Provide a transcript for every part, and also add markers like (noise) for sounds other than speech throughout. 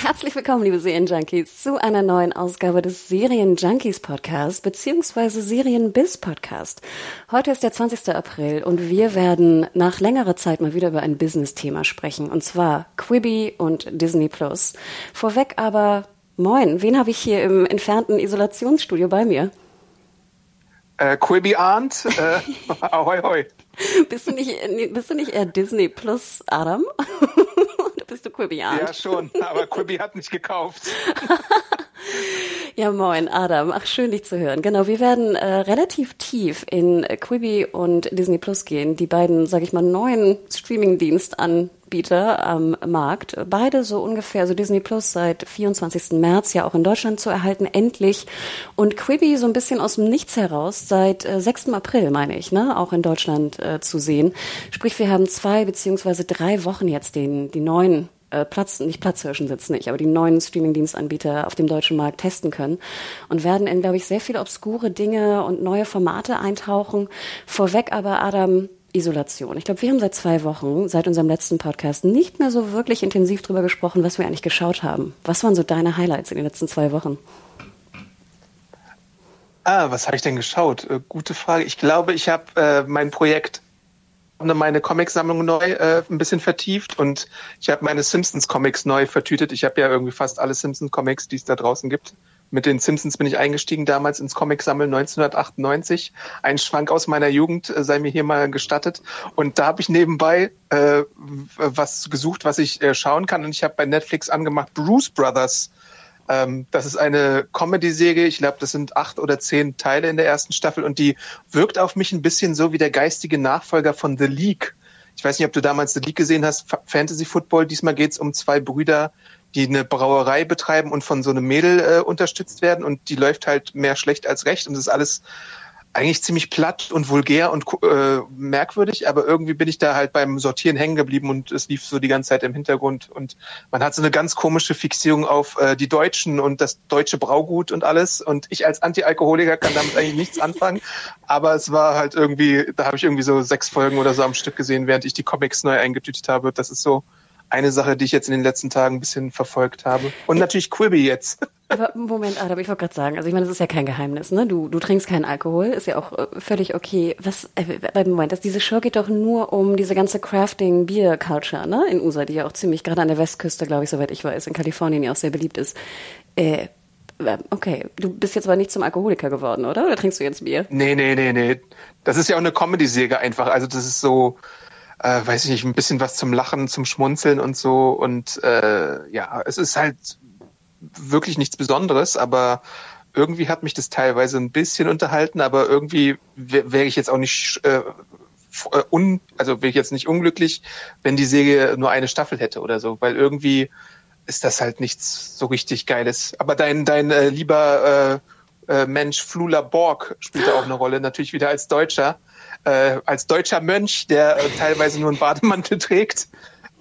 Herzlich willkommen, liebe Serienjunkies, zu einer neuen Ausgabe des Serienjunkies Podcast beziehungsweise Serienbiz Podcast. Heute ist der 20. April und wir werden nach längerer Zeit mal wieder über ein Business-Thema sprechen und zwar Quibi und Disney Plus. Vorweg aber Moin, wen habe ich hier im entfernten Isolationsstudio bei mir? Äh, Quibi Arndt, äh, (laughs) (laughs) ahoi hoi. Bist du nicht, bist du nicht eher Disney Plus Adam? Bist du Quibi Arndt? Ja, schon, aber Quibi hat nicht gekauft. (laughs) Ja, moin, Adam. Ach, schön, dich zu hören. Genau, wir werden äh, relativ tief in Quibi und Disney Plus gehen, die beiden, sag ich mal, neuen Streaming-Dienstanbieter am Markt. Beide so ungefähr, also Disney Plus seit 24. März ja auch in Deutschland zu erhalten, endlich. Und Quibi so ein bisschen aus dem Nichts heraus seit äh, 6. April, meine ich, ne, auch in Deutschland äh, zu sehen. Sprich, wir haben zwei beziehungsweise drei Wochen jetzt den, die neuen äh, Platz, nicht Platzhirschen sitzen nicht, aber die neuen Streaming-Dienstanbieter auf dem deutschen Markt testen können und werden in, glaube ich, sehr viele obskure Dinge und neue Formate eintauchen. Vorweg aber, Adam, Isolation. Ich glaube, wir haben seit zwei Wochen, seit unserem letzten Podcast, nicht mehr so wirklich intensiv drüber gesprochen, was wir eigentlich geschaut haben. Was waren so deine Highlights in den letzten zwei Wochen? Ah, was habe ich denn geschaut? Äh, gute Frage. Ich glaube, ich habe äh, mein Projekt meine Comicsammlung neu äh, ein bisschen vertieft und ich habe meine Simpsons Comics neu vertütet. Ich habe ja irgendwie fast alle Simpsons Comics, die es da draußen gibt. Mit den Simpsons bin ich eingestiegen damals ins Comic-Sammeln 1998. Ein Schwank aus meiner Jugend äh, sei mir hier mal gestattet. Und da habe ich nebenbei äh, was gesucht, was ich äh, schauen kann. Und ich habe bei Netflix angemacht Bruce Brothers. Ähm, das ist eine Comedy-Serie. Ich glaube, das sind acht oder zehn Teile in der ersten Staffel. Und die wirkt auf mich ein bisschen so wie der geistige Nachfolger von The League. Ich weiß nicht, ob du damals The League gesehen hast, Fantasy Football. Diesmal geht es um zwei Brüder, die eine Brauerei betreiben und von so einem Mädel äh, unterstützt werden und die läuft halt mehr schlecht als recht und das ist alles eigentlich ziemlich platt und vulgär und äh, merkwürdig, aber irgendwie bin ich da halt beim Sortieren hängen geblieben und es lief so die ganze Zeit im Hintergrund und man hat so eine ganz komische Fixierung auf äh, die Deutschen und das deutsche Braugut und alles und ich als Anti-Alkoholiker kann damit eigentlich nichts (laughs) anfangen, aber es war halt irgendwie, da habe ich irgendwie so sechs Folgen oder so am Stück gesehen, während ich die Comics neu eingetütet habe. Das ist so eine Sache, die ich jetzt in den letzten Tagen ein bisschen verfolgt habe. Und natürlich Quibi jetzt. (laughs) Aber Moment, Adam, ich wollte gerade sagen, also ich meine, das ist ja kein Geheimnis, ne? Du, du trinkst keinen Alkohol, ist ja auch äh, völlig okay. Was, äh, Moment, dass diese Show geht doch nur um diese ganze Crafting-Bier-Culture, ne? In USA, die ja auch ziemlich, gerade an der Westküste, glaube ich, soweit ich weiß, in Kalifornien ja auch sehr beliebt ist. Äh, okay, du bist jetzt aber nicht zum Alkoholiker geworden, oder? Oder trinkst du jetzt Bier? Nee, nee, nee, nee. Das ist ja auch eine Comedy-Serie einfach. Also das ist so, äh, weiß ich nicht, ein bisschen was zum Lachen, zum Schmunzeln und so. Und äh, ja, es ist halt wirklich nichts Besonderes, aber irgendwie hat mich das teilweise ein bisschen unterhalten, aber irgendwie wäre wär ich jetzt auch nicht äh, äh, un, also wäre ich jetzt nicht unglücklich, wenn die Serie nur eine Staffel hätte oder so, weil irgendwie ist das halt nichts so richtig Geiles. Aber dein, dein äh, lieber äh, äh, Mensch Flula Borg spielt da auch eine Rolle, natürlich wieder als Deutscher äh, als deutscher Mönch, der äh, teilweise nur einen Bademantel trägt.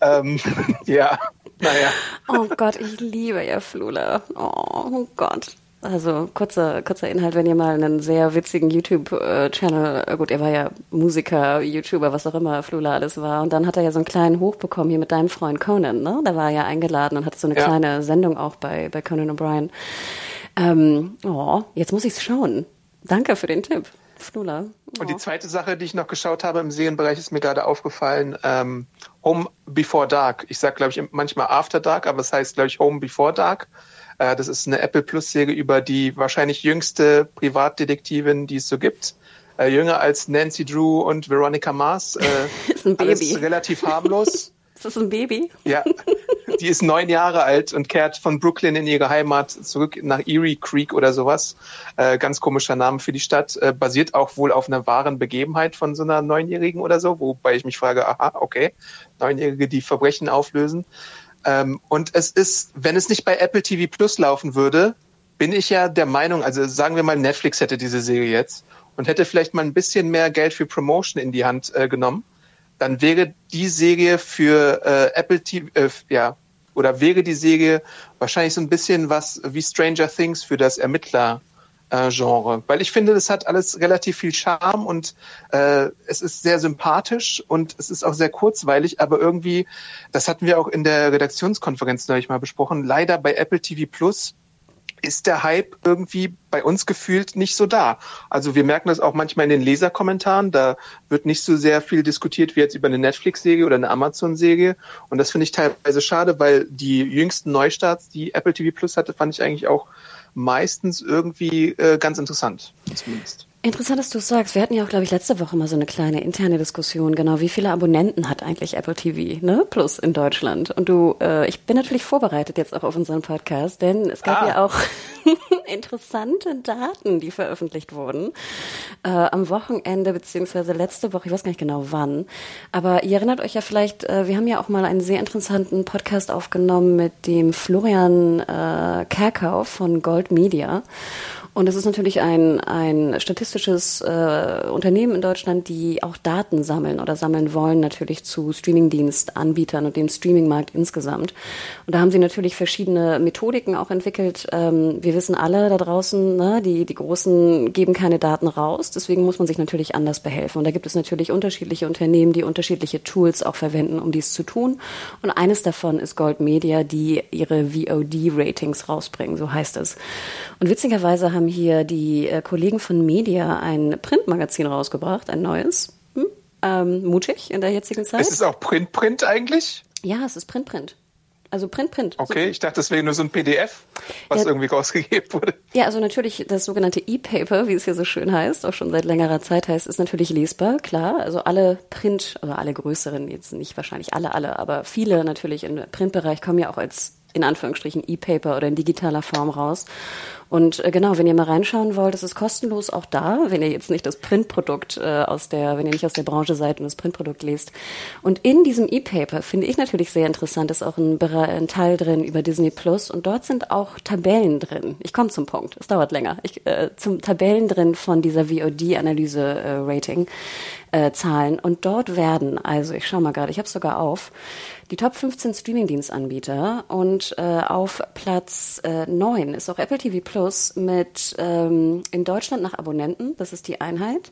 Ähm, (laughs) ja, naja. Oh Gott, ich liebe ja Flula. Oh, oh Gott. Also kurzer, kurzer Inhalt, wenn ihr mal einen sehr witzigen YouTube-Channel, äh, gut, er war ja Musiker, YouTuber, was auch immer Flula alles war. Und dann hat er ja so einen kleinen Hoch bekommen hier mit deinem Freund Conan, ne? Da war er ja eingeladen und hatte so eine ja. kleine Sendung auch bei, bei Conan O'Brien. Ähm, oh, jetzt muss ich's schauen. Danke für den Tipp. Fnula. Oh. Und die zweite Sache, die ich noch geschaut habe im Serienbereich, ist mir gerade aufgefallen. Ähm, Home Before Dark. Ich sage, glaube ich, manchmal After Dark, aber es heißt, glaube ich, Home Before Dark. Äh, das ist eine Apple Plus Serie über die wahrscheinlich jüngste Privatdetektivin, die es so gibt. Äh, jünger als Nancy Drew und Veronica Mars. Äh, (laughs) ist ein Baby. Alles relativ harmlos. (laughs) Ist das ein Baby? Ja. (laughs) die ist neun Jahre alt und kehrt von Brooklyn in ihre Heimat zurück nach Erie Creek oder sowas. Äh, ganz komischer Name für die Stadt. Äh, basiert auch wohl auf einer wahren Begebenheit von so einer Neunjährigen oder so, wobei ich mich frage, aha, okay, Neunjährige, die Verbrechen auflösen. Ähm, und es ist, wenn es nicht bei Apple TV Plus laufen würde, bin ich ja der Meinung, also sagen wir mal, Netflix hätte diese Serie jetzt und hätte vielleicht mal ein bisschen mehr Geld für Promotion in die Hand äh, genommen, dann wäre die Serie für äh, Apple TV, äh, ja, oder wäre die Serie wahrscheinlich so ein bisschen was wie Stranger Things für das Ermittler. Genre, weil ich finde, das hat alles relativ viel Charme und äh, es ist sehr sympathisch und es ist auch sehr kurzweilig, aber irgendwie, das hatten wir auch in der Redaktionskonferenz neulich mal besprochen, leider bei Apple TV Plus ist der Hype irgendwie bei uns gefühlt nicht so da. Also wir merken das auch manchmal in den Leserkommentaren. Da wird nicht so sehr viel diskutiert wie jetzt über eine Netflix-Serie oder eine Amazon-Serie. Und das finde ich teilweise schade, weil die jüngsten Neustarts, die Apple TV Plus hatte, fand ich eigentlich auch meistens irgendwie äh, ganz interessant, zumindest. Interessant, dass du es sagst. Wir hatten ja auch, glaube ich, letzte Woche mal so eine kleine interne Diskussion. Genau, wie viele Abonnenten hat eigentlich Apple TV ne? Plus in Deutschland? Und du, äh, ich bin natürlich vorbereitet jetzt auch auf unseren Podcast, denn es gab ah. ja auch (laughs) interessante Daten, die veröffentlicht wurden äh, am Wochenende beziehungsweise letzte Woche. Ich weiß gar nicht genau wann, aber ihr erinnert euch ja vielleicht. Äh, wir haben ja auch mal einen sehr interessanten Podcast aufgenommen mit dem Florian äh, Kerkau von Gold Media. Und es ist natürlich ein, ein statistisches äh, Unternehmen in Deutschland, die auch Daten sammeln oder sammeln wollen, natürlich zu Streamingdienstanbietern und dem Streamingmarkt insgesamt. Und da haben sie natürlich verschiedene Methodiken auch entwickelt. Ähm, wir wissen alle da draußen, ne, die, die Großen geben keine Daten raus. Deswegen muss man sich natürlich anders behelfen. Und da gibt es natürlich unterschiedliche Unternehmen, die unterschiedliche Tools auch verwenden, um dies zu tun. Und eines davon ist Gold Media, die ihre VOD-Ratings rausbringen, so heißt es. Und witzigerweise haben hier die äh, Kollegen von Media ein Printmagazin rausgebracht, ein neues. Hm? Ähm, mutig in der jetzigen Zeit. Ist es auch Print-Print eigentlich? Ja, es ist Print-Print. Also Print, Print. Okay, so. ich dachte, das wäre nur so ein PDF, was ja, irgendwie rausgegeben wurde. Ja, also natürlich das sogenannte E-Paper, wie es hier so schön heißt, auch schon seit längerer Zeit heißt, ist natürlich lesbar, klar. Also alle Print, also alle größeren, jetzt nicht wahrscheinlich alle, alle, aber viele natürlich im Printbereich kommen ja auch als in Anführungsstrichen E-Paper oder in digitaler Form raus. Und äh, genau, wenn ihr mal reinschauen wollt, es ist kostenlos auch da, wenn ihr jetzt nicht das Printprodukt äh, aus der, wenn ihr nicht aus der Branche seid und das Printprodukt lest. Und in diesem E-Paper finde ich natürlich sehr interessant, ist auch ein, ein, Teil drin über Disney Plus und dort sind auch Tabellen drin. Ich komme zum Punkt, es dauert länger. Ich, äh, zum Tabellen drin von dieser VOD-Analyse-Rating. Äh, Zahlen und dort werden, also ich schaue mal gerade, ich habe es sogar auf, die Top 15 Streamingdienstanbieter und äh, auf Platz äh, 9 ist auch Apple TV Plus mit ähm, in Deutschland nach Abonnenten, das ist die Einheit.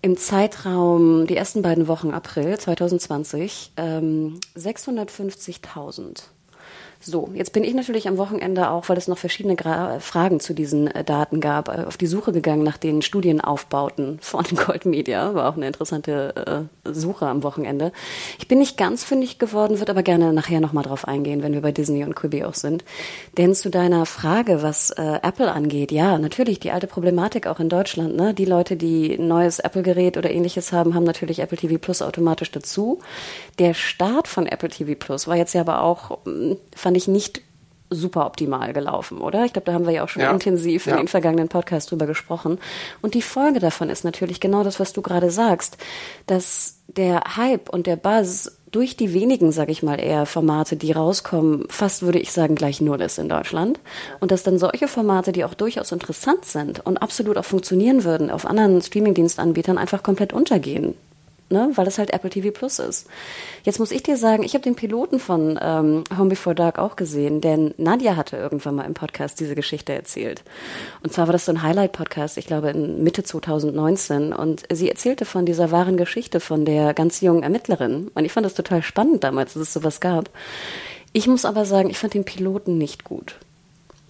Im Zeitraum, die ersten beiden Wochen April 2020, ähm, 650.000. So, jetzt bin ich natürlich am Wochenende auch, weil es noch verschiedene Gra Fragen zu diesen äh, Daten gab, äh, auf die Suche gegangen nach den Studienaufbauten von (laughs) Gold Media. War auch eine interessante äh, Suche am Wochenende. Ich bin nicht ganz fündig geworden, würde aber gerne nachher nochmal drauf eingehen, wenn wir bei Disney und Quibi auch sind. Denn zu deiner Frage, was äh, Apple angeht, ja, natürlich die alte Problematik auch in Deutschland. Ne? Die Leute, die ein neues Apple-Gerät oder ähnliches haben, haben natürlich Apple TV Plus automatisch dazu. Der Start von Apple TV Plus war jetzt ja aber auch, hm, fand ich nicht super optimal gelaufen, oder? Ich glaube, da haben wir ja auch schon ja. intensiv in ja. den vergangenen Podcasts drüber gesprochen. Und die Folge davon ist natürlich genau das, was du gerade sagst, dass der Hype und der Buzz durch die wenigen, sage ich mal, eher Formate, die rauskommen, fast würde ich sagen, gleich null ist in Deutschland. Und dass dann solche Formate, die auch durchaus interessant sind und absolut auch funktionieren würden, auf anderen Streamingdienstanbietern einfach komplett untergehen ne? weil es halt Apple TV Plus ist. Jetzt muss ich dir sagen, ich habe den Piloten von ähm, Home Before Dark auch gesehen, denn Nadia hatte irgendwann mal im Podcast diese Geschichte erzählt. Und zwar war das so ein Highlight-Podcast, ich glaube in Mitte 2019. Und sie erzählte von dieser wahren Geschichte von der ganz jungen Ermittlerin. Und ich fand das total spannend damals, dass es sowas gab. Ich muss aber sagen, ich fand den Piloten nicht gut.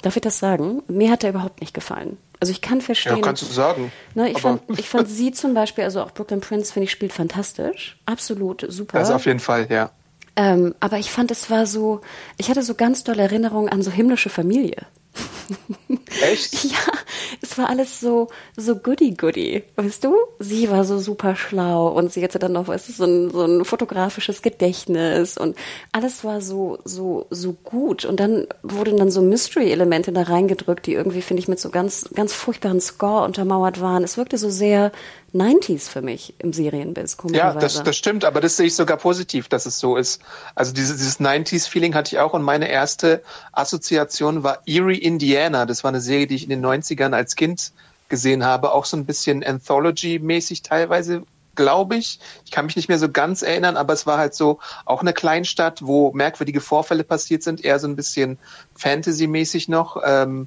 Darf ich das sagen? Mir hat er überhaupt nicht gefallen. Also ich kann verstehen. Ja, kannst du sagen. Ne, ich, fand, ich fand (laughs) sie zum Beispiel, also auch Brooklyn Prince, finde ich, spielt fantastisch. Absolut super. Also auf jeden Fall, ja. Ähm, aber ich fand, es war so, ich hatte so ganz dolle Erinnerungen an so himmlische Familie. (laughs) Echt? Ja, es war alles so, so goody-goody, weißt du? Sie war so super schlau und sie hatte dann noch, weißt du, so ein, so ein fotografisches Gedächtnis und alles war so, so, so gut. Und dann wurden dann so Mystery-Elemente da reingedrückt, die irgendwie, finde ich, mit so ganz, ganz furchtbaren Score untermauert waren. Es wirkte so sehr 90s für mich im Serienbiss, Ja, das, das stimmt, aber das sehe ich sogar positiv, dass es so ist. Also dieses, dieses 90s-Feeling hatte ich auch und meine erste Assoziation war Erie, Indiana. Das war eine Serie, die ich in den 90ern als Kind gesehen habe, auch so ein bisschen Anthology-mäßig teilweise, glaube ich. Ich kann mich nicht mehr so ganz erinnern, aber es war halt so auch eine Kleinstadt, wo merkwürdige Vorfälle passiert sind, eher so ein bisschen Fantasy-mäßig noch. Ähm,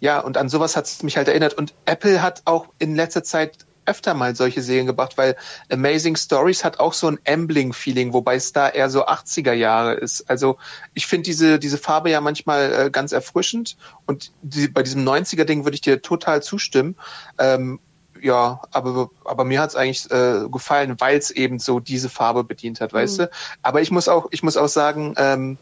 ja, und an sowas hat es mich halt erinnert. Und Apple hat auch in letzter Zeit öfter mal solche Serien gebracht, weil Amazing Stories hat auch so ein Ambling-Feeling, wobei es da eher so 80er Jahre ist. Also ich finde diese, diese Farbe ja manchmal äh, ganz erfrischend und die, bei diesem 90er-Ding würde ich dir total zustimmen. Ähm, ja, aber, aber mir hat's eigentlich äh, gefallen, weil es eben so diese Farbe bedient hat, weißt mhm. du? Aber ich muss auch, ich muss auch sagen, ähm,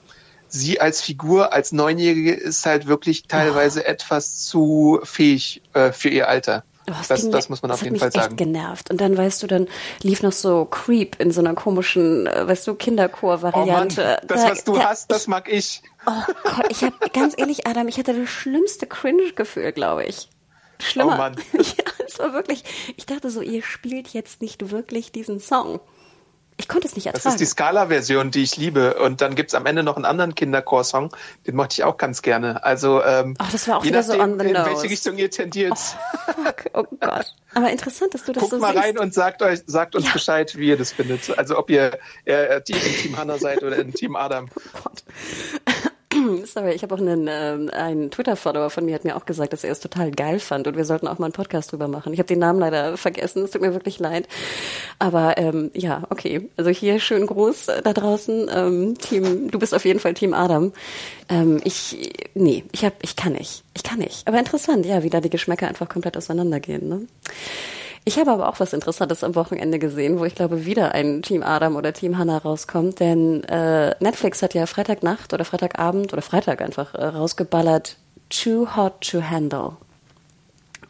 sie als Figur, als Neunjährige ist halt wirklich teilweise oh. etwas zu fähig äh, für ihr Alter. Oh, das, das, das, muss man auf jeden Fall sagen. Echt genervt. Und dann weißt du, dann lief noch so Creep in so einer komischen, äh, weißt du, Kinderchor-Variante. Oh das, was du da, hast, das mag ich. Oh Gott, ich habe ganz ehrlich, Adam, ich hatte das schlimmste Cringe-Gefühl, glaube ich. Schlimmer. Oh Mann. (laughs) Ja, es war wirklich. Ich dachte so, ihr spielt jetzt nicht wirklich diesen Song. Ich konnte es nicht ertragen. Das ist die Scala-Version, die ich liebe. Und dann gibt's am Ende noch einen anderen Kinderchor-Song, den mochte ich auch ganz gerne. Also ähm, Ach, das war auch wieder so on the in nose. welche Richtung ihr tendiert. Oh, fuck. oh Gott. Aber interessant, dass du das Guckt so mal siehst. rein und sagt euch, sagt uns ja. Bescheid, wie ihr das findet. Also ob ihr äh, im Team Hannah seid oder im Team Adam. Oh Gott. (clears throat) Sorry, ich habe auch einen, ähm, einen Twitter-Follower von mir hat mir auch gesagt, dass er es total geil fand und wir sollten auch mal einen Podcast drüber machen. Ich habe den Namen leider vergessen, es tut mir wirklich leid. Aber ähm, ja, okay. Also hier schönen Gruß da draußen. Ähm, Team, du bist auf jeden Fall Team Adam. Ähm, ich, nee, ich hab, ich kann nicht. Ich kann nicht. Aber interessant, ja, wie da die Geschmäcker einfach komplett auseinandergehen. Ne? Ich habe aber auch was Interessantes am Wochenende gesehen, wo ich glaube, wieder ein Team Adam oder Team Hannah rauskommt. Denn äh, Netflix hat ja Freitagnacht oder Freitagabend oder Freitag einfach äh, rausgeballert Too Hot to Handle.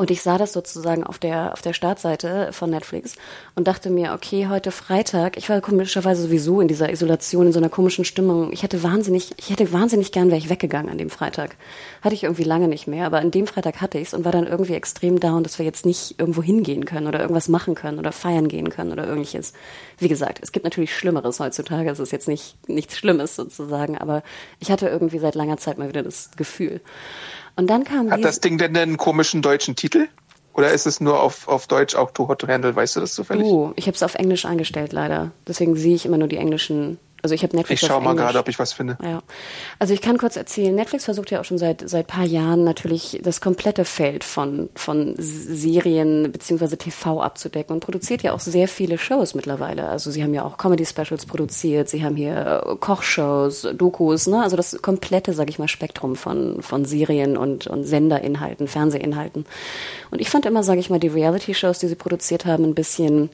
Und ich sah das sozusagen auf der, auf der Startseite von Netflix und dachte mir, okay, heute Freitag, ich war komischerweise sowieso in dieser Isolation, in so einer komischen Stimmung. Ich hätte wahnsinnig, ich hätte wahnsinnig gern wäre ich weggegangen an dem Freitag. Hatte ich irgendwie lange nicht mehr, aber an dem Freitag hatte ich's und war dann irgendwie extrem down, dass wir jetzt nicht irgendwo hingehen können oder irgendwas machen können oder feiern gehen können oder irgendwelches. Wie gesagt, es gibt natürlich Schlimmeres heutzutage. Es ist jetzt nicht, nichts Schlimmes sozusagen, aber ich hatte irgendwie seit langer Zeit mal wieder das Gefühl. Und dann kam Hat das Ding denn einen komischen deutschen Titel? Oder ist es nur auf, auf Deutsch auch Too Hot to Handle? Weißt du das zufällig? Oh, ich habe es auf Englisch eingestellt leider. Deswegen sehe ich immer nur die englischen also ich habe Netflix. Ich schaue mal gerade, ob ich was finde. Ja. Also ich kann kurz erzählen, Netflix versucht ja auch schon seit seit paar Jahren natürlich das komplette Feld von von Serien beziehungsweise TV abzudecken und produziert ja auch sehr viele Shows mittlerweile. Also sie haben ja auch Comedy Specials produziert, sie haben hier äh, Kochshows, Dokus, ne? Also das komplette, sage ich mal, Spektrum von von Serien und und Senderinhalten, Fernsehinhalten. Und ich fand immer, sage ich mal, die Reality Shows, die sie produziert haben, ein bisschen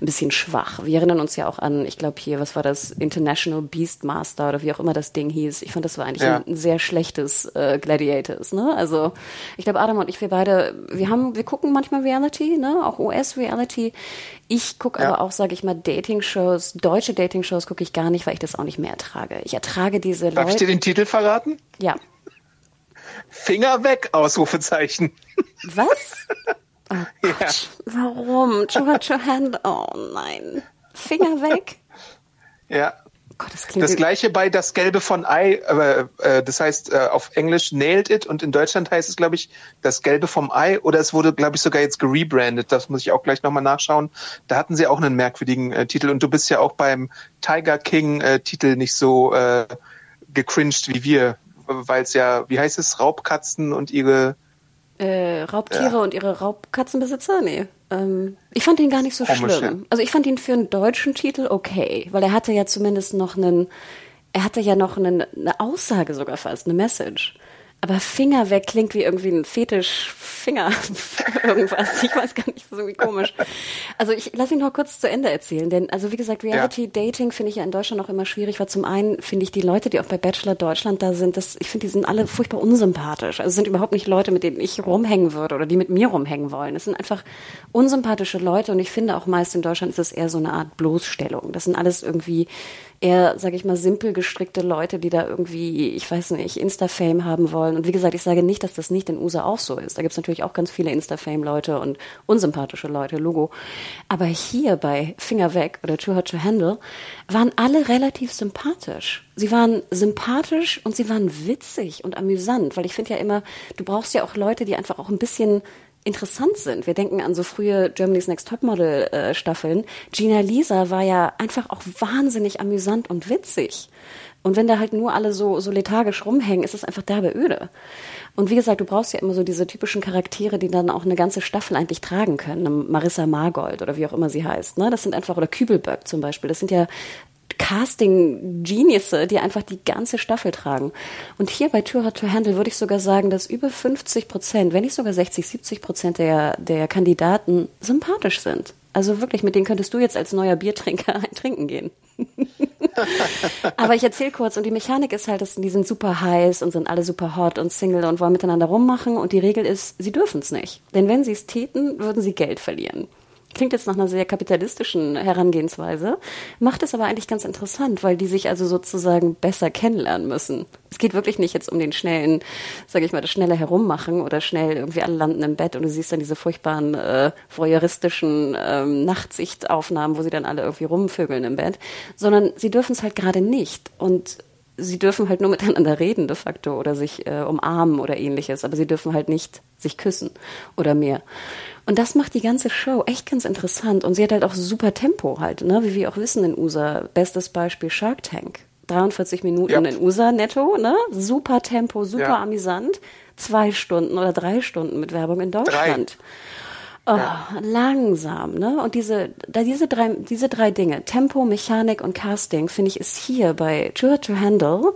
ein bisschen schwach. Wir erinnern uns ja auch an, ich glaube hier, was war das International International Beastmaster oder wie auch immer das Ding hieß. Ich fand, das war eigentlich ja. ein, sehr schlechtes äh, Gladiators. Ne? Also ich glaube, Adam und ich, wir beide, wir haben, wir gucken manchmal Reality, ne? auch US-Reality. Ich gucke ja. aber auch, sage ich mal, Dating-Shows, deutsche Dating-Shows gucke ich gar nicht, weil ich das auch nicht mehr ertrage. Ich ertrage diese Darf Leute. ich dir den Titel verraten? Ja. Finger weg, Ausrufezeichen. Was? (laughs) Oh Gott. Ja. Warum? Handle. Oh nein. Finger weg? Ja. Gott, das, das gleiche bei das Gelbe von Ei, äh, äh, das heißt äh, auf Englisch Nailed It und in Deutschland heißt es, glaube ich, das Gelbe vom Ei oder es wurde, glaube ich, sogar jetzt gerebrandet. Das muss ich auch gleich nochmal nachschauen. Da hatten sie auch einen merkwürdigen äh, Titel und du bist ja auch beim Tiger King äh, Titel nicht so äh, gecringed wie wir, weil es ja, wie heißt es, Raubkatzen und ihre äh, Raubtiere ja. und ihre Raubkatzenbesitzer? Nee. Ähm, ich fand ihn gar nicht so Komisch, schlimm. Ja. Also ich fand ihn für einen deutschen Titel okay, weil er hatte ja zumindest noch einen, er hatte ja noch einen, eine Aussage sogar fast, eine Message. Aber Finger weg klingt wie irgendwie ein Fetisch, Finger, (laughs) irgendwas. Ich weiß gar nicht, so irgendwie komisch. Also ich lasse ihn noch kurz zu Ende erzählen, denn also wie gesagt, Reality Dating finde ich ja in Deutschland auch immer schwierig, weil zum einen finde ich die Leute, die auch bei Bachelor Deutschland da sind, das, ich finde, die sind alle furchtbar unsympathisch. Also sind überhaupt nicht Leute, mit denen ich rumhängen würde oder die mit mir rumhängen wollen. Es sind einfach unsympathische Leute und ich finde auch meist in Deutschland ist es eher so eine Art Bloßstellung. Das sind alles irgendwie eher, sage ich mal, simpel gestrickte Leute, die da irgendwie, ich weiß nicht, Insta-Fame haben wollen. Und wie gesagt, ich sage nicht, dass das nicht in USA auch so ist. Da gibt's natürlich auch ganz viele Insta-Fame-Leute und unsympathische Leute, Logo. Aber hier bei Finger weg oder Too Hot to Handle waren alle relativ sympathisch. Sie waren sympathisch und sie waren witzig und amüsant, weil ich finde ja immer, du brauchst ja auch Leute, die einfach auch ein bisschen interessant sind. Wir denken an so frühe Germany's Next Topmodel äh, Staffeln. Gina Lisa war ja einfach auch wahnsinnig amüsant und witzig. Und wenn da halt nur alle so, so lethargisch rumhängen, ist es einfach derbe öde. Und wie gesagt, du brauchst ja immer so diese typischen Charaktere, die dann auch eine ganze Staffel eigentlich tragen können. Marissa Margold oder wie auch immer sie heißt. Ne? Das sind einfach, oder Kübelböck zum Beispiel. Das sind ja Casting-Geniusse, die einfach die ganze Staffel tragen. Und hier bei Too Hot to Handle würde ich sogar sagen, dass über 50 Prozent, wenn nicht sogar 60, 70 Prozent der, der Kandidaten sympathisch sind. Also wirklich, mit denen könntest du jetzt als neuer Biertrinker ein (laughs) Trinken gehen. (laughs) Aber ich erzähle kurz und die Mechanik ist halt, dass die sind super heiß und sind alle super hot und Single und wollen miteinander rummachen und die Regel ist, sie dürfen es nicht. Denn wenn sie es täten, würden sie Geld verlieren. Klingt jetzt nach einer sehr kapitalistischen Herangehensweise, macht es aber eigentlich ganz interessant, weil die sich also sozusagen besser kennenlernen müssen. Es geht wirklich nicht jetzt um den schnellen, sage ich mal, das schnelle Herummachen oder schnell irgendwie alle landen im Bett und du siehst dann diese furchtbaren äh, voyeuristischen ähm, Nachtsichtaufnahmen, wo sie dann alle irgendwie rumvögeln im Bett, sondern sie dürfen es halt gerade nicht und sie dürfen halt nur miteinander reden de facto oder sich äh, umarmen oder ähnliches, aber sie dürfen halt nicht sich küssen oder mehr. Und das macht die ganze Show echt ganz interessant. Und sie hat halt auch super Tempo halt, ne? Wie wir auch wissen in USA. Bestes Beispiel Shark Tank. 43 Minuten ja. in USA netto, ne? Super Tempo, super ja. amüsant. Zwei Stunden oder drei Stunden mit Werbung in Deutschland. Drei. Oh, ja. langsam, ne? Und diese, da diese drei, diese drei Dinge, Tempo, Mechanik und Casting, finde ich, ist hier bei Tour to Handle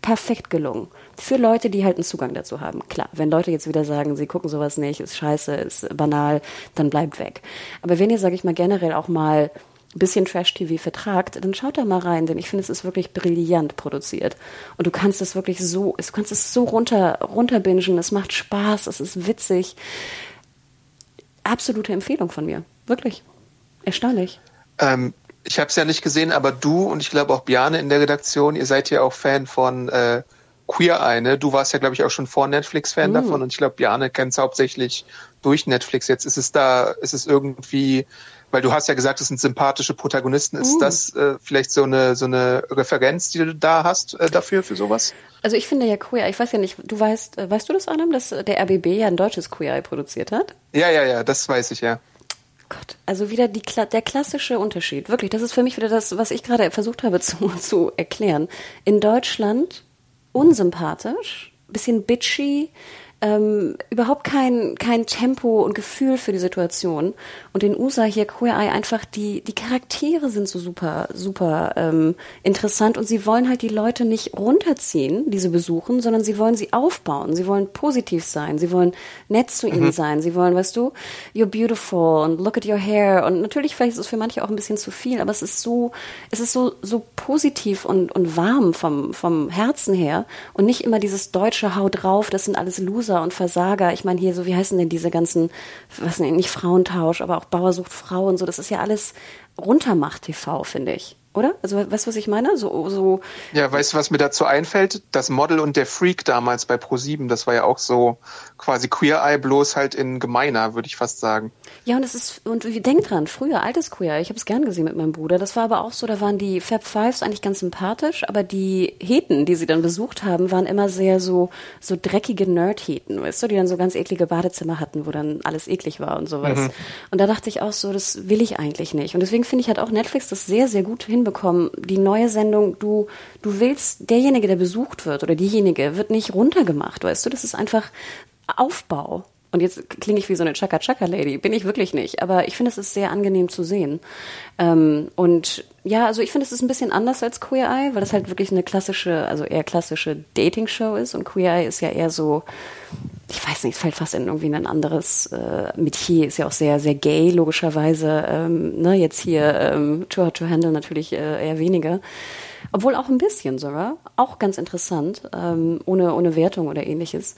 perfekt gelungen für Leute, die halt einen Zugang dazu haben. Klar, wenn Leute jetzt wieder sagen, sie gucken sowas nicht, ist scheiße, ist banal, dann bleibt weg. Aber wenn ihr, sage ich mal, generell auch mal ein bisschen Trash-TV vertragt, dann schaut da mal rein, denn ich finde, es ist wirklich brillant produziert. Und du kannst es wirklich so, du kannst es so runter, runterbingen, es macht Spaß, es ist witzig. Absolute Empfehlung von mir. Wirklich. Erstaunlich. Ähm, ich habe es ja nicht gesehen, aber du und ich glaube auch Bjane in der Redaktion, ihr seid ja auch Fan von äh, Queer Eye, ne? Du warst ja, glaube ich, auch schon vor Netflix-Fan mm. davon und ich glaube, Bjane kennt es hauptsächlich durch Netflix. Jetzt ist es da, ist es irgendwie, weil du hast ja gesagt, es sind sympathische Protagonisten. Ist mm. das äh, vielleicht so eine so eine Referenz, die du da hast äh, dafür für sowas? Also ich finde ja Queer ich weiß ja nicht, du weißt, äh, weißt du das, Adam, dass der RBB ja ein deutsches Queer Eye produziert hat? Ja, ja, ja, das weiß ich ja. Gott, also wieder die, der klassische Unterschied. Wirklich, das ist für mich wieder das, was ich gerade versucht habe zu, (laughs) zu erklären. In Deutschland unsympathisch, bisschen bitchy, ähm, überhaupt kein, kein Tempo und Gefühl für die Situation. Und in USA hier Queer Eye einfach die, die Charaktere sind so super, super ähm, interessant und sie wollen halt die Leute nicht runterziehen, die sie besuchen, sondern sie wollen sie aufbauen. Sie wollen positiv sein, sie wollen nett zu ihnen mhm. sein, sie wollen, weißt du, you're beautiful und look at your hair. Und natürlich, vielleicht ist es für manche auch ein bisschen zu viel, aber es ist so, es ist so, so positiv und, und warm vom, vom Herzen her und nicht immer dieses deutsche Hau drauf, das sind alles Loser Loser und Versager. Ich meine hier so, wie heißen denn diese ganzen, was nicht, Frauentausch, aber auch Bauer sucht Frau und so. Das ist ja alles Runtermacht-TV, finde ich. Oder? Also weißt du, was ich meine? So, so. Ja, weißt du, was mir dazu einfällt? Das Model und der Freak damals bei Pro7, das war ja auch so quasi Queer Eye, bloß halt in gemeiner, würde ich fast sagen. Ja, und es ist, und denk dran, früher altes Queer Eye, ich habe es gern gesehen mit meinem Bruder. Das war aber auch so, da waren die Fab Fives eigentlich ganz sympathisch, aber die Heten, die sie dann besucht haben, waren immer sehr so, so dreckige Nerd-Heten, weißt du, die dann so ganz eklige Badezimmer hatten, wo dann alles eklig war und sowas. Mhm. Und da dachte ich auch so, das will ich eigentlich nicht. Und deswegen finde ich halt auch Netflix das sehr, sehr gut hin hinbekommen. Die neue Sendung, du, du willst, derjenige, der besucht wird oder diejenige, wird nicht runtergemacht, weißt du? Das ist einfach Aufbau. Und jetzt klinge ich wie so eine Chaka-Chaka-Lady. Bin ich wirklich nicht. Aber ich finde, es ist sehr angenehm zu sehen. Ähm, und ja, also ich finde, es ist ein bisschen anders als Queer Eye, weil das halt wirklich eine klassische, also eher klassische Dating-Show ist. Und Queer Eye ist ja eher so, ich weiß nicht, fällt fast in irgendwie ein anderes äh, Metier. Ist ja auch sehr, sehr gay, logischerweise. Ähm, ne, jetzt hier ähm, Too Hot to Handle natürlich äh, eher weniger. Obwohl auch ein bisschen sogar. Auch ganz interessant, ähm, ohne, ohne Wertung oder ähnliches.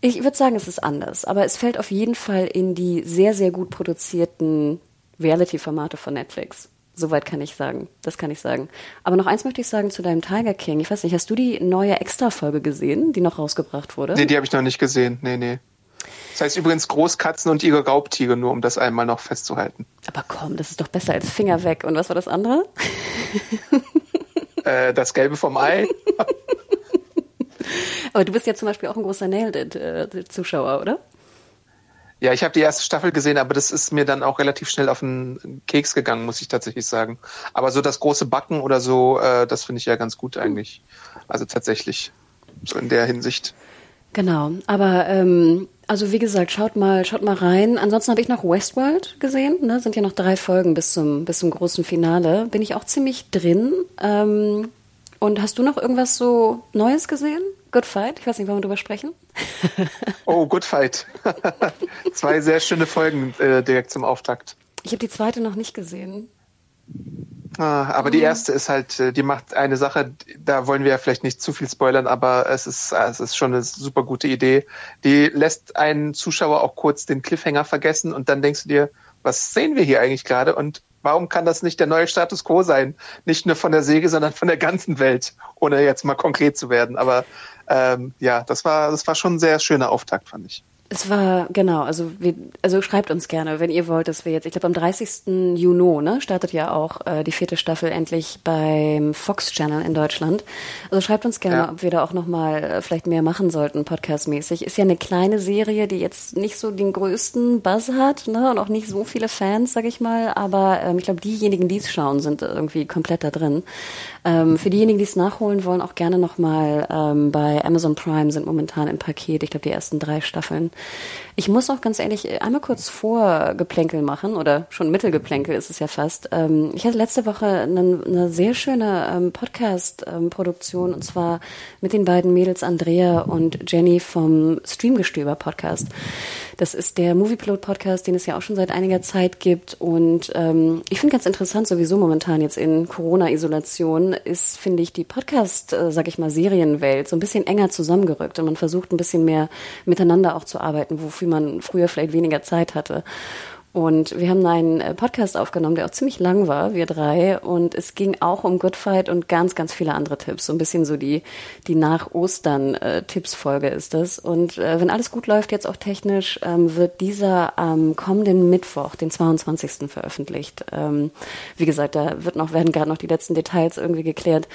Ich würde sagen, es ist anders, aber es fällt auf jeden Fall in die sehr, sehr gut produzierten Reality-Formate von Netflix. Soweit kann ich sagen. Das kann ich sagen. Aber noch eins möchte ich sagen zu deinem Tiger King. Ich weiß nicht, hast du die neue Extra-Folge gesehen, die noch rausgebracht wurde? Nee, die habe ich noch nicht gesehen. Nee, nee. Das heißt übrigens Großkatzen und ihre Raubtiere, nur um das einmal noch festzuhalten. Aber komm, das ist doch besser als Finger weg. Und was war das andere? äh, das Gelbe vom Ei. (laughs) Aber du bist ja zum Beispiel auch ein großer Nailed It-Zuschauer, oder? Ja, ich habe die erste Staffel gesehen, aber das ist mir dann auch relativ schnell auf den Keks gegangen, muss ich tatsächlich sagen. Aber so das große Backen oder so, äh, das finde ich ja ganz gut eigentlich. Also tatsächlich, so in der Hinsicht. Genau, aber ähm, also wie gesagt, schaut mal, schaut mal rein. Ansonsten habe ich noch Westworld gesehen. Ne? Sind ja noch drei Folgen bis zum bis zum großen Finale. Bin ich auch ziemlich drin. Ähm, und hast du noch irgendwas so Neues gesehen? Good Fight? Ich weiß nicht, wollen wir drüber sprechen? (laughs) oh, Good Fight. (laughs) Zwei sehr schöne Folgen äh, direkt zum Auftakt. Ich habe die zweite noch nicht gesehen. Ah, aber die erste ist halt, äh, die macht eine Sache, da wollen wir ja vielleicht nicht zu viel spoilern, aber es ist, es ist schon eine super gute Idee. Die lässt einen Zuschauer auch kurz den Cliffhanger vergessen und dann denkst du dir, was sehen wir hier eigentlich gerade? Und warum kann das nicht der neue Status quo sein? Nicht nur von der Säge, sondern von der ganzen Welt, ohne jetzt mal konkret zu werden. Aber ähm, ja, das war, das war schon ein sehr schöner Auftakt, fand ich. Es war, genau, also, wir, also schreibt uns gerne, wenn ihr wollt, dass wir jetzt, ich glaube am 30. Juni, ne, startet ja auch äh, die vierte Staffel endlich beim Fox Channel in Deutschland. Also schreibt uns gerne, ja. ob wir da auch nochmal äh, vielleicht mehr machen sollten, podcastmäßig. Ist ja eine kleine Serie, die jetzt nicht so den größten Buzz hat, ne, und auch nicht so viele Fans, sag ich mal, aber ähm, ich glaube, diejenigen, die es schauen, sind irgendwie komplett da drin. Ähm, für diejenigen, die es nachholen wollen, auch gerne nochmal ähm, bei Amazon Prime sind momentan im Paket, ich glaube, die ersten drei Staffeln. Ich muss auch ganz ehrlich einmal kurz Vorgeplänkel machen oder schon Mittelgeplänkel ist es ja fast. Ähm, ich hatte letzte Woche eine, eine sehr schöne ähm, Podcast-Produktion und zwar mit den beiden Mädels Andrea und Jenny vom Streamgestöber Podcast. Das ist der Moviepilot Podcast, den es ja auch schon seit einiger Zeit gibt und ähm, ich finde ganz interessant sowieso momentan jetzt in Corona-Isolation ist, finde ich, die Podcast, äh, sag ich mal, Serienwelt so ein bisschen enger zusammengerückt und man versucht ein bisschen mehr miteinander auch zu arbeiten, wofür man früher vielleicht weniger Zeit hatte. Und wir haben einen äh, Podcast aufgenommen, der auch ziemlich lang war, wir drei. Und es ging auch um Good Fight und ganz, ganz viele andere Tipps. So ein bisschen so die, die nach Ostern äh, ist das. Und äh, wenn alles gut läuft, jetzt auch technisch, ähm, wird dieser am kommenden Mittwoch, den 22. veröffentlicht. Ähm, wie gesagt, da wird noch, werden gerade noch die letzten Details irgendwie geklärt.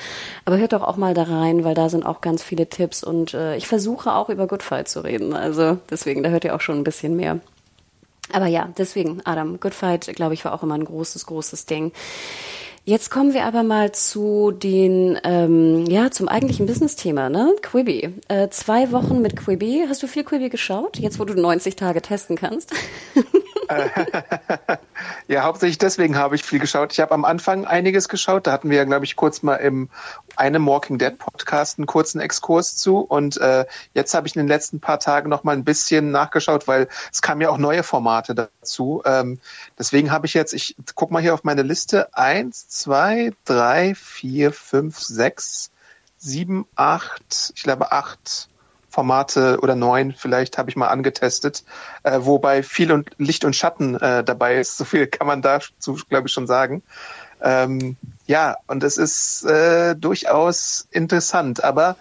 Aber hört doch auch mal da rein, weil da sind auch ganz viele Tipps. Und äh, ich versuche auch über Good Fight zu reden. Also deswegen, da hört ihr auch schon ein bisschen mehr. Aber ja, deswegen, Adam, Good Fight, glaube ich, war auch immer ein großes, großes Ding. Jetzt kommen wir aber mal zu den, ähm, ja, zum eigentlichen Business-Thema, ne? Quibi. Äh, zwei Wochen mit Quibi. Hast du viel Quibi geschaut? Jetzt, wo du 90 Tage testen kannst? (laughs) (laughs) ja, hauptsächlich deswegen habe ich viel geschaut. Ich habe am Anfang einiges geschaut. Da hatten wir glaube ich, kurz mal im einem Walking Dead Podcast einen kurzen Exkurs zu. Und äh, jetzt habe ich in den letzten paar Tagen noch mal ein bisschen nachgeschaut, weil es kamen ja auch neue Formate dazu. Ähm, deswegen habe ich jetzt, ich guck mal hier auf meine Liste, eins, zwei, drei, vier, fünf, sechs, sieben, acht, ich glaube acht Formate oder neun vielleicht habe ich mal angetestet, äh, wobei viel und Licht und Schatten äh, dabei ist. So viel kann man dazu, glaube ich, schon sagen. Ähm, ja, und es ist äh, durchaus interessant, aber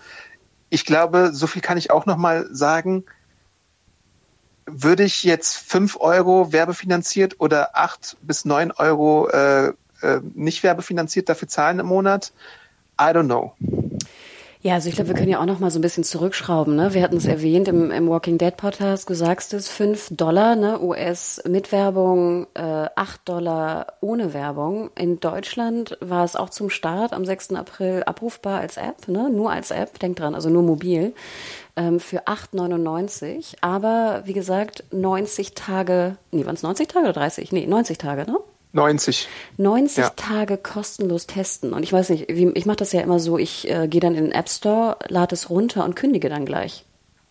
ich glaube, so viel kann ich auch noch mal sagen. Würde ich jetzt fünf Euro werbefinanziert oder acht bis neun Euro äh, äh, nicht werbefinanziert dafür zahlen im Monat? I don't know. Ja, also ich glaube, wir können ja auch noch mal so ein bisschen zurückschrauben. Ne? Wir hatten es erwähnt im, im Walking Dead Podcast, du sagst es, 5 Dollar ne? US mit Werbung, äh, 8 Dollar ohne Werbung. In Deutschland war es auch zum Start am 6. April abrufbar als App, ne? nur als App, denk dran, also nur mobil, ähm, für 8,99. Aber wie gesagt, 90 Tage, nee, waren es 90 Tage oder 30? Nee, 90 Tage, ne? 90. 90 Ja. Tage kostenlos testen. Und ich weiß nicht, wie, ich mache das ja immer so, ich äh, gehe dann in den App Store, lade es runter und kündige dann gleich.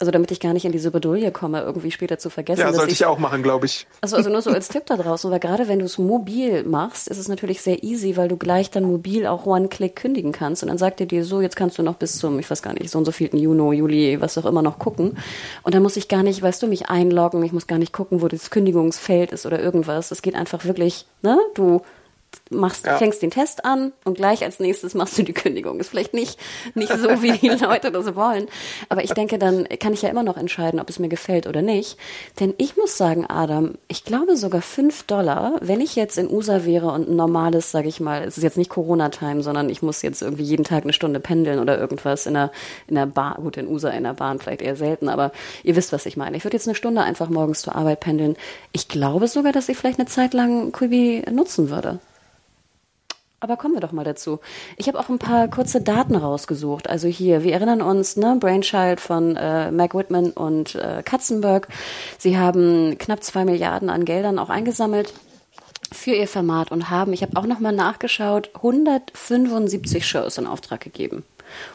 Also damit ich gar nicht in diese Bredouille komme, irgendwie später zu vergessen. Ja, dass sollte ich auch machen, glaube ich. also, also nur so als Tipp da draußen, weil gerade wenn du es mobil machst, ist es natürlich sehr easy, weil du gleich dann mobil auch One-Click kündigen kannst und dann sagt er dir so, jetzt kannst du noch bis zum, ich weiß gar nicht, so und so vielten Juni, Juli, was auch immer noch gucken. Und dann muss ich gar nicht, weißt du, mich einloggen, ich muss gar nicht gucken, wo das Kündigungsfeld ist oder irgendwas. Es geht einfach wirklich, ne, du machst, Ja. fängst den Test an und gleich als nächstes machst du die Kündigung. Ist vielleicht nicht, nicht so, wie die Leute das wollen. Aber ich denke, dann kann ich ja immer noch entscheiden, ob es mir gefällt oder nicht. Denn ich muss sagen, Adam, ich glaube sogar fünf Dollar, wenn ich jetzt in USA wäre und ein normales, sage ich mal, es ist jetzt nicht Corona-Time, sondern ich muss jetzt irgendwie jeden Tag eine Stunde pendeln oder irgendwas in der, in der Bahn, gut, in USA in der Bahn vielleicht eher selten, aber ihr wisst, was ich meine. Ich würde jetzt eine Stunde einfach morgens zur Arbeit pendeln. Ich glaube sogar, dass ich vielleicht eine Zeit lang Quibi nutzen würde. Aber kommen wir doch mal dazu. Ich habe auch ein paar kurze Daten rausgesucht. Also hier, wir erinnern uns, ne, Brainchild von äh, Mac Whitman und äh, Katzenberg. Sie haben knapp zwei Milliarden an Geldern auch eingesammelt für ihr Format und haben, ich habe auch noch mal nachgeschaut, 175 Shows in Auftrag gegeben.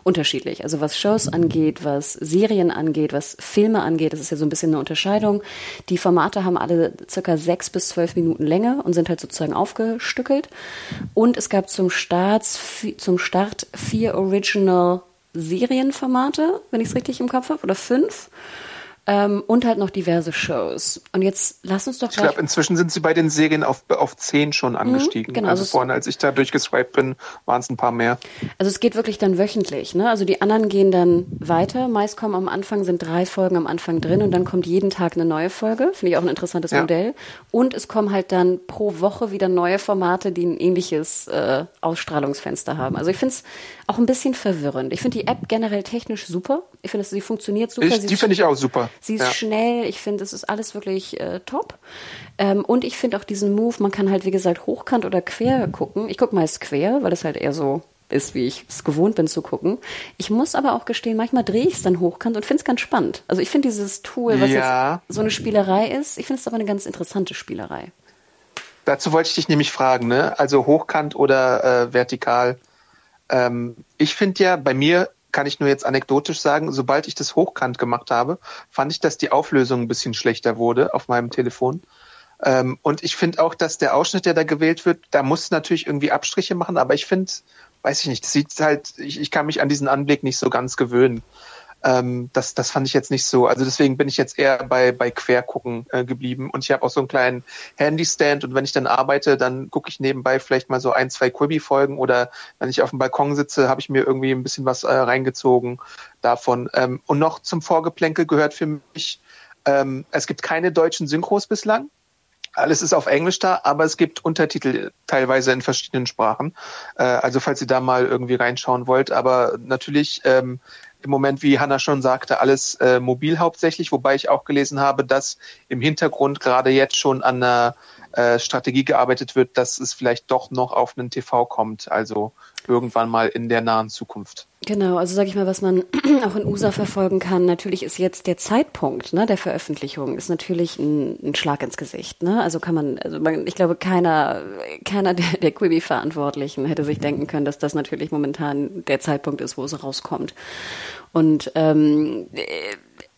Unterschiedlich. Also was Shows angeht, was Serien angeht, was Filme angeht, das ist ja so ein bisschen eine Unterscheidung. Die Formate haben alle circa sechs bis zwölf Minuten Länge und sind halt sozusagen aufgestückelt. Und es gab zum Start, zum Start vier Original Serienformate, wenn ich es richtig im Kopf habe, oder fünf. Ähm, und halt noch diverse Shows. Und jetzt lass uns doch Ich glaube, inzwischen sind sie bei den Serien auf, auf 10 schon angestiegen. genau, also also vorhin, als ich da durchgeswiped bin, waren es ein paar mehr. Also es geht wirklich dann wöchentlich, ne? Also die anderen gehen dann weiter. Meist kommen am Anfang sind drei Folgen am Anfang drin und dann kommt jeden Tag eine neue Folge. Finde ich auch ein interessantes Ja. Modell. Und es kommen halt dann pro Woche wieder neue Formate, die ein ähnliches äh, Ausstrahlungsfenster haben. Also ich finde es auch ein bisschen verwirrend. Ich finde die App generell technisch super. Ich finde, sie funktioniert super. Ich, Sie die finde ich auch super. Sie ist ja. schnell, ich finde, es ist alles wirklich äh, top. Ähm, und ich finde auch diesen Move, man kann halt, wie gesagt, hochkant oder quer gucken. Ich gucke meist quer, weil es halt eher so ist, wie ich es gewohnt bin zu gucken. Ich muss aber auch gestehen, manchmal drehe ich es dann hochkant und finde es ganz spannend. Also ich finde dieses Tool, was Ja. jetzt so eine Spielerei ist, ich finde es aber eine ganz interessante Spielerei. Dazu wollte ich dich nämlich fragen, ne? Also hochkant oder äh, vertikal. Ähm, ich finde ja, bei mir kann ich nur jetzt anekdotisch sagen, sobald ich das hochkant gemacht habe, fand ich, dass die Auflösung ein bisschen schlechter wurde auf meinem Telefon. Ähm, und ich finde auch, dass der Ausschnitt, der da gewählt wird, da muss natürlich irgendwie Abstriche machen, aber ich finde, weiß ich nicht, das sieht halt, ich, ich kann mich an diesen Anblick nicht so ganz gewöhnen. Ähm, das, das fand ich jetzt nicht so. Also deswegen bin ich jetzt eher bei, bei Quergucken äh, geblieben. Und ich habe auch so einen kleinen Handystand und wenn ich dann arbeite, dann gucke ich nebenbei vielleicht mal so ein, zwei Quibi-Folgen oder wenn ich auf dem Balkon sitze, habe ich mir irgendwie ein bisschen was äh, reingezogen davon. Ähm, und noch zum Vorgeplänkel gehört für mich, ähm, es gibt keine deutschen Synchros bislang. Alles ist auf Englisch da, aber es gibt Untertitel teilweise in verschiedenen Sprachen. Äh, also falls ihr da mal irgendwie reinschauen wollt. Aber natürlich ähm, im Moment, wie Hanna schon sagte, alles äh, mobil hauptsächlich, wobei ich auch gelesen habe, dass im Hintergrund gerade jetzt schon an einer äh, Strategie gearbeitet wird, dass es vielleicht doch noch auf einen TV kommt. Also irgendwann mal in der nahen Zukunft. Genau, also sage ich mal, was man (clears throat) auch in USA verfolgen kann, natürlich ist jetzt der Zeitpunkt ne, der Veröffentlichung, ist natürlich ein, ein Schlag ins Gesicht. Ne? Also kann man, also man, ich glaube, keiner, keiner der, der Quibi-Verantwortlichen hätte sich denken können, dass das natürlich momentan der Zeitpunkt ist, wo es rauskommt. Und ähm, äh,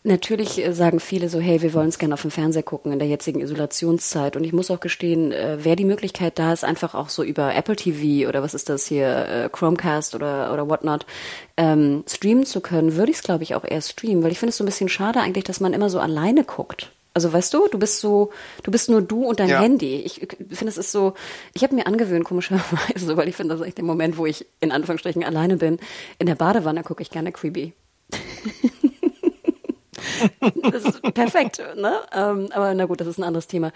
Natürlich äh, sagen viele so, hey, wir wollen es gerne auf dem Fernseher gucken in der jetzigen Isolationszeit. Und ich muss auch gestehen, äh, wäre die Möglichkeit da ist, einfach auch so über Apple TV oder was ist das hier, äh, Chromecast oder, oder whatnot, ähm, streamen zu können, würde ich es, glaube ich, auch eher streamen. Weil ich finde es so ein bisschen schade eigentlich, dass man immer so alleine guckt. Also weißt du, du bist so, du bist nur du und dein Ja. Handy. Ich, ich finde, es ist so, ich habe mir angewöhnt, komischerweise, (laughs) weil ich finde, das ist echt der Moment, wo ich in Anführungsstrichen alleine bin. In der Badewanne gucke ich gerne Creepy. (laughs) das ist perfekt, ne? Ähm, aber na gut, das ist ein anderes Thema.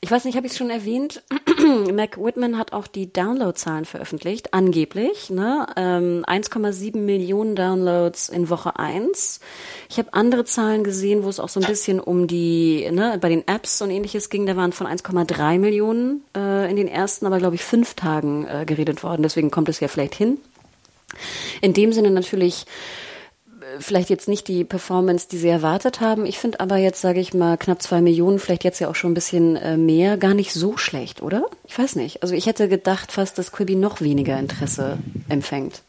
Ich weiß nicht, habe ich es schon erwähnt? (clears throat) Mac Whitman hat auch die Downloadzahlen veröffentlicht, angeblich, ne? Ähm, 1,7 Millionen Downloads in Woche 1. Ich habe andere Zahlen gesehen, wo es auch so ein bisschen um die, ne, bei den Apps und ähnliches ging. Da waren von 1,3 Millionen äh, in den ersten, aber glaube ich fünf Tagen äh, geredet worden. Deswegen kommt es ja vielleicht hin. In dem Sinne natürlich vielleicht jetzt nicht die Performance, die sie erwartet haben. Ich finde aber jetzt, sage ich mal, knapp zwei Millionen, vielleicht jetzt ja auch schon ein bisschen äh, mehr, gar nicht so schlecht, oder? Ich weiß nicht. Also ich hätte gedacht fast, dass Quibi noch weniger Interesse empfängt.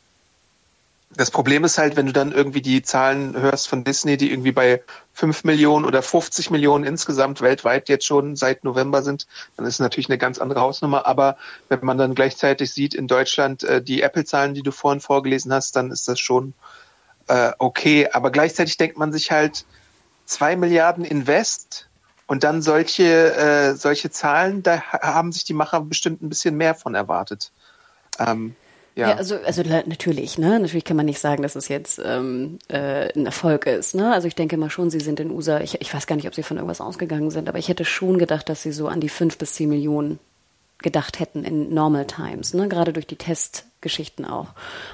Das Problem ist halt, wenn du dann irgendwie die Zahlen hörst von Disney, die irgendwie bei 5 Millionen oder 50 Millionen insgesamt weltweit jetzt schon seit November sind, dann ist es natürlich eine ganz andere Hausnummer. Aber wenn man dann gleichzeitig sieht in Deutschland äh, die Apple-Zahlen, die du vorhin vorgelesen hast, dann ist das schon äh, okay, aber gleichzeitig denkt man sich halt, zwei Milliarden Invest und dann solche, äh, solche Zahlen, da haben sich die Macher bestimmt ein bisschen mehr von erwartet. Ähm, ja. ja. also, also natürlich, ne? Natürlich kann man nicht sagen, dass es jetzt ähm, äh, ein Erfolg ist. Ne? Also ich denke mal schon, sie sind in USA, ich, ich weiß gar nicht, ob sie von irgendwas ausgegangen sind, aber ich hätte schon gedacht, dass sie so an die fünf bis zehn Millionen gedacht hätten in Normal Times, ne? gerade durch die Testgeschichten auch.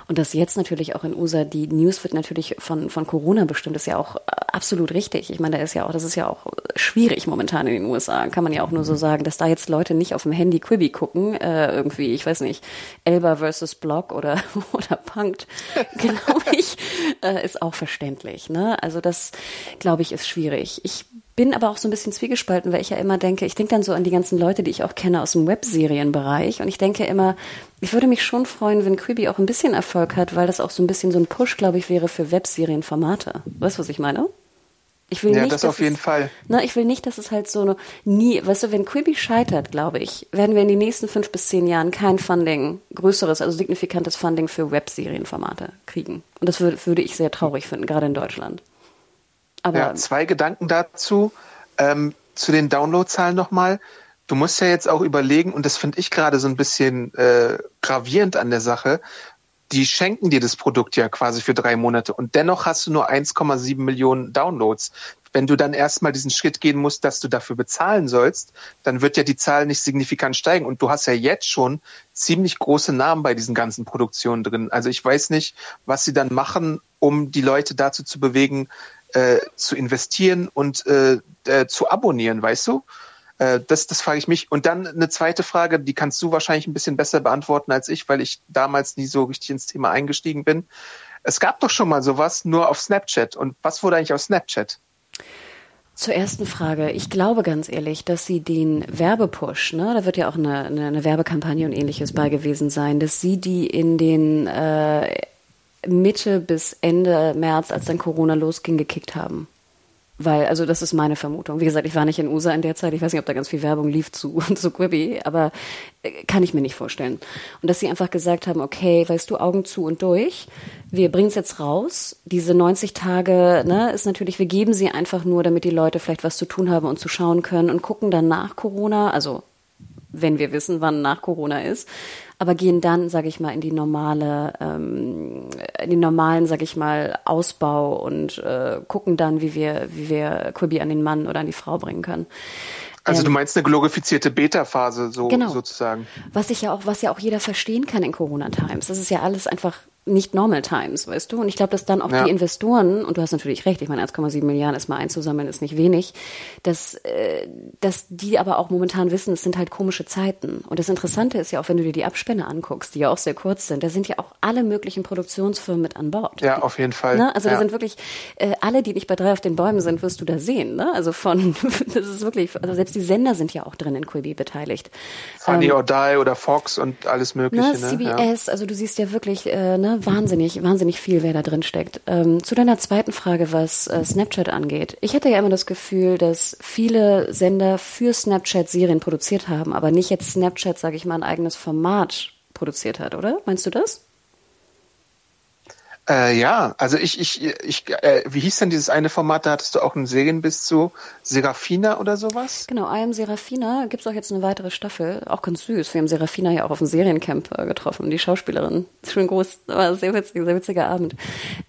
Und dass jetzt natürlich auch in USA die News wird natürlich von, von Corona bestimmt, ist ja auch absolut richtig. Ich meine, da ist ja auch, das ist ja auch schwierig momentan in den USA, kann man ja auch nur so sagen, dass da jetzt Leute nicht auf dem Handy Quibi gucken, äh, irgendwie, ich weiß nicht, Elba versus Block oder, (laughs) oder Punkt, (laughs) glaube ich, äh, ist auch verständlich. Ne? Also das, glaube ich, ist schwierig. Ich bin aber auch so ein bisschen zwiegespalten, weil ich ja immer denke, ich denke dann so an die ganzen Leute, die ich auch kenne aus dem Webserienbereich und ich denke immer, ich würde mich schon freuen, wenn Quibi auch ein bisschen Erfolg hat, weil das auch so ein bisschen so ein Push, glaube ich, wäre für Webserienformate. Weißt du, was ich meine? Ich will ja, nicht, das auf jeden es, Fall. Na, ich will nicht, dass es halt so eine, nie, weißt du, wenn Quibi scheitert, glaube ich, werden wir in den nächsten fünf bis zehn Jahren kein Funding, größeres, also signifikantes Funding für Webserienformate kriegen. Und das würde, würde ich sehr traurig finden, gerade in Deutschland. Aber ja, zwei Gedanken dazu. Ähm, zu den Downloadzahlen nochmal. Du musst ja jetzt auch überlegen, und das finde ich gerade so ein bisschen äh, gravierend an der Sache, die schenken dir das Produkt ja quasi für drei Monate und dennoch hast du nur 1,7 Millionen Downloads. Wenn du dann erstmal diesen Schritt gehen musst, dass du dafür bezahlen sollst, dann wird ja die Zahl nicht signifikant steigen. Und du hast ja jetzt schon ziemlich große Namen bei diesen ganzen Produktionen drin. Also ich weiß nicht, was sie dann machen, um die Leute dazu zu bewegen, äh, zu investieren und äh, äh, zu abonnieren, weißt du? Äh, das, das frage ich mich. Und dann eine zweite Frage, die kannst du wahrscheinlich ein bisschen besser beantworten als ich, weil ich damals nie so richtig ins Thema eingestiegen bin. Es gab doch schon mal sowas nur auf Snapchat. Und was wurde eigentlich auf Snapchat? Zur ersten Frage. Ich glaube ganz ehrlich, dass sie den Werbepush, ne, da wird ja auch eine, eine, eine Werbekampagne und ähnliches bei gewesen sein, dass sie die in den äh, Mitte bis Ende März, als dann Corona losging, gekickt haben. Weil, also das ist meine Vermutung. Wie gesagt, ich war nicht in USA in der Zeit. Ich weiß nicht, ob da ganz viel Werbung lief zu, (laughs) zu Quibi, aber äh, kann ich mir nicht vorstellen. Und dass sie einfach gesagt haben, okay, weißt du, Augen zu und durch. Wir bringen es jetzt raus. Diese 90 Tage, ne, ist natürlich, wir geben sie einfach nur, damit die Leute vielleicht was zu tun haben und zu schauen können und gucken dann nach Corona, also wenn wir wissen, wann nach Corona ist, aber gehen dann, sage ich mal, in die normale, ähm, in den normalen, sage ich mal, Ausbau und äh, gucken dann, wie wir, wie wir Quibi an den Mann oder an die Frau bringen können. Also ähm, du meinst eine glorifizierte Beta-Phase so genau. sozusagen. Was ich ja auch, was ja auch jeder verstehen kann in Corona Times. Das ist ja alles einfach nicht Normal Times, weißt du? Und ich glaube, dass dann auch ja. die Investoren, und du hast natürlich recht, ich meine, 1,7 Milliarden ist mal einzusammeln, ist nicht wenig, dass, äh, dass die aber auch momentan wissen, es sind halt komische Zeiten. Und das Interessante ist ja auch, wenn du dir die Abspende anguckst, die ja auch sehr kurz sind, da sind ja auch alle möglichen Produktionsfirmen mit an Bord. Ja, auf jeden Fall. Ne? Also ja. da sind wirklich, äh, alle, die nicht bei drei auf den Bäumen sind, wirst du da sehen. Ne? Also von, (laughs) das ist wirklich, also selbst die Sender sind ja auch drin in Quibi beteiligt. Funny ähm, or Die oder Fox und alles mögliche. Ne, CBS, ja. also du siehst ja wirklich, äh, ne, wahnsinnig, wahnsinnig viel, wer da drin steckt. Ähm, zu deiner zweiten Frage, was äh, Snapchat angeht. Ich hatte ja immer das Gefühl, dass viele Sender für Snapchat Serien produziert haben, aber nicht jetzt Snapchat, sage ich mal, ein eigenes Format produziert hat, oder? Meinst du das? Äh, ja, also ich, ich, ich, äh, wie hieß denn dieses eine Format, da hattest du auch einen Serienbiss zu Serafina oder sowas? Genau, I am Serafina gibt's auch jetzt eine weitere Staffel, auch ganz süß. Wir haben Serafina ja auch auf dem Seriencamp äh, getroffen, die Schauspielerin. (laughs) Schön groß, war sehr witzig, sehr witziger Abend.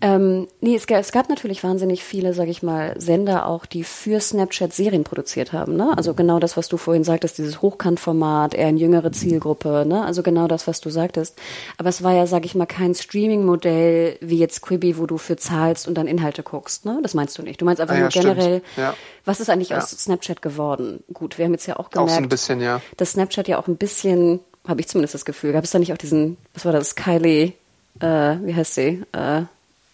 Ähm, nee, es, es gab natürlich wahnsinnig viele, sag ich mal, Sender auch, die für Snapchat Serien produziert haben. Ne? Also genau das, was du vorhin sagtest, dieses Hochkantformat, eher eine jüngere Zielgruppe, ne? Also genau das, was du sagtest. Aber es war ja, sag ich mal, kein Streaming-Modell wie jetzt Quibi, wo du für zahlst und dann Inhalte guckst. Ne? Das meinst du nicht. Du meinst einfach ah, ja, nur generell, ja. was ist eigentlich ja. aus Snapchat geworden? Gut, wir haben jetzt ja auch gemerkt, auch so ein bisschen, ja. dass Snapchat ja auch ein bisschen, habe ich zumindest das Gefühl, gab es da nicht auch diesen, was war das, Kylie, äh, wie heißt sie? Äh,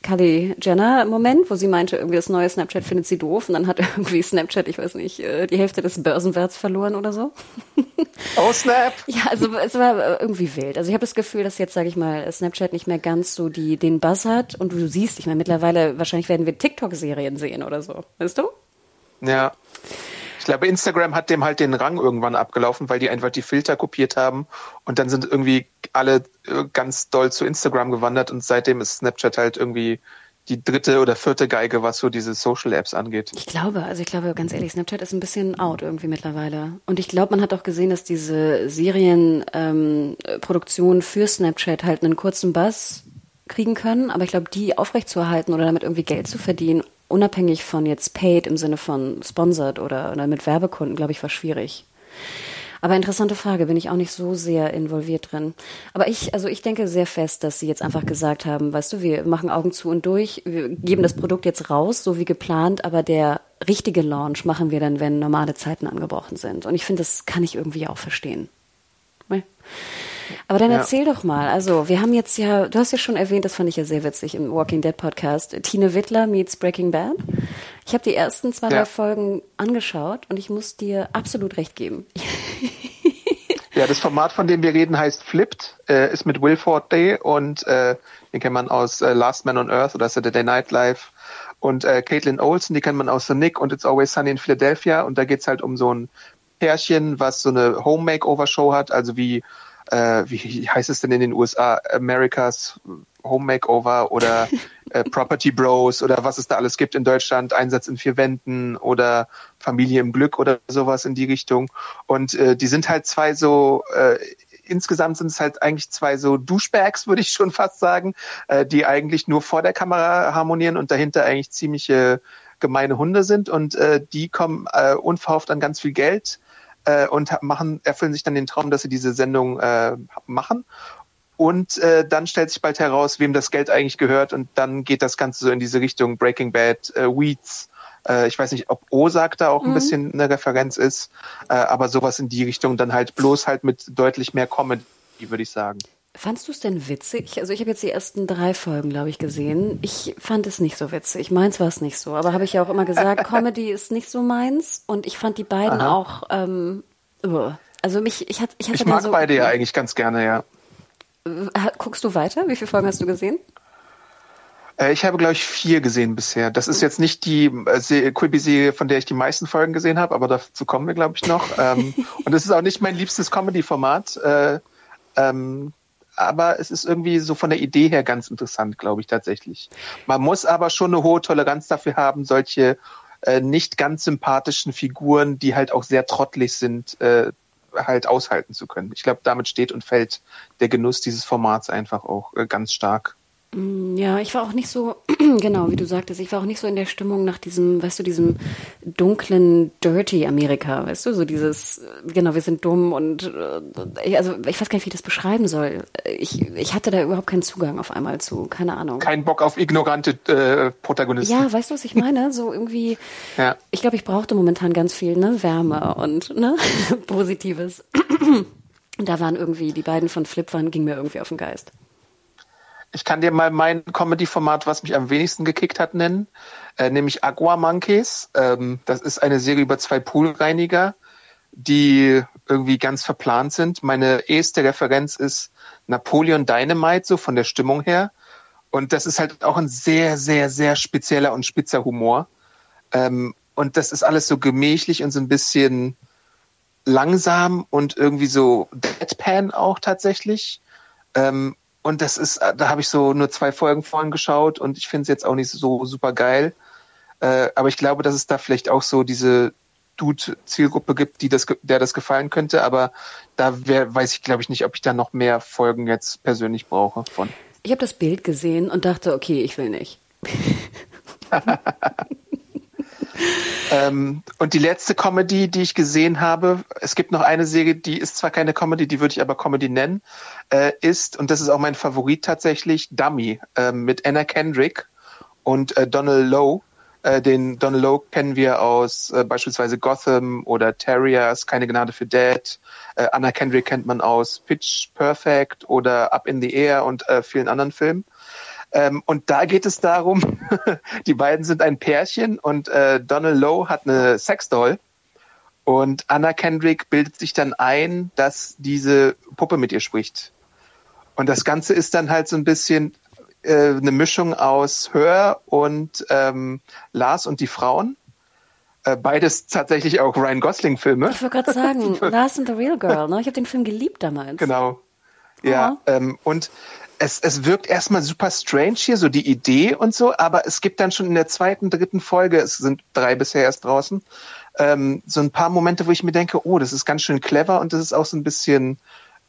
Kylie Jenner Moment, wo sie meinte, irgendwie das neue Snapchat findet sie doof und dann hat (laughs) irgendwie Snapchat, ich weiß nicht, äh, die Hälfte des Börsenwerts verloren oder so. (laughs) Oh Snap! ja, also es war irgendwie wild. Also ich habe das Gefühl, dass jetzt, sage ich mal, Snapchat nicht mehr ganz so die den Buzz hat und du siehst, ich meine, mittlerweile wahrscheinlich werden wir TikTok-Serien sehen oder so, weißt du? Ja. Ich glaube, Instagram hat dem halt den Rang irgendwann abgelaufen, weil die einfach die Filter kopiert haben und dann sind irgendwie alle äh, ganz doll zu Instagram gewandert und seitdem ist Snapchat halt irgendwie die dritte oder vierte Geige, was so diese Social Apps angeht. Ich glaube, also ich glaube ganz ehrlich, Snapchat ist ein bisschen out irgendwie mittlerweile. Und ich glaube, man hat auch gesehen, dass diese Serienproduktionen ähm, für Snapchat halt einen kurzen Buzz kriegen können, aber ich glaube, die aufrechtzuerhalten oder damit irgendwie Geld zu verdienen, unabhängig von jetzt paid im Sinne von sponsored oder, oder mit Werbekunden, glaube ich, war schwierig. Aber interessante Frage, bin ich auch nicht so sehr involviert drin. Aber ich, also ich denke sehr fest, dass sie jetzt einfach gesagt haben, weißt du, wir machen Augen zu und durch, wir geben das Produkt jetzt raus, so wie geplant, aber der richtige Launch machen wir dann, wenn normale Zeiten angebrochen sind. Und ich finde, das kann ich irgendwie auch verstehen. Aber dann ja. erzähl doch mal. Also, wir haben jetzt ja, du hast ja schon erwähnt, das fand ich ja sehr witzig im Walking Dead Podcast, Tine Wittler meets Breaking Bad. Ich habe die ersten zwei, ja. drei Folgen angeschaut und ich muss dir absolut recht geben. (laughs) Ja, das Format, von dem wir reden, heißt Flipped, äh, ist mit Will Day und äh, den kennt man aus äh, Last Man on Earth oder Saturday Night Live und äh, Caitlin Olsen, die kennt man aus The Nick und It's Always Sunny in Philadelphia und da geht's halt um so ein Pärchen, was so eine Home Makeover Show hat, also wie äh, wie heißt es denn in den USA, America's Home Makeover oder (laughs) äh, Property Bros oder was es da alles gibt in Deutschland, Einsatz in vier Wänden oder Familie im Glück oder sowas in die Richtung. Und äh, die sind halt zwei so, äh, insgesamt sind es halt eigentlich zwei so Duschbags, (laughs) würde ich schon fast sagen, äh, die eigentlich nur vor der Kamera harmonieren und dahinter eigentlich ziemliche gemeine Hunde sind und äh, die kommen äh, unverhofft an ganz viel Geld äh, und machen, erfüllen sich dann den Traum, dass sie diese Sendung äh, machen. Und äh, dann stellt sich bald heraus, wem das Geld eigentlich gehört. Und dann geht das Ganze so in diese Richtung Breaking Bad, äh, Weeds. Äh, ich weiß nicht, ob Ozark da auch ein mhm. bisschen eine Referenz ist, äh, aber sowas in die Richtung dann halt bloß halt mit deutlich mehr Comedy, würde ich sagen. Fandst du es denn witzig? Also ich habe jetzt die ersten drei Folgen, glaube ich, gesehen. Ich fand es nicht so witzig. Meins war es nicht so. Aber habe ich ja auch immer gesagt, (laughs) Comedy ist nicht so meins. Und ich fand die beiden Aha. auch. Ähm, also mich, ich hatte, ich hatte ich mag so, beide ja eigentlich ganz gerne, ja. Guckst du weiter? Wie viele Folgen hast du gesehen? Äh, ich habe, glaube ich, vier gesehen bisher. Das ist jetzt nicht die äh, Quibi-Serie, von der ich die meisten Folgen gesehen habe, aber dazu kommen wir, glaube ich, noch. ähm, (laughs) und es ist auch nicht mein liebstes Comedy-Format. Äh, ähm, aber es ist irgendwie so von der Idee her ganz interessant, glaube ich tatsächlich. Man muss aber schon eine hohe Toleranz dafür haben, solche äh, nicht ganz sympathischen Figuren, die halt auch sehr trottelig sind, äh, halt aushalten zu können. Ich glaube, damit steht und fällt der Genuss dieses Formats einfach auch äh, ganz stark. Mm, ja, ich war auch nicht so, (clears throat) genau, wie du sagtest, ich war auch nicht so in der Stimmung nach diesem, weißt du, diesem dunklen, dirty Amerika, weißt du, so dieses, genau, wir sind dumm und, äh, also ich weiß gar nicht, wie ich das beschreiben soll. Ich, ich hatte da überhaupt keinen Zugang auf einmal zu, keine Ahnung. Kein Bock auf ignorante äh, Protagonisten. Ja, weißt du, was ich meine? So irgendwie, (laughs) ja. ich glaube, ich brauchte momentan ganz viel, ne, Wärme und, ne, (laughs) Positives. (clears throat) da waren irgendwie, die beiden von Flip waren, ging mir irgendwie auf den Geist. Ich kann dir mal mein Comedy-Format, was mich am wenigsten gekickt hat, nennen, äh, nämlich Aqua Monkeys. Ähm, das ist eine Serie über zwei Poolreiniger, die irgendwie ganz verplant sind. Meine erste Referenz ist Napoleon Dynamite, so von der Stimmung her. Und das ist halt auch ein sehr, sehr, sehr spezieller und spitzer Humor. Ähm, und das ist alles so gemächlich und so ein bisschen langsam und irgendwie so Deadpan auch tatsächlich. Ähm, und das ist, da habe ich so nur zwei Folgen vorhin geschaut und ich finde es jetzt auch nicht so super geil. Äh, aber ich glaube, dass es da vielleicht auch so diese Dude-Zielgruppe gibt, die das, der das gefallen könnte. Aber da wär, weiß ich, glaube ich, nicht, ob ich da noch mehr Folgen jetzt persönlich brauche von. Ich habe das Bild gesehen und dachte, okay, ich will nicht. (laughs) ähm, und die letzte Comedy, die ich gesehen habe, es gibt noch eine Serie, die ist zwar keine Comedy, die würde ich aber Comedy nennen, äh, ist, und das ist auch mein Favorit tatsächlich, Dummy äh, mit Anna Kendrick und äh, Donald Lowe. Äh, den Donald Lowe kennen wir aus äh, beispielsweise Gotham oder Terriers, Keine Gnade für Dead. Äh, Anna Kendrick kennt man aus Pitch Perfect oder Up in the Air und äh, vielen anderen Filmen. Ähm, und da geht es darum, (laughs) die beiden sind ein Pärchen und äh, Donald Lowe hat eine Sexdoll und Anna Kendrick bildet sich dann ein, dass diese Puppe mit ihr spricht. Und das Ganze ist dann halt so ein bisschen äh, eine Mischung aus Hör und ähm, Lars und die Frauen. Äh, beides tatsächlich auch Ryan Gosling-Filme. Ich wollte gerade sagen, (laughs) Lars and the Real Girl, ne? Ich habe den Film geliebt damals. Genau. Ja, oh. ähm, und es, es wirkt erstmal super strange hier, so die Idee und so, aber es gibt dann schon in der zweiten, dritten Folge, es sind drei bisher erst draußen, ähm, so ein paar Momente, wo ich mir denke, oh, das ist ganz schön clever und das ist auch so ein bisschen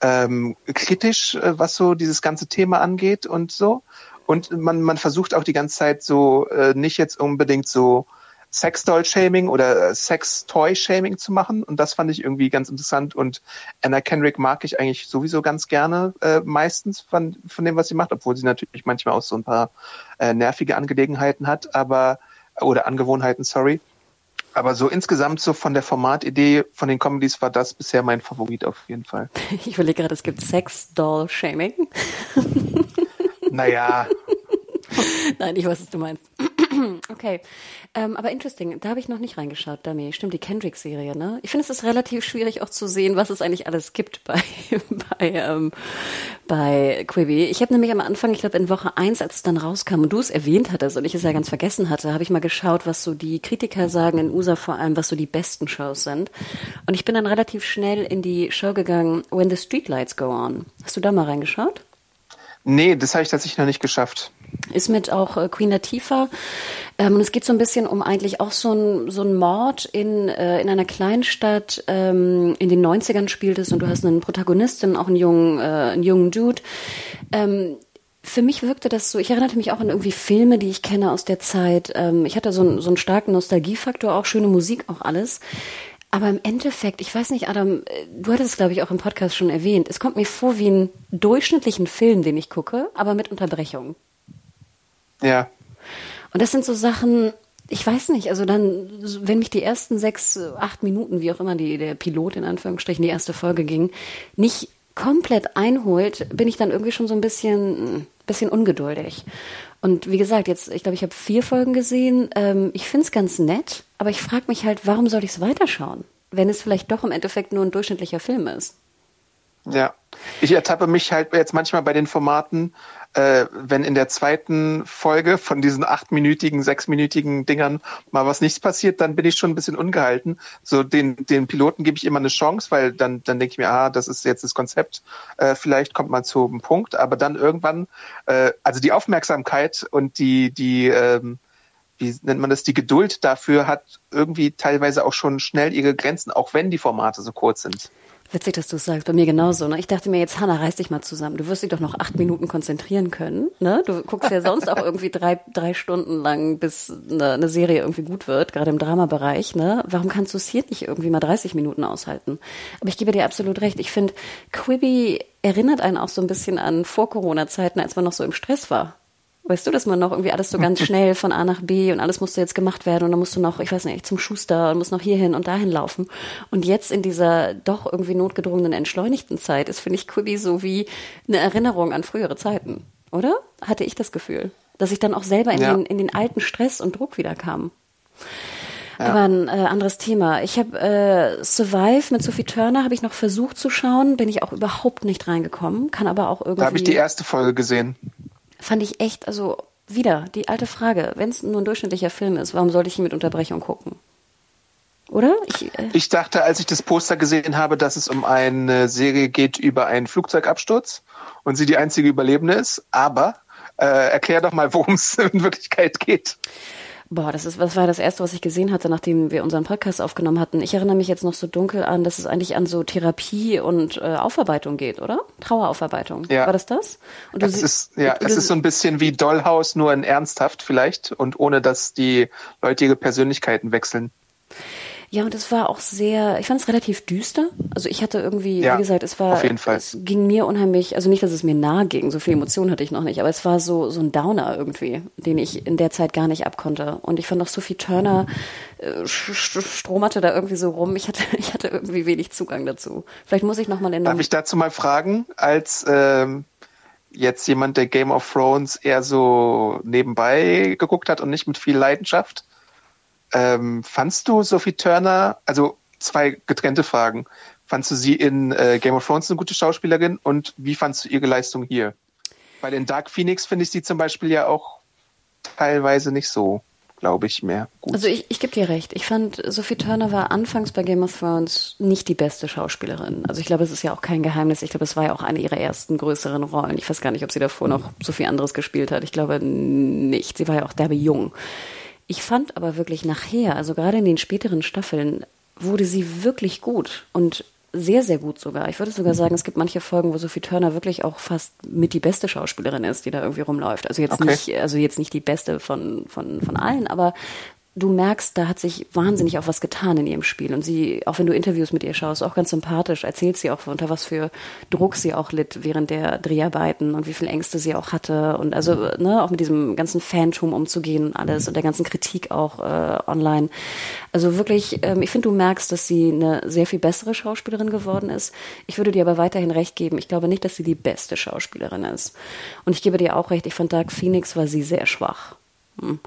ähm, kritisch, äh, was so dieses ganze Thema angeht und so. Und man, man versucht auch die ganze Zeit so äh, nicht jetzt unbedingt so Sexdoll-Shaming oder äh, Sex-Toy-Shaming zu machen. Und das fand ich irgendwie ganz interessant. Und Anna Kendrick mag ich eigentlich sowieso ganz gerne äh, meistens von, von dem, was sie macht, obwohl sie natürlich manchmal auch so ein paar äh, nervige Angelegenheiten hat, aber oder Angewohnheiten, sorry. Aber so insgesamt so von der Formatidee von den Comedies war das bisher mein Favorit auf jeden Fall. (laughs) Ich überlege gerade, es gibt Sex-Doll-Shaming. Naja. (laughs) Nein, ich weiß, was du meinst. (clears throat) okay. Ähm, aber interesting, da habe ich noch nicht reingeschaut, Dami. Stimmt, die Kendrick-Serie, ne? Ich finde, es ist relativ schwierig auch zu sehen, was es eigentlich alles gibt (laughs) bei, bei, ähm, bei Quibi. Ich habe nämlich am Anfang, ich glaube in Woche eins, als es dann rauskam und du es erwähnt hattest und ich es ja ganz vergessen hatte, habe ich mal geschaut, was so die Kritiker sagen in USA vor allem, was so die besten Shows sind. Und ich bin dann relativ schnell in die Show gegangen, When the Streetlights Go On. Hast du da mal reingeschaut? Nee, das habe ich tatsächlich noch nicht geschafft. Ist mit auch äh, Queen Latifah. Ähm, und es geht so ein bisschen um eigentlich auch so ein, so ein Mord in, äh, in einer Kleinstadt. Ähm, in den 90ern spielt es und du hast einen Protagonisten, auch einen jungen, äh, einen jungen Dude. Ähm, für mich wirkte das so, ich erinnerte mich auch an irgendwie Filme, die ich kenne aus der Zeit. Ähm, ich hatte so, ein, so einen starken Nostalgiefaktor, auch schöne Musik, auch alles. Aber im Endeffekt, ich weiß nicht, Adam, äh, du hattest es, glaube ich, auch im Podcast schon erwähnt, es kommt mir vor wie einen durchschnittlichen Film, den ich gucke, aber mit Unterbrechung. Ja. Und das sind so Sachen, ich weiß nicht, also dann, wenn mich die ersten sechs, acht Minuten, wie auch immer die, der Pilot in Anführungsstrichen, die erste Folge ging, nicht komplett einholt, bin ich dann irgendwie schon so ein bisschen, bisschen ungeduldig. Und wie gesagt, jetzt, ich glaube, ich habe vier Folgen gesehen. Ähm, ich finde es ganz nett, aber ich frage mich halt, warum soll ich es weiterschauen, wenn es vielleicht doch im Endeffekt nur ein durchschnittlicher Film ist? Ja, ich ertappe mich halt jetzt manchmal bei den Formaten, äh, wenn in der zweiten Folge von diesen achtminütigen, sechsminütigen Dingern mal was nichts passiert, dann bin ich schon ein bisschen ungehalten. So den, den Piloten gebe ich immer eine Chance, weil dann, dann denke ich mir, ah, das ist jetzt das Konzept, äh, vielleicht kommt man zu einem Punkt, aber dann irgendwann, äh, also die Aufmerksamkeit und die, die, ähm, wie nennt man das, die Geduld dafür hat irgendwie teilweise auch schon schnell ihre Grenzen, auch wenn die Formate so kurz sind. Witzig, dass du es sagst. Bei mir genauso. Ne? Ich dachte mir jetzt, Hanna, reiß dich mal zusammen. Du wirst dich doch noch acht Minuten konzentrieren können. Ne? Du guckst ja sonst auch irgendwie drei, drei Stunden lang, bis eine, eine Serie irgendwie gut wird, gerade im Dramabereich. Ne? Warum kannst du es hier nicht irgendwie mal 30 Minuten aushalten? Aber ich gebe dir absolut recht. Ich finde, Quibi erinnert einen auch so ein bisschen an Vor-Corona-Zeiten, als man noch so im Stress war. Weißt du, dass man noch irgendwie alles so ganz schnell von A nach B und alles musste jetzt gemacht werden und dann musst du noch, ich weiß nicht, zum Schuster und musst noch hierhin und dahin laufen. Und jetzt in dieser doch irgendwie notgedrungenen, entschleunigten Zeit ist, finde ich, Quibi so wie eine Erinnerung an frühere Zeiten, oder? Hatte ich das Gefühl, dass ich dann auch selber in, ja. den, in den alten Stress und Druck wieder kam. Ja. Aber ein äh, anderes Thema. Ich habe äh, Survive mit Sophie Turner habe ich noch versucht zu schauen, bin ich auch überhaupt nicht reingekommen, kann aber auch irgendwie. Da habe ich die erste Folge gesehen fand ich echt, also wieder die alte Frage, wenn es nur ein durchschnittlicher Film ist, warum sollte ich ihn mit Unterbrechung gucken? Oder? Ich, äh ich, dachte, als ich das Poster gesehen habe, dass es um eine Serie geht über einen Flugzeugabsturz und sie die einzige Überlebende ist. Aber äh, erklär doch mal, worum es in Wirklichkeit geht. Boah, das ist, was war das erste, was ich gesehen hatte, nachdem wir unseren Podcast aufgenommen hatten. Ich erinnere mich jetzt noch so dunkel an, dass es eigentlich an so Therapie und äh, Aufarbeitung geht, oder? Traueraufarbeitung. Ja. War das das? Und es ist, ja, es ist so ein bisschen wie Dollhouse, nur in ernsthaft vielleicht und ohne, dass die Leute ihre Persönlichkeiten wechseln. Ja, und es war auch sehr, ich fand es relativ düster. Also ich hatte irgendwie, ja, wie gesagt, es war, es ging mir unheimlich, also nicht, dass es mir nahe ging, so viel Emotionen hatte ich noch nicht, aber es war so, so ein Downer irgendwie, den ich in der Zeit gar nicht abkonnte. Und ich fand auch Sophie Turner äh, stromerte da irgendwie so rum. Ich hatte, (laughs) ich hatte irgendwie wenig Zugang dazu. Vielleicht muss ich nochmal in Darf ich dazu mal fragen, als ähm, jetzt jemand, der Game of Thrones eher so nebenbei geguckt hat und nicht mit viel Leidenschaft, ähm, fandst du Sophie Turner, also zwei getrennte Fragen, fandst du sie in äh, Game of Thrones eine gute Schauspielerin und wie fandst du ihre Leistung hier? Weil in Dark Phoenix finde ich sie zum Beispiel ja auch teilweise nicht so, glaube ich, mehr gut. Also ich, ich gebe dir recht. Ich fand, Sophie Turner war anfangs bei Game of Thrones nicht die beste Schauspielerin. Also ich glaube, es ist ja auch kein Geheimnis. Ich glaube, es war ja auch eine ihrer ersten größeren Rollen. Ich weiß gar nicht, ob sie davor noch so viel anderes gespielt hat. Ich glaube nicht. Sie war ja auch derbe jung. Ich fand aber wirklich nachher, also gerade in den späteren Staffeln, wurde sie wirklich gut und sehr, sehr gut sogar. Ich würde sogar sagen, es gibt manche Folgen, wo Sophie Turner wirklich auch fast mit die beste Schauspielerin ist, die da irgendwie rumläuft. Also jetzt okay. nicht, also jetzt nicht die beste von, von, von allen, aber du merkst, da hat sich wahnsinnig auch was getan in ihrem Spiel. Und sie, auch wenn du Interviews mit ihr schaust, auch ganz sympathisch, erzählt sie auch, unter was für Druck sie auch litt während der Dreharbeiten und wie viel Ängste sie auch hatte. Und also, ne, auch mit diesem ganzen Fantum umzugehen und alles und der ganzen Kritik auch äh, online. Also wirklich, ähm, ich finde, du merkst, dass sie eine sehr viel bessere Schauspielerin geworden ist. Ich würde dir aber weiterhin recht geben. Ich glaube nicht, dass sie die beste Schauspielerin ist. Und ich gebe dir auch recht, ich fand Dark Phoenix war sie sehr schwach. Hm.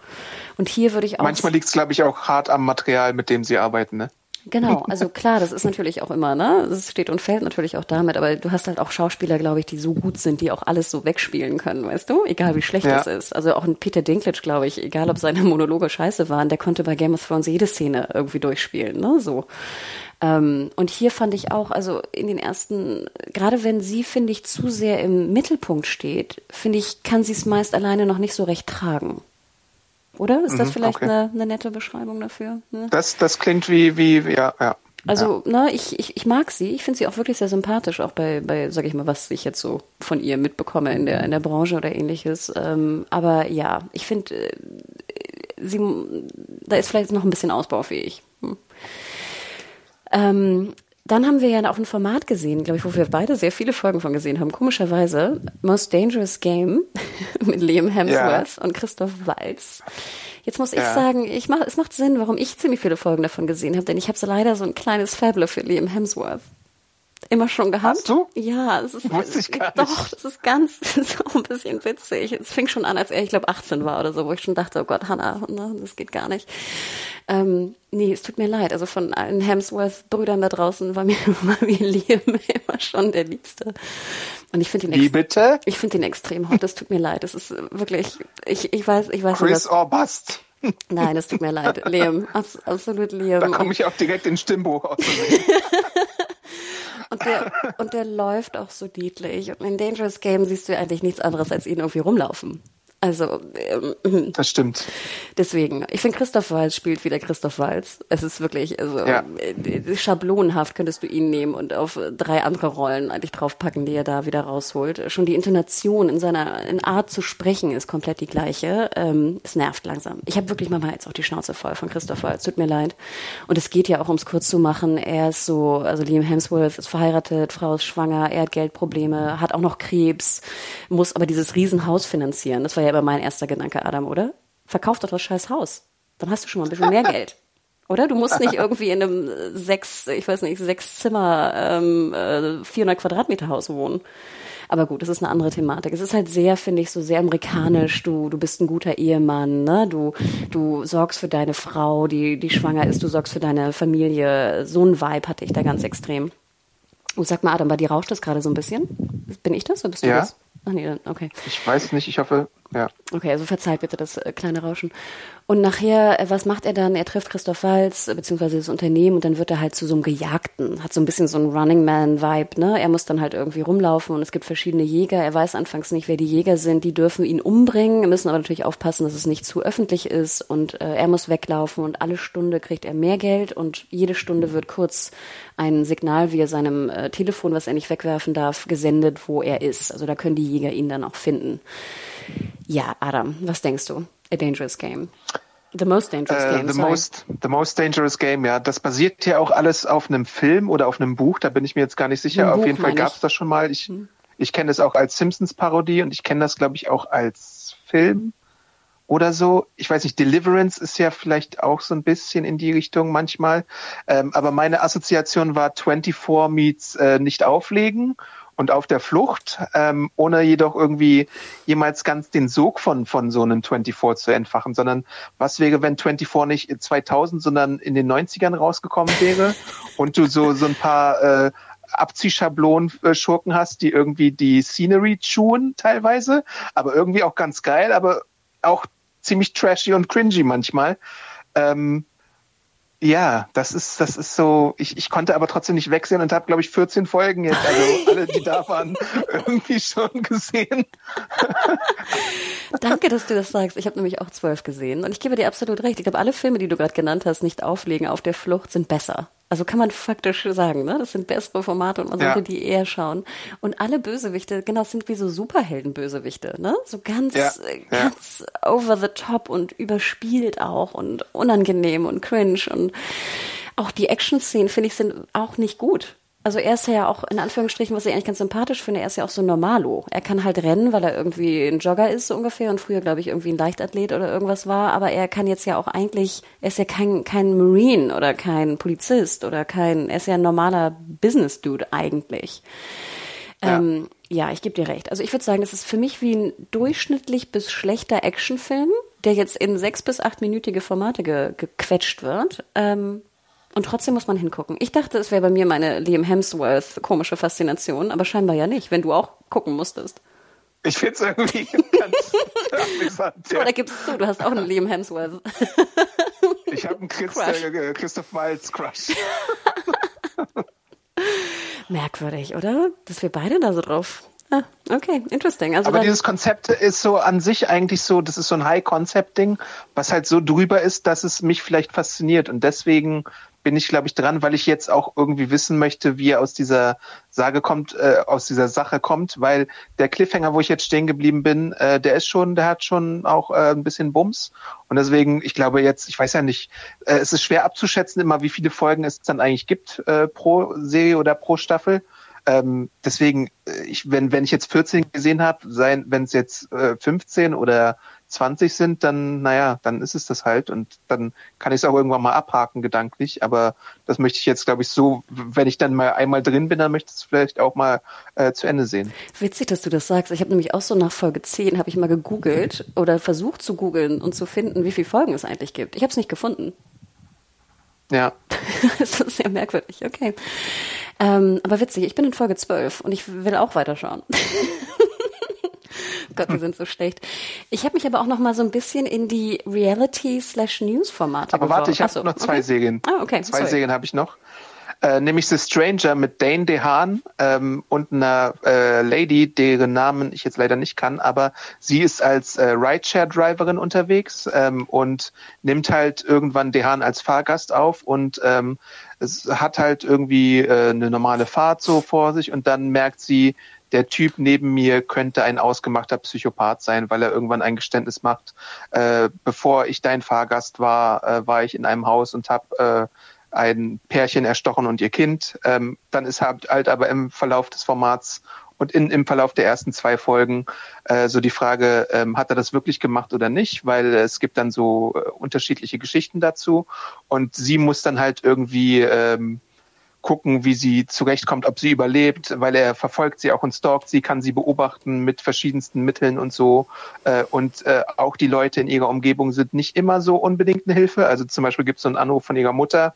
Und hier würde ich auch. Manchmal liegt es, glaube ich, auch hart am Material, mit dem sie arbeiten, ne? Genau, also klar, das ist natürlich auch immer, ne? Es steht und fällt natürlich auch damit, aber du hast halt auch Schauspieler, glaube ich, die so gut sind, die auch alles so wegspielen können, weißt du? Egal wie schlecht ja. es ist. Also auch ein Peter Dinklage, glaube ich, egal ob seine Monologe scheiße waren, der konnte bei Game of Thrones jede Szene irgendwie durchspielen, ne? So. Ähm, und hier fand ich auch, also in den ersten, gerade wenn sie, finde ich, zu sehr im Mittelpunkt steht, finde ich, kann sie es meist alleine noch nicht so recht tragen. Oder? Ist das mhm, vielleicht okay. eine, eine, nette Beschreibung dafür? Ne? Das, das klingt wie, wie, ja, ja. Also, ja. ne, ich, ich, ich mag sie. Ich finde sie auch wirklich sehr sympathisch, auch bei, bei, sag ich mal, was ich jetzt so von ihr mitbekomme in der, in der Branche oder ähnliches. Ähm, aber ja, ich finde, äh, sie, da ist vielleicht noch ein bisschen ausbaufähig. Hm. Ähm, dann haben wir ja auch ein Format gesehen, glaube ich, wo wir beide sehr viele Folgen von gesehen haben. Komischerweise Most Dangerous Game (laughs) mit Liam Hemsworth ja. und Christoph Waltz. Jetzt muss ich ja. sagen, ich mach, es macht Sinn, warum ich ziemlich viele Folgen davon gesehen habe, denn ich habe so leider so ein kleines Fable für Liam Hemsworth immer schon gehabt. Hast du? Ja, es ist Wusste ich gar nicht. doch, das ist ganz (laughs) so ein bisschen witzig. Es fing schon an, als er, ich glaube, 18 war oder so, wo ich schon dachte, oh Gott, Hannah, ne, das geht gar nicht. Ähm, nee, es tut mir leid. Also von allen Hemsworth-Brüdern da draußen war mir, (laughs) war mir Liam immer schon der Liebste. Und ich finde ihn, Wie bitte? Ich finde ihn extrem hot. Das tut mir leid. Das ist wirklich, ich, ich weiß, ich weiß Chris nicht. or Bust. (laughs) Nein, es tut mir leid. Liam, abs absolut Liam. Da komme ich auch direkt in Stimmbuch aus. Und der, und der läuft auch so niedlich. Und in Dangerous Game siehst du eigentlich nichts anderes als ihn irgendwie rumlaufen. Also ähm, (clears throat) das stimmt. Deswegen, ich finde Christoph Walz spielt wieder Christoph Walz. Es ist wirklich, also ja. Äh, schablonenhaft könntest du ihn nehmen und auf drei andere Rollen eigentlich draufpacken, die er da wieder rausholt. Schon die Intonation in seiner in Art zu sprechen ist komplett die gleiche. Ähm, es nervt langsam. Ich habe wirklich mal jetzt auch die Schnauze voll von Christoph Walz. Tut mir leid. Und es geht ja auch ums kurz zu machen. Er ist so, also Liam Hemsworth ist verheiratet, Frau ist schwanger, er hat Geldprobleme, hat auch noch Krebs, muss aber dieses Riesenhaus finanzieren. Das war ja aber mein erster Gedanke, Adam, oder? Verkauf doch das scheiß Haus. Dann hast du schon mal ein bisschen mehr Geld. Oder? Du musst nicht irgendwie in einem sechs, ich weiß nicht, sechs Zimmer, ähm, 400 äh, Quadratmeter Haus wohnen. Aber gut, das ist eine andere Thematik. Es ist halt sehr, finde ich, so sehr amerikanisch. Du, du bist ein guter Ehemann, ne? Du, du sorgst für deine Frau, die, die schwanger ist. Du sorgst für deine Familie. So ein Vibe hatte ich da ganz extrem. Und sag mal, Adam, bei dir rauscht das gerade so ein bisschen? Bin ich das oder bist du ja. das? Ach nee, dann, okay. Ich weiß nicht, ich hoffe, Ja. Okay, also verzeiht bitte das äh, kleine Rauschen. Und nachher, äh, was macht er dann? Er trifft Christoph Walz, äh, beziehungsweise das Unternehmen, und dann wird er halt zu so einem Gejagten. Hat so ein bisschen so einen Running Man-Vibe, ne? Er muss dann halt irgendwie rumlaufen und es gibt verschiedene Jäger. Er weiß anfangs nicht, wer die Jäger sind. Die dürfen ihn umbringen, müssen aber natürlich aufpassen, dass es nicht zu öffentlich ist. Und äh, er muss weglaufen und alle Stunde kriegt er mehr Geld und jede Stunde wird kurz ein Signal via seinem äh, Telefon, was er nicht wegwerfen darf, gesendet, wo er ist. Also da können die Jäger ihn dann auch finden. Ja, Adam, was denkst du? A Dangerous Game. The Most Dangerous Äh, Game. the, sorry. most, the Most Dangerous Game, ja. Das basiert ja auch alles auf einem Film oder auf einem Buch, da bin ich mir jetzt gar nicht sicher. Ein auf Buch, jeden Fall gab es das schon mal. Ich, ich kenne das auch als Simpsons-Parodie und ich kenne das, glaube ich, auch als Film oder so. Ich weiß nicht, Deliverance ist ja vielleicht auch so ein bisschen in die Richtung manchmal. Ähm, aber meine Assoziation war 24 meets äh, nicht auflegen und auf der Flucht, ähm, ohne jedoch irgendwie jemals ganz den Sog von, von so einem 24 zu entfachen, sondern was wäre, wenn 24 nicht 2000, sondern in den 90ern rausgekommen wäre und du so, so ein paar äh, Abziehschablonen-Schurken hast, die irgendwie die Scenery chewen teilweise, aber irgendwie auch ganz geil, aber auch ziemlich trashy und cringy manchmal. Ähm, ja, das ist, das ist so, ich, ich konnte aber trotzdem nicht wegsehen und habe, glaube ich, 14 Folgen jetzt, also (laughs) alle, die da waren, irgendwie schon gesehen. Danke, dass du das sagst. Ich habe nämlich auch zwölf gesehen und ich gebe dir absolut recht. Ich glaube, alle Filme, die du gerade genannt hast, nicht auflegen auf der Flucht, sind besser. Also kann man faktisch sagen, ne? Das sind bessere Formate und man Ja. sollte die eher schauen. Und alle Bösewichte, genau, sind wie so Superhelden-Bösewichte, ne? So ganz, Ja, äh, ja. ganz over the top und überspielt auch und unangenehm und cringe und auch die Action-Szenen, finde ich, sind auch nicht gut. Also er ist ja auch in Anführungsstrichen, was ich eigentlich ganz sympathisch finde, er ist ja auch so normalo. Er kann halt rennen, weil er irgendwie ein Jogger ist so ungefähr und früher glaube ich irgendwie ein Leichtathlet oder irgendwas war, aber er kann jetzt ja auch eigentlich, er ist ja kein kein Marine oder kein Polizist oder kein, er ist ja ein normaler Business Dude eigentlich. Ja. Ähm, ja, ich gebe dir recht. Also ich würde sagen, das ist für mich wie ein durchschnittlich bis schlechter Actionfilm, der jetzt in sechs bis achtminütige Formate ge gequetscht wird. Ähm, und trotzdem muss man hingucken. Ich dachte, es wäre bei mir meine Liam Hemsworth komische Faszination, aber scheinbar ja nicht, wenn du auch gucken musstest. Ich finde es irgendwie (laughs) ganz amüsant. Ja. Oder gibst du zu, du hast auch einen Liam Hemsworth. Ich habe einen Christ, äh, Christoph Waltz Crush. (laughs) Merkwürdig, oder? Dass wir beide da so drauf. Ah, okay, interesting. Also Aber dieses Konzept ist so an sich eigentlich so, das ist so ein High-Concept-Ding, was halt so drüber ist, dass es mich vielleicht fasziniert. Und deswegen bin ich, glaube ich, dran, weil ich jetzt auch irgendwie wissen möchte, wie er aus dieser Sage kommt, äh, aus dieser Sache kommt, weil der Cliffhanger, wo ich jetzt stehen geblieben bin, äh, der ist schon, der hat schon auch äh, ein bisschen Bums. Und deswegen, ich glaube jetzt, ich weiß ja nicht, äh, es ist schwer abzuschätzen immer, wie viele Folgen es dann eigentlich gibt äh, pro Serie oder pro Staffel. Ähm, deswegen, äh, ich, wenn, wenn ich jetzt 14 gesehen habe, sein, wenn es jetzt äh, 15 oder 20 sind, dann, naja, dann ist es das halt und dann kann ich es auch irgendwann mal abhaken, gedanklich. Aber das möchte ich jetzt, glaube ich, so, wenn ich dann mal einmal drin bin, dann möchte ich es vielleicht auch mal äh, zu Ende sehen. Witzig, dass du das sagst. Ich habe nämlich auch so nach Folge 10 habe ich mal gegoogelt oder versucht zu googeln und zu finden, wie viele Folgen es eigentlich gibt. Ich habe es nicht gefunden. Ja. (laughs) das ist sehr merkwürdig, okay. Ähm, aber witzig, ich bin in Folge 12 und ich will auch weiterschauen. (laughs) (laughs) Gott, wir sind so schlecht. Ich habe mich aber auch noch mal so ein bisschen in die Reality-slash-News-Formate Aber warte, ich habe so, noch zwei okay. Serien. Ah, okay, Zwei sorry. Serien habe ich noch. Äh, nämlich The Stranger mit Dane DeHaan ähm, und einer äh, Lady, deren Namen ich jetzt leider nicht kann, aber sie ist als äh, Rideshare-Driverin unterwegs ähm, und nimmt halt irgendwann DeHaan als Fahrgast auf und ähm, es hat halt irgendwie äh, eine normale Fahrt so vor sich und dann merkt sie, der Typ neben mir könnte ein ausgemachter Psychopath sein, weil er irgendwann ein Geständnis macht. Äh, bevor ich dein Fahrgast war, äh, war ich in einem Haus und habe äh, ein Pärchen erstochen und ihr Kind. Ähm, dann ist halt, aber im Verlauf des Formats und in, im Verlauf der ersten zwei Folgen äh, so die Frage, ähm, hat er das wirklich gemacht oder nicht? Weil es gibt dann so äh, unterschiedliche Geschichten dazu und sie muss dann halt irgendwie ähm, gucken, wie sie zurechtkommt, ob sie überlebt, weil er verfolgt sie auch und stalkt sie, kann sie beobachten mit verschiedensten Mitteln und so. Äh, und äh, auch die Leute in ihrer Umgebung sind nicht immer so unbedingt eine Hilfe. Also zum Beispiel gibt es so einen Anruf von ihrer Mutter,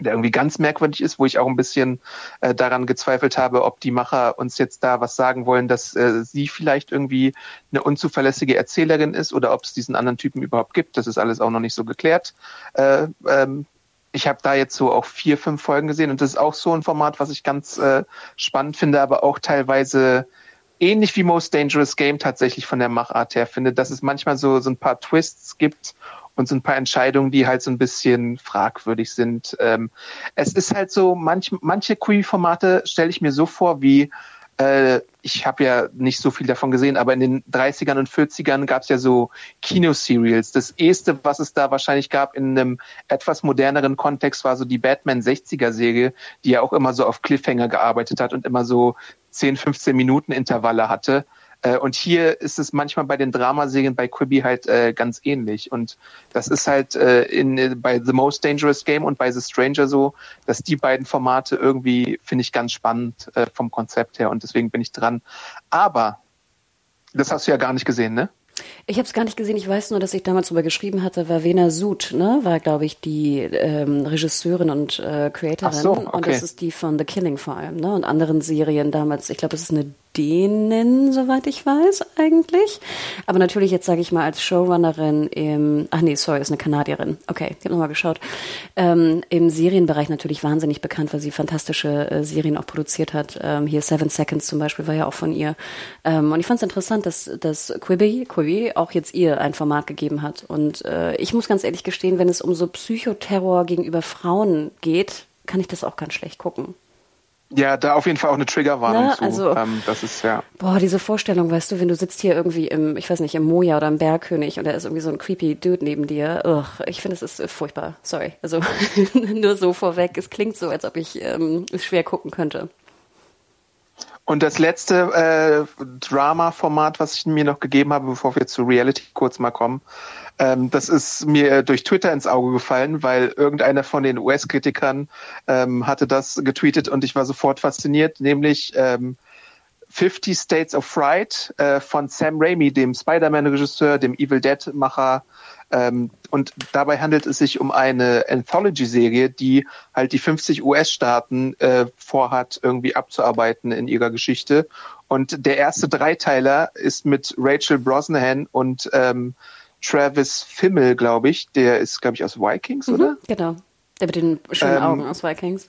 der irgendwie ganz merkwürdig ist, wo ich auch ein bisschen äh, daran gezweifelt habe, ob die Macher uns jetzt da was sagen wollen, dass äh, sie vielleicht irgendwie eine unzuverlässige Erzählerin ist oder ob es diesen anderen Typen überhaupt gibt. Das ist alles auch noch nicht so geklärt. Äh, ähm, ich habe da jetzt so auch vier, fünf Folgen gesehen und das ist auch so ein Format, was ich ganz äh, spannend finde, aber auch teilweise ähnlich wie Most Dangerous Game tatsächlich von der Machart her finde, dass es manchmal so, so ein paar Twists gibt und so ein paar Entscheidungen, die halt so ein bisschen fragwürdig sind. Ähm, es ist halt so, manch, manche Query-Formate stelle ich mir so vor wie äh, ich habe ja nicht so viel davon gesehen, aber in den 30ern und 40ern gab es ja so Kinoserials. Das erste, was es da wahrscheinlich gab in einem etwas moderneren Kontext, war so die Batman 60er-Serie, die ja auch immer so auf Cliffhanger gearbeitet hat und immer so 10, 15 Minuten Intervalle hatte. Äh, und hier ist es manchmal bei den Dramaserien bei Quibi halt äh, ganz ähnlich. Und das ist halt äh, in, bei The Most Dangerous Game und bei The Stranger so, dass die beiden Formate irgendwie, finde ich, ganz spannend äh, vom Konzept her. Und deswegen bin ich dran. Aber, das hast du ja gar nicht gesehen, ne? Ich habe es gar nicht gesehen. Ich weiß nur, dass ich damals darüber geschrieben hatte, war Vena Sud, ne? War, glaube ich, die ähm, Regisseurin und äh, Creatorin. Ach so, okay. Und das ist die von The Killing vor allem, ne? Und anderen Serien damals. Ich glaube, es ist eine denen, soweit ich weiß, eigentlich. Aber natürlich jetzt sage ich mal als Showrunnerin im, ach nee, sorry, ist eine Kanadierin. Okay, ich habe nochmal geschaut. Ähm, Im Serienbereich natürlich wahnsinnig bekannt, weil sie fantastische äh, Serien auch produziert hat. Ähm, hier Seven Seconds zum Beispiel war ja auch von ihr. Ähm, und ich fand es interessant, dass, dass Quibi, Quibi auch jetzt ihr ein Format gegeben hat. Und äh, ich muss ganz ehrlich gestehen, wenn es um so Psychoterror gegenüber Frauen geht, kann ich das auch ganz schlecht gucken. Ja, da auf jeden Fall auch eine Triggerwarnung Na, zu. also- ähm, das ist ja. Boah, diese Vorstellung, weißt du, wenn du sitzt hier irgendwie im, ich weiß nicht, im Moja oder im Bergkönig und da ist irgendwie so ein creepy Dude neben dir. Ugh, ich finde, es ist äh, furchtbar. Sorry. Also (laughs) nur so vorweg. Es klingt so, als ob ich ähm, es schwer gucken könnte. Und das letzte äh, Drama-Format, was ich mir noch gegeben habe, bevor wir zu Reality kurz mal kommen, ähm, das ist mir durch Twitter ins Auge gefallen, weil irgendeiner von den US-Kritikern ähm, hatte das getweetet und ich war sofort fasziniert, nämlich ähm, 50 States of Fright äh, von Sam Raimi, dem Spider-Man-Regisseur, dem Evil Dead-Macher. Ähm, und dabei handelt es sich um eine Anthology-Serie, die halt die 50 US-Staaten äh, vorhat, irgendwie abzuarbeiten in ihrer Geschichte. Und der erste Dreiteiler ist mit Rachel Brosnahan und ähm, Travis Fimmel, glaube ich. Der ist, glaube ich, aus Vikings, oder? Mhm, genau. Der mit den schönen Ähm, Augen aus Vikings.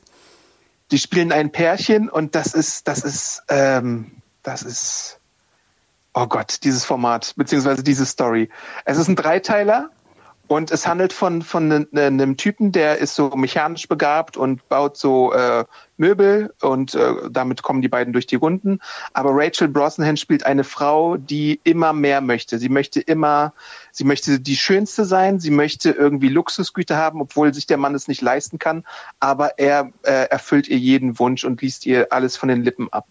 die spielen ein Pärchen und das ist, das ist, ähm, das ist, oh Gott, dieses Format, beziehungsweise diese Story. Es ist ein Dreiteiler und es handelt von, von ne- ne- einem Typen, der ist so mechanisch begabt und baut so äh, Möbel und äh, damit kommen die beiden durch die Runden. Aber Rachel Brosnahan spielt eine Frau, die immer mehr möchte. Sie möchte immer, sie möchte die Schönste sein, sie möchte irgendwie Luxusgüter haben, obwohl sich der Mann es nicht leisten kann. Aber er äh, erfüllt ihr jeden Wunsch und liest ihr alles von den Lippen ab.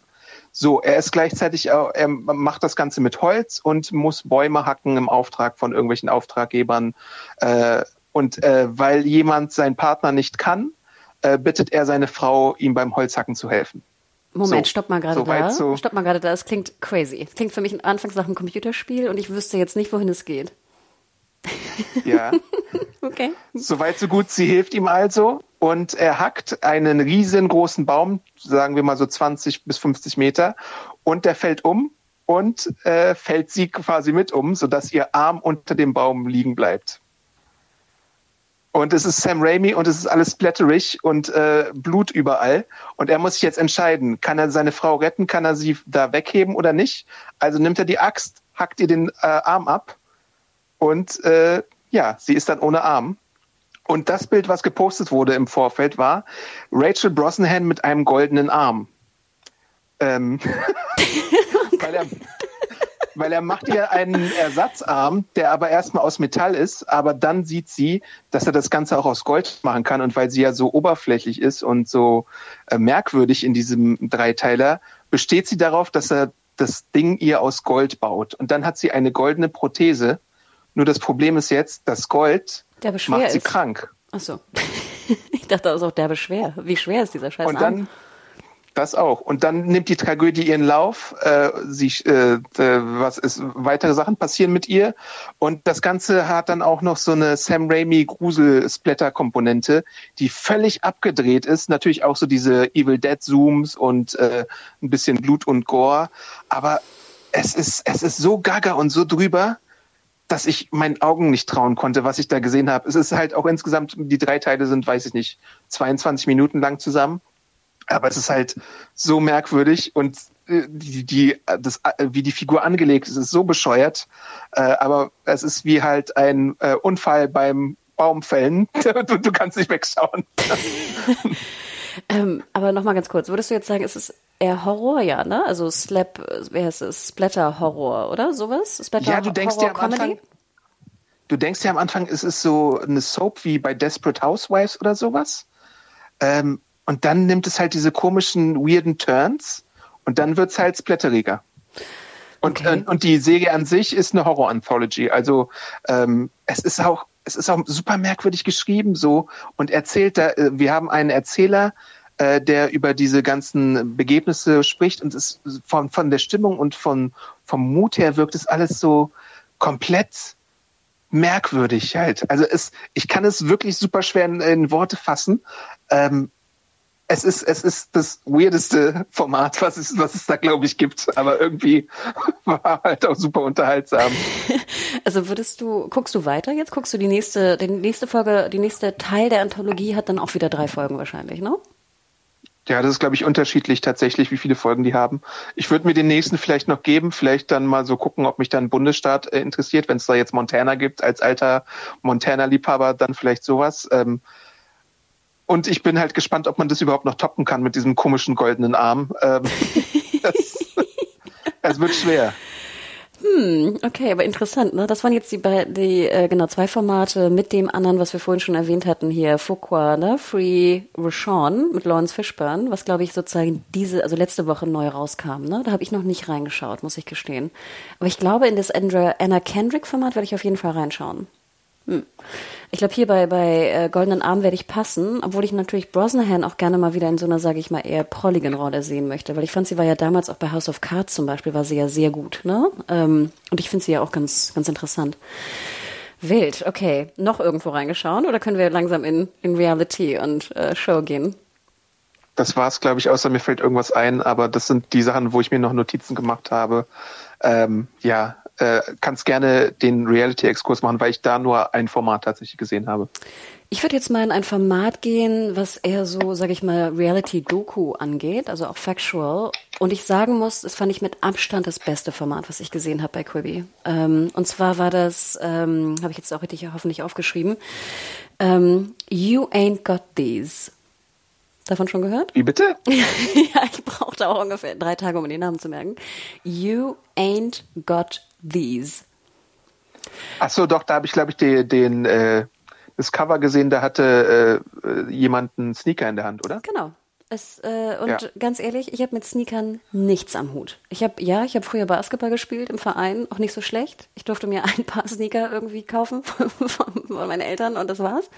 So, er ist gleichzeitig, auch, er macht das Ganze mit Holz und muss Bäume hacken im Auftrag von irgendwelchen Auftraggebern. Äh, und äh, weil jemand seinen Partner nicht kann, äh, bittet er seine Frau, ihm beim Holzhacken zu helfen. Moment, so, stopp mal gerade soweit da. so. Stopp mal gerade da. Es klingt crazy. Klingt für mich anfangs nach einem Computerspiel und ich wüsste jetzt nicht, wohin es geht. Ja. (laughs) Okay. Soweit so gut, sie hilft ihm also und er hackt einen riesengroßen Baum, sagen wir mal so 20 bis 50 Meter, und der fällt um und äh, fällt sie quasi mit um, sodass ihr Arm unter dem Baum liegen bleibt. Und es ist Sam Raimi und es ist alles splatterig und äh, Blut überall. Und er muss sich jetzt entscheiden, kann er seine Frau retten, kann er sie da wegheben oder nicht? Also nimmt er die Axt, hackt ihr den äh, Arm ab und äh, ja, sie ist dann ohne Arm. Und das Bild, was gepostet wurde im Vorfeld, war Rachel Brosnahan mit einem goldenen Arm. Ähm, (laughs) weil, er, weil er macht ihr einen Ersatzarm, der aber erstmal aus Metall ist, aber dann sieht sie, dass er das Ganze auch aus Gold machen kann. Und weil sie ja so oberflächlich ist und so äh, merkwürdig in diesem Dreiteiler, besteht sie darauf, dass er das Ding ihr aus Gold baut. Und dann hat sie eine goldene Prothese. Nur das Problem ist jetzt, das Gold macht sie ist. krank. Ach so. (laughs) ich dachte, das ist auch derbe schwer. Wie schwer ist dieser Scheiß Und dann, Das auch. Und dann nimmt die Tragödie ihren Lauf. Äh, sie, äh, was ist, weitere Sachen passieren mit ihr. Und das Ganze hat dann auch noch so eine Sam Raimi Grusel-Splatter-Komponente, die völlig abgedreht ist. Natürlich auch so diese Evil Dead Zooms und äh, ein bisschen Blut und Gore. Aber es ist, es ist so gaga und so drüber, dass ich meinen Augen nicht trauen konnte, was ich da gesehen habe. Es ist halt auch insgesamt, die drei Teile sind, weiß ich nicht, 22 Minuten lang zusammen. Aber es ist halt so merkwürdig und äh, die, die, das, äh, wie die Figur angelegt ist, ist so bescheuert. Äh, aber es ist wie halt ein Unfall beim Baumfällen. (laughs) du, du kannst nicht wegschauen. (laughs) ähm, aber nochmal ganz kurz, würdest du jetzt sagen, es ist eher Horror, ja, ne? Also Slap, wer heißt es? Splatter-Horror, oder sowas? Splatter ja, du denkst ja am Anfang, du denkst ja am Anfang, es ist so eine Soap wie bei Desperate Housewives oder sowas. Ähm, und dann nimmt es halt diese komischen, weirden Turns und dann wird es halt splatteriger. Und, okay. äh, und die Serie an sich ist eine Horror-Anthology. Also ähm, es ist auch, es ist auch super merkwürdig geschrieben so und erzählt da, äh, wir haben einen Erzähler, äh, der über diese ganzen Begebnisse spricht und es von, von der Stimmung und von, vom Mut her wirkt es alles so komplett merkwürdig halt. Also es, ich kann es wirklich super schwer in, in Worte fassen. Ähm, es ist, es ist das weirdeste Format, was es, was es da, glaube ich, gibt. Aber irgendwie (laughs) war halt auch super unterhaltsam. (laughs) Also würdest du, guckst du weiter jetzt? Guckst du die nächste, die nächste Folge, die nächste Teil der Anthologie hat dann auch wieder drei Folgen wahrscheinlich, ne? Ja, das ist, glaube ich, unterschiedlich tatsächlich, wie viele Folgen die haben. Ich würde mir den nächsten vielleicht noch geben, vielleicht dann mal so gucken, ob mich dann ein Bundesstaat äh, interessiert. Wenn es da jetzt Montana gibt, als alter Montana-Liebhaber, dann vielleicht sowas. Ähm, und ich bin halt gespannt, ob man das überhaupt noch toppen kann mit diesem komischen goldenen Arm. Ähm, (laughs) es wird schwer. Hm, okay, aber interessant, ne? Das waren jetzt die, die äh, genau zwei Formate mit dem anderen, was wir vorhin schon erwähnt hatten hier, Fuqua, ne? Free Rashawn mit Lawrence Fishburne, was glaube ich sozusagen diese, also letzte Woche neu rauskam, ne? Da habe ich noch nicht reingeschaut, muss ich gestehen. Aber ich glaube, in das Andra, Anna Kendrick Format werde ich auf jeden Fall reinschauen. Hm. Ich glaube, hier bei, bei äh, Goldenen Arm werde ich passen, obwohl ich natürlich Brosnahan auch gerne mal wieder in so einer, sage ich mal, eher prolligen Rolle sehen möchte, weil ich fand, sie war ja damals auch bei House of Cards zum Beispiel, war sie ja sehr gut, ne? Ähm, und ich finde sie ja auch ganz, ganz interessant. Wild, okay. Noch irgendwo reingeschaut oder können wir langsam in, in Reality und äh, Show gehen? Das war's, glaube ich, außer mir fällt irgendwas ein, aber das sind die Sachen, wo ich mir noch Notizen gemacht habe. Ähm, ja, äh, kannst gerne den Reality-Exkurs machen, weil ich da nur ein Format tatsächlich gesehen habe. Ich würde jetzt mal in ein Format gehen, was eher so, sage ich mal, Reality-Doku angeht, also auch factual. Und ich sagen muss, das fand ich mit Abstand das beste Format, was ich gesehen habe bei Quibi. Ähm, und zwar war das, ähm, habe ich jetzt auch richtig hoffentlich aufgeschrieben, ähm, You Ain't Got These. Davon schon gehört? Wie bitte? (laughs) ja, ich brauchte auch ungefähr drei Tage, um den Namen zu merken. You Ain't Got These. Ach so, doch, da habe ich, glaube ich, den, den äh, das Cover gesehen, da hatte äh, jemand einen Sneaker in der Hand, oder? Genau. Es, äh, und ja. ganz ehrlich, ich habe mit Sneakern nichts am Hut. Ich habe, ja, ich habe früher Basketball gespielt im Verein, auch nicht so schlecht. Ich durfte mir (laughs) ein paar Sneaker irgendwie kaufen von, (laughs) von meinen Eltern und das war's.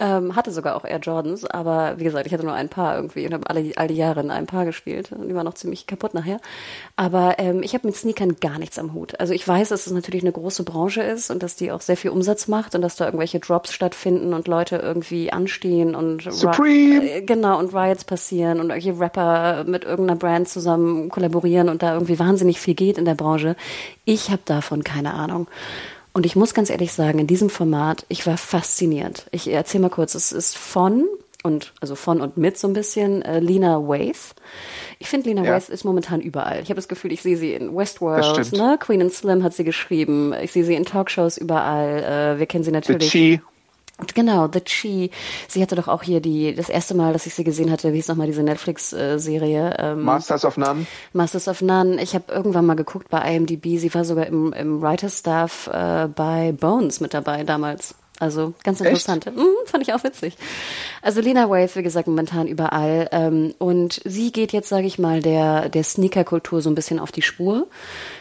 Ähm, hatte sogar auch Air Jordans, aber wie gesagt, ich hatte nur ein paar irgendwie und habe alle all die Jahre in einem Paar gespielt und die waren noch ziemlich kaputt nachher. Aber ähm, ich habe mit Sneakern gar nichts am Hut. Also ich weiß, dass es natürlich eine große Branche ist und dass die auch sehr viel Umsatz macht und dass da irgendwelche Drops stattfinden und Leute irgendwie anstehen und Supreme. Äh, genau und Riots passieren und irgendwelche Rapper mit irgendeiner Brand zusammen kollaborieren und da irgendwie wahnsinnig viel geht in der Branche. Ich habe davon keine Ahnung. Und ich muss ganz ehrlich sagen, in diesem Format, ich war fasziniert. Ich erzähle mal kurz, es ist von und also von und mit so ein bisschen äh, Lena Waith. Ich finde, Lena ja. Waith ist momentan überall. Ich habe das Gefühl, ich sehe sie in Westworld, ne? Queen and Slim hat sie geschrieben. Ich sehe sie in Talkshows überall. Äh, wir kennen sie natürlich. The Genau, The Chi. Sie hatte doch auch hier die, das erste Mal, dass ich sie gesehen hatte, wie hieß nochmal diese Netflix-Serie? Ähm, Masters of None. Masters of None. Ich habe irgendwann mal geguckt bei IMDb. Sie war sogar im, im Writer-Staff äh, bei Bones mit dabei damals. Also ganz interessant. Mhm, fand ich auch witzig. Also Lena Waithe, wie gesagt, momentan überall. Ähm, und sie geht jetzt, sage ich mal, der, der Sneaker-Kultur so ein bisschen auf die Spur,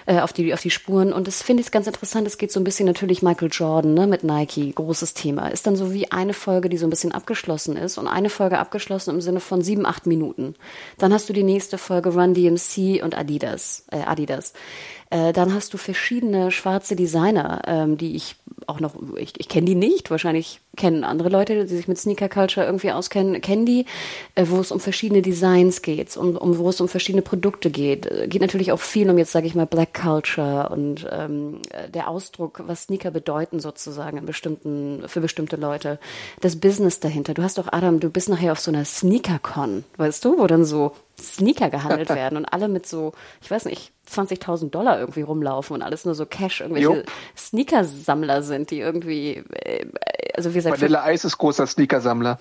äh, auf, die, auf die Spuren. Und das finde ich ganz interessant. Es geht so ein bisschen natürlich Michael Jordan ne, mit Nike, großes Thema. Ist dann so wie eine Folge, die so ein bisschen abgeschlossen ist. Und eine Folge abgeschlossen im Sinne von sieben, acht Minuten. Dann hast du die nächste Folge Run DMC und Adidas. Äh, Adidas. Äh, dann hast du verschiedene schwarze Designer, ähm, die ich auch noch, ich, ich kenne die nicht, wahrscheinlich kennen andere Leute, die sich mit Sneaker Culture irgendwie auskennen, kennen die, äh, wo es um verschiedene Designs geht, um, um wo es um verschiedene Produkte geht. Äh, geht natürlich auch viel um jetzt sage ich mal Black Culture und ähm, der Ausdruck, was Sneaker bedeuten sozusagen in bestimmten für bestimmte Leute, das Business dahinter. Du hast doch Adam, du bist nachher auf so einer Sneaker-Con, weißt du, wo dann so Sneaker gehandelt (laughs) werden und alle mit so, ich weiß nicht, 20.000 Dollar irgendwie rumlaufen und alles nur so Cash, irgendwelche Sneakersammler sind, die irgendwie, äh, also wie gesagt. Vanilla Eis ist großer Sneakersammler.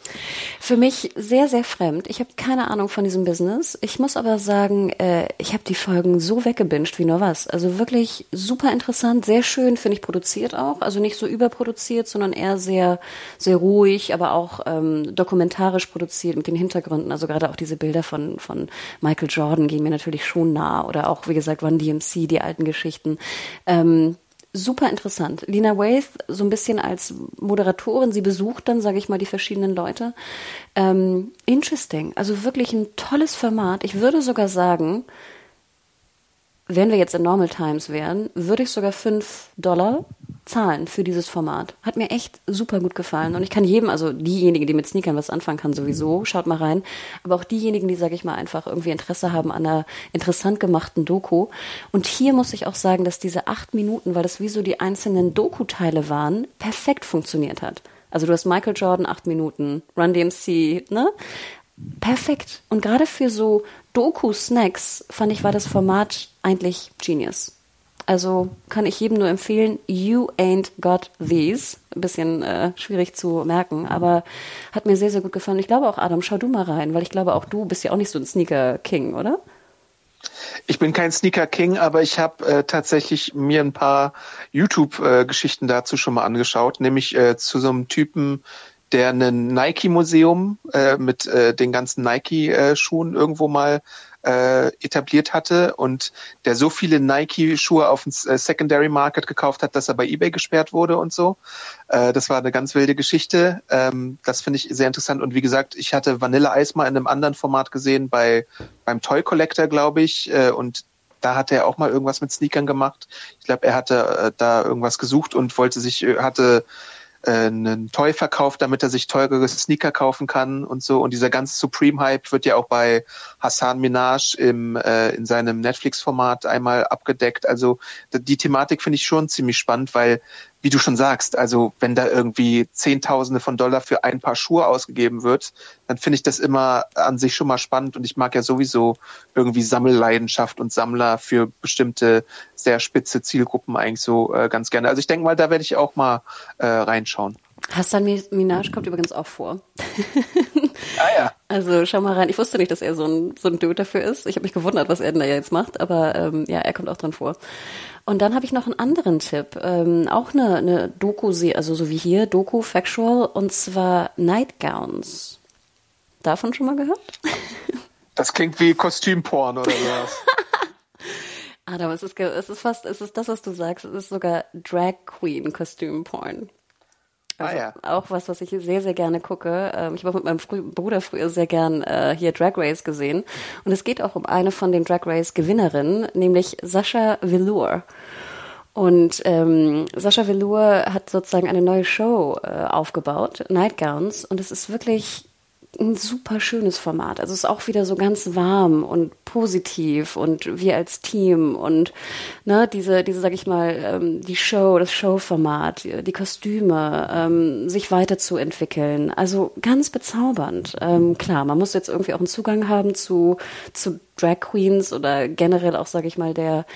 Für mich sehr, sehr fremd. Ich habe keine Ahnung von diesem Business. Ich muss aber sagen, äh, ich habe die Folgen so weggebinged wie nur was. Also wirklich super interessant, sehr schön, finde ich, produziert auch. Also nicht so überproduziert, sondern eher sehr, sehr ruhig, aber auch ähm, dokumentarisch produziert mit den Hintergründen. Also gerade auch diese Bilder von, von Michael Jordan gehen mir natürlich schon nah. Oder auch, wie gesagt, Run DMC, die alten Geschichten. Ähm, super interessant. Lina Waith so ein bisschen als Moderatorin, sie besucht dann, sage ich mal, die verschiedenen Leute. Ähm, interesting, also wirklich ein tolles Format. Ich würde sogar sagen, wenn wir jetzt in Normal Times wären, würde ich sogar fünf Dollar zahlen für dieses Format. Hat mir echt super gut gefallen. Und ich kann jedem, also diejenigen, die mit Sneakern was anfangen kann, sowieso, schaut mal rein. Aber auch diejenigen, die, sage ich mal, einfach irgendwie Interesse haben an einer interessant gemachten Doku. Und hier muss ich auch sagen, dass diese acht Minuten, weil das wie so die einzelnen Doku-Teile waren, perfekt funktioniert hat. Also du hast Michael Jordan acht Minuten, Run DMC, ne? Perfekt. Und gerade für so Doku-Snacks fand ich, war das Format eigentlich genius. Also kann ich jedem nur empfehlen, You Ain't Got These. Ein bisschen äh, schwierig zu merken, aber hat mir sehr, sehr gut gefallen. Ich glaube auch, Adam, schau du mal rein, weil ich glaube auch du bist ja auch nicht so ein Sneaker-King, oder? Ich bin kein Sneaker King, aber ich habe äh, tatsächlich mir ein paar YouTube-Geschichten äh, dazu schon mal angeschaut, nämlich äh, zu so einem Typen, der ein Nike-Museum äh, mit äh, den ganzen Nike-Schuhen irgendwo mal äh, etabliert hatte und der so viele Nike-Schuhe auf dem äh, Secondary Market gekauft hat, dass er bei eBay gesperrt wurde und so. Äh, das war eine ganz wilde Geschichte. Ähm, das finde ich sehr interessant. Und wie gesagt, ich hatte Vanilla Ice mal in einem anderen Format gesehen, bei beim Toy Collector, glaube ich. Äh, und da hat er auch mal irgendwas mit Sneakern gemacht. Ich glaube, er hatte äh, da irgendwas gesucht und wollte sich, äh, hatte äh, einen Toy verkauft, damit er sich teurere Sneaker kaufen kann und so. Und dieser ganze Supreme-Hype wird ja auch bei Hassan Minaj im, äh, in seinem Netflix-Format einmal abgedeckt. Also die Thematik finde ich schon ziemlich spannend, weil wie du schon sagst, also wenn da irgendwie Zehntausende von Dollar für ein Paar Schuhe ausgegeben wird, dann finde ich das immer an sich schon mal spannend und ich mag ja sowieso irgendwie Sammelleidenschaft und Sammler für bestimmte sehr spitze Zielgruppen eigentlich so äh, ganz gerne. Also ich denke mal, da werde ich auch mal äh, reinschauen. Hassan Minaj kommt übrigens auch vor. (laughs) ah ja. Also schau mal rein. Ich wusste nicht, dass er so ein, so ein Dude dafür ist. Ich habe mich gewundert, was er denn da jetzt macht, aber ähm, ja, er kommt auch drin vor. Und dann habe ich noch einen anderen Tipp. Ähm, auch eine, eine Doku, also so wie hier, Doku Factual, und zwar Nightgowns. Davon schon mal gehört? (laughs) Das klingt wie Kostümporn oder sowas. (laughs) Adam, es ist, es ist fast, es ist das, was du sagst. Es ist sogar Drag Queen Kostümporn. Also ah, ja. Auch was, was ich sehr, sehr gerne gucke. Ähm, ich habe mit meinem Frü Bruder früher sehr gern äh, hier Drag Race gesehen. Und es geht auch um eine von den Drag Race Gewinnerinnen, nämlich Sascha Velour. Und ähm, Sascha Velour hat sozusagen eine neue Show äh, aufgebaut, Nightgowns. Und es ist wirklich ein super schönes Format. Also es ist auch wieder so ganz warm und positiv und wir als Team und ne, diese, diese, sag ich mal, ähm, die Show, das Showformat, die Kostüme, ähm, sich weiterzuentwickeln. Also ganz bezaubernd. Ähm, klar, man muss jetzt irgendwie auch einen Zugang haben zu, zu Drag Queens oder generell auch, sag ich mal, der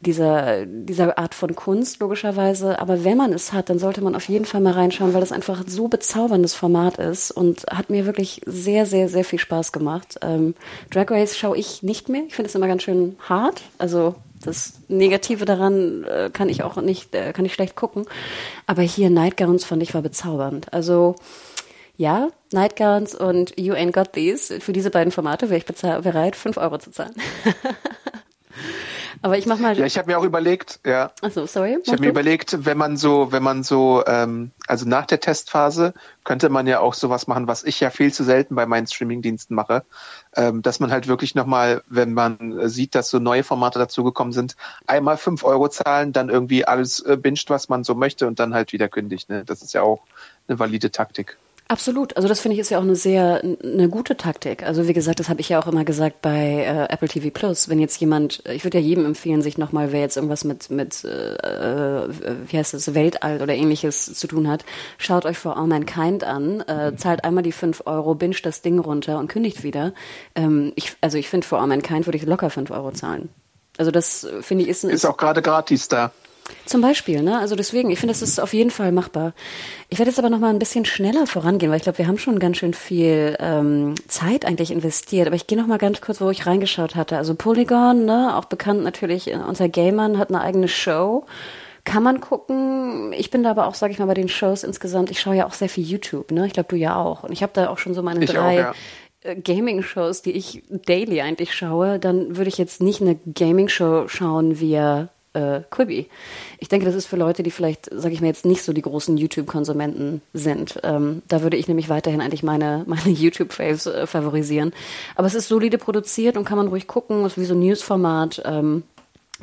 dieser, dieser Art von Kunst, logischerweise. Aber wenn man es hat, dann sollte man auf jeden Fall mal reinschauen, weil das einfach so bezauberndes Format ist und hat mir wirklich sehr, sehr, sehr viel Spaß gemacht. Ähm, Drag Race schaue ich nicht mehr. Ich finde es immer ganz schön hart. Also Das Negative daran äh, kann ich auch nicht, äh, kann ich schlecht gucken. Aber hier Nightgowns fand ich war bezaubernd. Also ja, Nightgowns und You Ain't Got These. Für diese beiden Formate wäre ich bereit, fünf Euro zu zahlen. (laughs) Aber ich mach mal. Ja, ich habe mir auch überlegt, ja. Achso, sorry. Ich habe mir überlegt, wenn man so, wenn man so, ähm, also nach der Testphase könnte man ja auch sowas machen, was ich ja viel zu selten bei meinen Streamingdiensten mache, ähm, dass man halt wirklich nochmal, wenn man sieht, dass so neue Formate dazugekommen sind, einmal fünf Euro zahlen, dann irgendwie alles äh, binscht, was man so möchte und dann halt wieder kündigt. Ne? Das ist ja auch eine valide Taktik. Absolut. Also das finde ich ist ja auch eine sehr eine gute Taktik. Also wie gesagt, das habe ich ja auch immer gesagt bei äh, Apple TV Plus. Wenn jetzt jemand, ich würde ja jedem empfehlen, sich nochmal, wer jetzt irgendwas mit mit äh, wie heißt es Weltall oder ähnliches zu tun hat, schaut euch For All Mankind an, äh, zahlt einmal die fünf Euro, binge das Ding runter und kündigt wieder. Ähm, ich, also ich finde For All Mankind würde ich locker fünf Euro zahlen. Also das finde ich ist, ist auch gerade gratis da. Zum Beispiel, ne? Also deswegen, ich finde, das ist auf jeden Fall machbar. Ich werde jetzt aber noch mal ein bisschen schneller vorangehen, weil ich glaube, wir haben schon ganz schön viel ähm, Zeit eigentlich investiert. Aber ich gehe noch mal ganz kurz, wo ich reingeschaut hatte. Also Polygon, ne, auch bekannt natürlich äh, unter Gamern, hat eine eigene Show. Kann man gucken. Ich bin da aber auch, sage ich mal, bei den Shows insgesamt. Ich schaue ja auch sehr viel YouTube, ne? Ich glaube, du ja auch. Und ich habe da auch schon so meine Ich drei. auch, ja. äh, Gaming-Shows, die ich daily eigentlich schaue, dann würde ich jetzt nicht eine Gaming-Show schauen via äh, Quibi. Ich denke, das ist für Leute, die vielleicht, sage ich mir jetzt, nicht so die großen YouTube-Konsumenten sind. Ähm, da würde ich nämlich weiterhin eigentlich meine, (laughs) meine YouTube-Faves äh, favorisieren. Aber es ist solide produziert und kann man ruhig gucken. Es ist wie so ein News-Format. Ähm,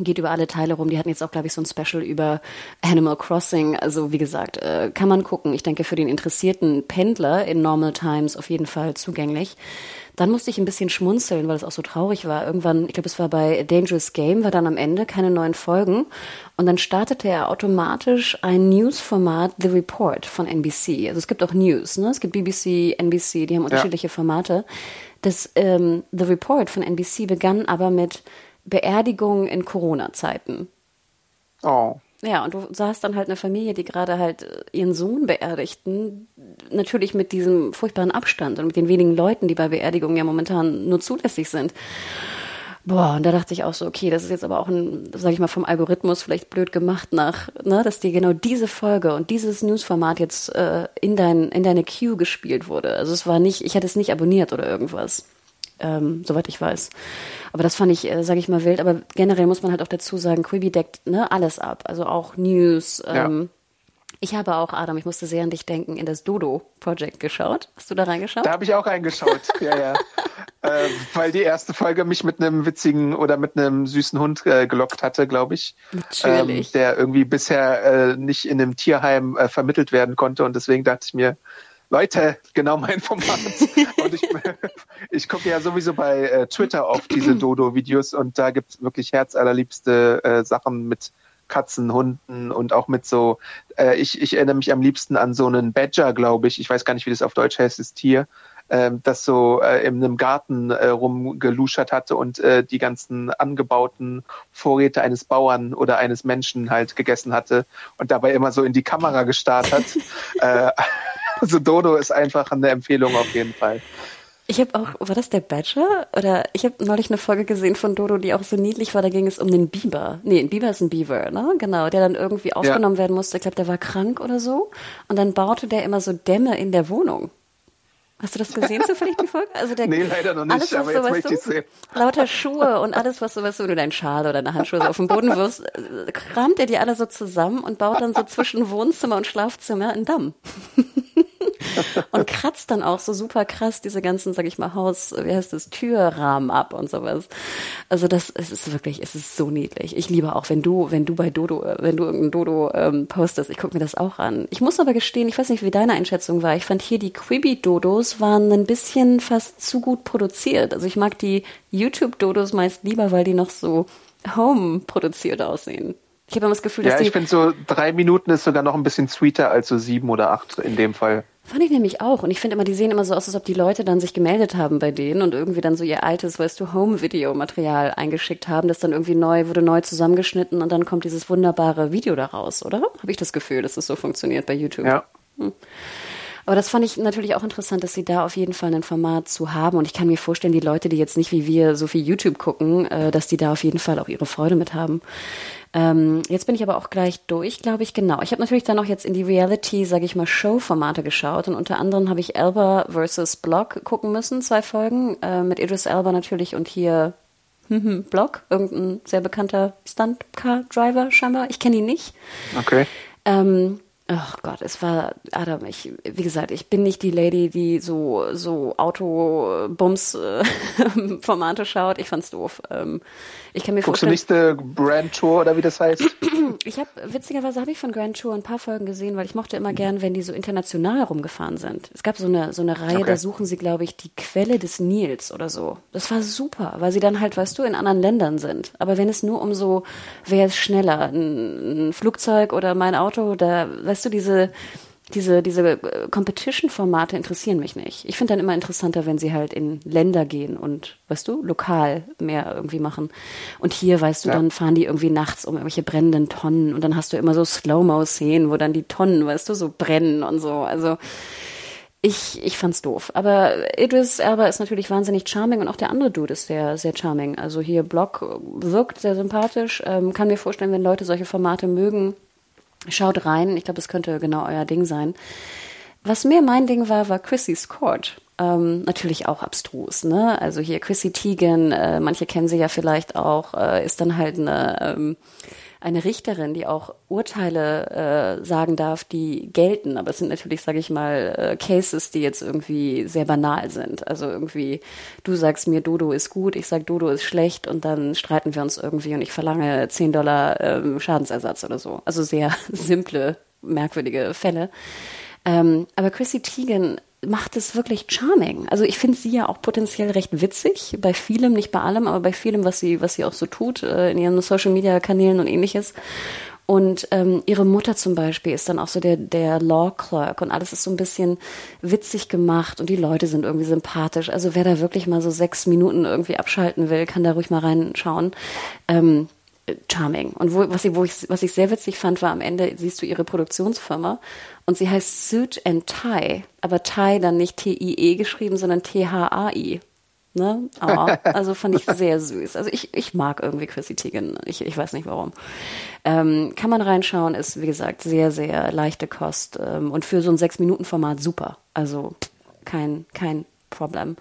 geht über alle Teile rum. Die hatten jetzt auch, glaube ich, so ein Special über Animal Crossing. Also wie gesagt, äh, kann man gucken. Ich denke, für den interessierten Pendler in Normal Times auf jeden Fall zugänglich. Dann musste ich ein bisschen schmunzeln, weil es auch so traurig war. Irgendwann, ich glaube, es war bei Dangerous Game, war dann am Ende keine neuen Folgen. Und dann startete er automatisch ein News-Format, The Report von NBC. Also es gibt auch News, ne? Es gibt BBC, NBC, die haben unterschiedliche Formate. Das ähm, The Report von NBC begann aber mit Beerdigungen in Corona-Zeiten. Oh. Ja, und du sahst dann halt eine Familie, die gerade halt äh, ihren Sohn beerdigten, natürlich mit diesem furchtbaren Abstand und mit den wenigen Leuten, die bei Beerdigungen ja momentan nur zulässig sind. Boah, und da dachte ich auch so, okay, das ist jetzt aber auch ein, sag ich mal, vom Algorithmus vielleicht blöd gemacht nach, ne, dass dir genau diese Folge und dieses Newsformat jetzt äh, in dein, in deine Queue gespielt wurde. Also es war nicht, ich hatte es nicht abonniert oder irgendwas ähm, soweit ich weiß. Aber das fand ich, äh, sage ich mal, wild. Aber generell muss man halt auch dazu sagen, Quibi deckt ne, alles ab. Also auch News. Ähm, Ich habe auch, Adam, ich musste sehr an dich denken, in das Dodo Project geschaut. Hast du da reingeschaut? Da habe ich auch reingeschaut, (laughs) ja, ja. äh, weil die erste Folge mich mit einem witzigen oder mit einem süßen Hund äh, gelockt hatte, glaube ich. Natürlich. Ähm, der irgendwie bisher äh, nicht in einem Tierheim äh, vermittelt werden konnte. Und deswegen dachte ich mir, Leute, genau mein Format. und ich, (laughs) ich gucke ja sowieso bei äh, Twitter oft diese (clears throat) Dodo-Videos und da gibt's wirklich herzallerliebste äh, Sachen mit Katzen, Hunden und auch mit so, äh, ich, ich erinnere mich am liebsten an so einen Badger, glaube ich. Ich weiß gar nicht, wie das auf Deutsch heißt, das Tier, ähm, das so äh, in einem Garten äh, rumgeluschert hatte und äh, die ganzen angebauten Vorräte eines Bauern oder eines Menschen halt gegessen hatte und dabei immer so in die Kamera gestarrt hat. (laughs) äh, also Dodo ist einfach eine Empfehlung auf jeden Fall. Ich habe auch, war das der Badger? Oder ich habe neulich eine Folge gesehen von Dodo, die auch so niedlich war. Da ging es um den Biber. Nee, ein Biber ist ein Beaver, ne? Genau, der dann irgendwie aufgenommen werden musste. Ich glaube, der war krank oder so. Und dann baute der immer so Dämme in der Wohnung. Hast du das gesehen zufällig, die Folge? Also der, (laughs) Nee, leider noch nicht, alles, was aber so, jetzt weißt möchte du, ich sehen. Lauter Schuhe und alles, was was so, wenn du deinen Schal oder deine Handschuhe so auf den Boden wirfst, äh, kramt er die alle so zusammen und baut dann so zwischen Wohnzimmer und Schlafzimmer einen Damm. (laughs) (laughs) und kratzt dann auch so super krass diese ganzen, sag ich mal, Haus, wie heißt das, Türrahmen ab und sowas. Also das, es ist wirklich, es ist so niedlich. Ich liebe auch, wenn du, wenn du bei Dodo, wenn du irgendein Dodo ähm, postest, ich gucke mir das auch an. Ich muss aber gestehen, ich weiß nicht, wie deine Einschätzung war. Ich fand hier die Quibi-Dodos waren ein bisschen fast zu gut produziert. Also ich mag die YouTube-Dodos meist lieber, weil die noch so home produziert aussehen. Ich habe immer das Gefühl, dass Ja, die ich finde so drei Minuten ist sogar noch ein bisschen sweeter als so sieben oder acht in dem Fall. Fand ich nämlich auch. Und ich finde immer, die sehen immer so aus, als ob die Leute dann sich gemeldet haben bei denen und irgendwie dann so ihr altes, weißt du, Home-Video-Material eingeschickt haben, das dann irgendwie neu, wurde neu zusammengeschnitten und dann kommt dieses wunderbare Video daraus, oder? Habe ich das Gefühl, dass es so funktioniert bei YouTube. Ja. Aber Aber das fand ich natürlich auch interessant, dass sie da auf jeden Fall ein Format zu haben. Und ich kann mir vorstellen, die Leute, die jetzt nicht wie wir so viel YouTube gucken, äh, dass die da auf jeden Fall auch ihre Freude mit haben. Ähm, jetzt bin ich aber auch gleich durch, glaube ich, genau. Ich habe natürlich dann auch jetzt in die Reality, sage ich mal, Show-Formate geschaut und unter anderem habe ich Elba versus Block gucken müssen, zwei Folgen, äh, mit Idris Elba natürlich und hier (laughs) Block, irgendein sehr bekannter Stunt-Car-Driver scheinbar. Ich kenne ihn nicht. Okay. Ähm, Ach Gott, es war, Adam, ich, wie gesagt, ich bin nicht die Lady, die so, so Auto-Bums-Formate (laughs) schaut. Ich fand's doof. Ähm, ich kann mir Guckst du nicht Grand Tour oder wie das heißt? (clears throat) ich habe, witzigerweise habe ich von Grand Tour ein paar Folgen gesehen, weil ich mochte immer gern, wenn die so international rumgefahren sind. Es gab so eine, so eine Reihe, okay. da suchen sie, glaube ich, die Quelle des Nils oder so. Das war super, weil sie dann halt, weißt du, in anderen Ländern sind. Aber wenn es nur um so, wer ist schneller, ein, ein Flugzeug oder mein Auto, da, weißt du, diese, diese, diese äh, Competition-Formate interessieren mich nicht. Ich finde dann immer interessanter, wenn sie halt in Länder gehen und, weißt du, lokal mehr irgendwie machen. Und hier, weißt du, ja. dann fahren die irgendwie nachts um irgendwelche brennenden Tonnen und dann hast du immer so Slow-Mo-Szenen, wo dann die Tonnen, weißt du, so brennen und so. Also, ich, ich fand's doof. Aber Idris Elba ist natürlich wahnsinnig charming und auch der andere Dude ist sehr, sehr charming. Also hier Block wirkt sehr sympathisch. Ähm, kann mir vorstellen, wenn Leute solche Formate mögen, Schaut rein, ich glaube, das könnte genau euer Ding sein. Was mir mein Ding war, war Chrissy's Court. Ähm, natürlich auch abstrus, ne? Also hier Chrissy Teigen, äh, manche kennen sie ja vielleicht auch, äh, ist dann halt eine, ähm, eine Richterin, die auch Urteile äh, sagen darf, die gelten. Aber es sind natürlich, sage ich mal, äh, Cases, die jetzt irgendwie sehr banal sind. Also irgendwie, du sagst mir, Dodo ist gut, ich sag, Dodo ist schlecht und dann streiten wir uns irgendwie und ich verlange 10 Dollar ähm, Schadensersatz oder so. Also sehr (laughs) simple, merkwürdige Fälle. Ähm, aber Chrissy Teigen macht es wirklich charming. Also ich finde sie ja auch potenziell recht witzig, bei vielem, nicht bei allem, aber bei vielem, was sie, was sie auch so tut, äh, in ihren Social Media Kanälen und ähnliches. Und ähm, ihre Mutter zum Beispiel ist dann auch so der, der Law Clerk und alles ist so ein bisschen witzig gemacht und die Leute sind irgendwie sympathisch. Also wer da wirklich mal so sechs Minuten irgendwie abschalten will, kann da ruhig mal reinschauen. Ähm, charming. Und wo, was, ich, wo ich, was ich sehr witzig fand, war am Ende siehst du ihre Produktionsfirma und sie heißt Suit and Tie, aber Tie dann nicht T-I-E geschrieben, sondern T-H-A-I. Ne? Oh, (laughs) also fand ich sehr süß. Also ich, ich mag irgendwie Chrissy Teigen. Ich, ich weiß nicht warum. Ähm, kann man reinschauen, ist wie gesagt sehr, sehr leichte Kost ähm, und für so ein Sechs-Minuten-Format super. Also kein, kein Problem.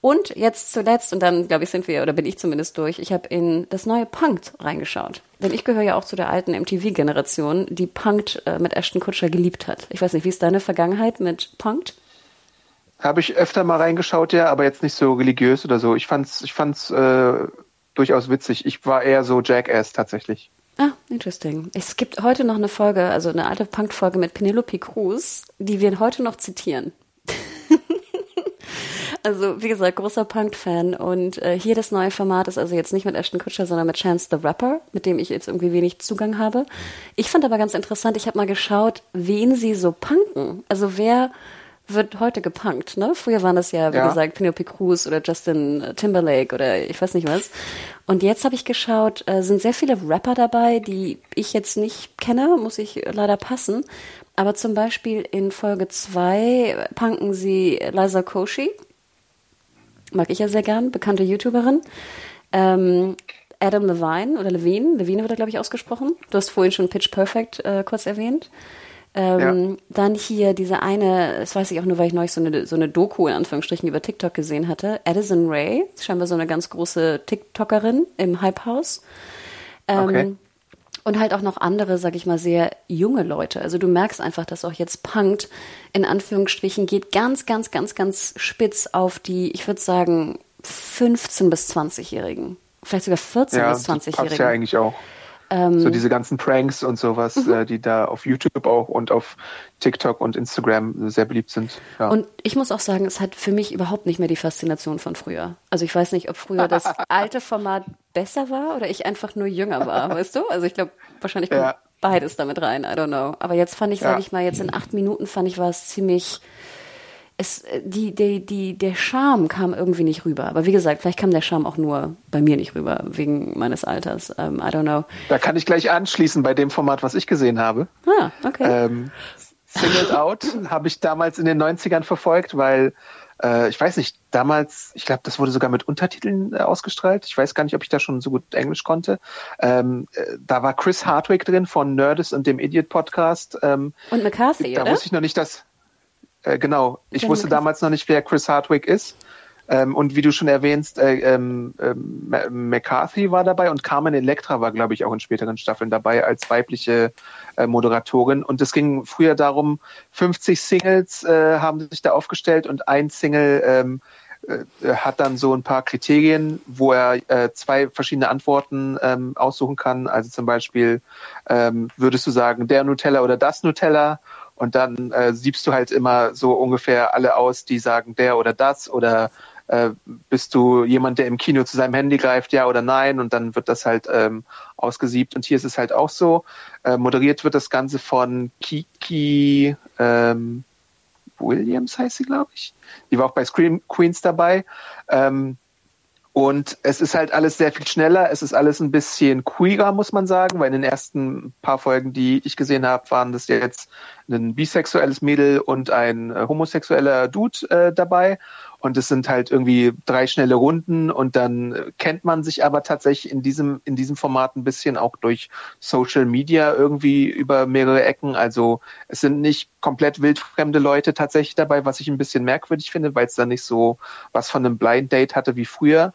Und jetzt zuletzt, und dann glaube ich, sind wir, oder bin ich zumindest durch, ich habe in das neue Punked reingeschaut. Denn ich gehöre ja auch zu der alten MTV-Generation, die Punked äh, mit Ashton Kutscher geliebt hat. Ich weiß nicht, wie ist deine Vergangenheit mit Punked? Habe ich öfter mal reingeschaut, ja, aber jetzt nicht so religiös oder so. Ich fand's, ich fand's äh, durchaus witzig. Ich war eher so Jackass tatsächlich. Ah, interesting. Es gibt heute noch eine Folge, also eine alte Punked-Folge mit Penelope Cruz, die wir heute noch zitieren. (laughs) Also, wie gesagt, großer Punk-Fan. Und äh, hier das neue Format ist also jetzt nicht mit Ashton Kutcher, sondern mit Chance the Rapper, mit dem ich jetzt irgendwie wenig Zugang habe. Ich fand aber ganz interessant, ich habe mal geschaut, wen sie so punken. Also wer wird heute gepunkt, ne? Früher waren das ja, wie ja. gesagt, Penelope Cruz oder Justin Timberlake oder ich weiß nicht was. Und jetzt habe ich geschaut, äh, sind sehr viele Rapper dabei, die ich jetzt nicht kenne, muss ich leider passen. Aber zum Beispiel in Folge zwei punken sie Liza Koshy mag ich ja sehr gern, bekannte YouTuberin. Ähm, Adam Levine oder Levine, Levine wird er, glaube ich, ausgesprochen. Du hast vorhin schon Pitch Perfect äh, kurz erwähnt. Ähm, ja. Dann hier diese eine, das weiß ich auch nur, weil ich neulich so eine, so eine Doku in Anführungsstrichen über TikTok gesehen hatte. Addison Ray, scheinbar so eine ganz große TikTokerin im Hype House. Ähm, okay. Und halt auch noch andere, sag ich mal, sehr junge Leute. Also du merkst einfach, dass auch jetzt Punkt in Anführungsstrichen geht ganz, ganz, ganz, ganz spitz auf die, ich würde sagen, 15 bis 20-Jährigen. Vielleicht sogar 14 ja, bis 20-Jährigen. Ja, eigentlich auch. Ähm, so diese ganzen Pranks und sowas, mhm. äh, die da auf YouTube auch und auf TikTok und Instagram sehr beliebt sind. Ja. Und ich muss auch sagen, es hat für mich überhaupt nicht mehr die Faszination von früher. Also ich weiß nicht, ob früher das (laughs) alte Format besser war oder ich einfach nur jünger war, weißt du? Also ich glaube, wahrscheinlich kommt ja. beides damit rein, I don't know. Aber jetzt fand ich, ja. sage ich mal, jetzt in acht Minuten fand ich war es ziemlich es, die, die, die, der Charme kam irgendwie nicht rüber. Aber wie gesagt, vielleicht kam der Charme auch nur bei mir nicht rüber, wegen meines Alters. Um, ähm, I don't know. Da kann ich gleich anschließen bei dem Format, was ich gesehen habe. Ah, okay. Ähm, Singled Out (laughs) habe ich damals in den 90ern verfolgt, weil äh, ich weiß nicht, damals, ich glaube, das wurde sogar mit Untertiteln äh, ausgestrahlt. Ich weiß gar nicht, ob ich da schon so gut Englisch konnte. Ähm, äh, da war Chris Hardwick drin von Nerdist und dem Idiot Podcast. Ähm, und McCarthy, da oder? Da wusste ich noch nicht, dass äh, genau, ich Ken wusste damals noch nicht, wer Chris Hardwick ist. Ähm, und wie du schon erwähnst, äh, ähm, ähm, McCarthy war dabei und Carmen Electra war, glaube ich, auch in späteren Staffeln dabei als weibliche äh, Moderatorin. Und es ging früher darum, 50 Singles äh, haben sich da aufgestellt und ein Single ähm, äh, hat dann so ein paar Kriterien, wo er äh, zwei verschiedene Antworten ähm, aussuchen kann. Also zum Beispiel ähm, würdest du sagen, der Nutella oder das Nutella? Und dann äh, siebst du halt immer so ungefähr alle aus, die sagen der oder das oder äh, bist du jemand, der im Kino zu seinem Handy greift, ja oder nein? Und dann wird das halt ähm, ausgesiebt. Und hier ist es halt auch so. Äh, moderiert wird das Ganze von Kiki ähm, Williams, heißt sie, glaube ich. Die war auch bei Scream Queens dabei. Ähm, und es ist halt alles sehr viel schneller. Es ist alles ein bisschen queerer, muss man sagen, weil in den ersten paar Folgen, die ich gesehen habe, waren das jetzt ein bisexuelles Mädel und ein äh, homosexueller Dude äh, dabei. Und es sind halt irgendwie drei schnelle Runden und dann kennt man sich aber tatsächlich in diesem, in diesem Format ein bisschen auch durch Social Media irgendwie über mehrere Ecken. Also es sind nicht komplett wildfremde Leute tatsächlich dabei, was ich ein bisschen merkwürdig finde, weil es da nicht so was von einem Blind Date hatte wie früher.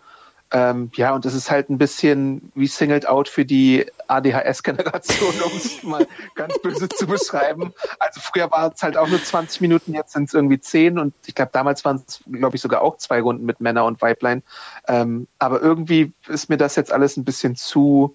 Ähm, ja, und es ist halt ein bisschen wie Singled Out für die ADHS-Generation, um es (laughs) mal ganz böse zu beschreiben. Also früher war es halt auch nur 20 Minuten, jetzt sind es irgendwie 10 und ich glaube, damals waren es, glaube ich, sogar auch zwei Runden mit Männer und Weiblein. Ähm, aber irgendwie ist mir das jetzt alles ein bisschen zu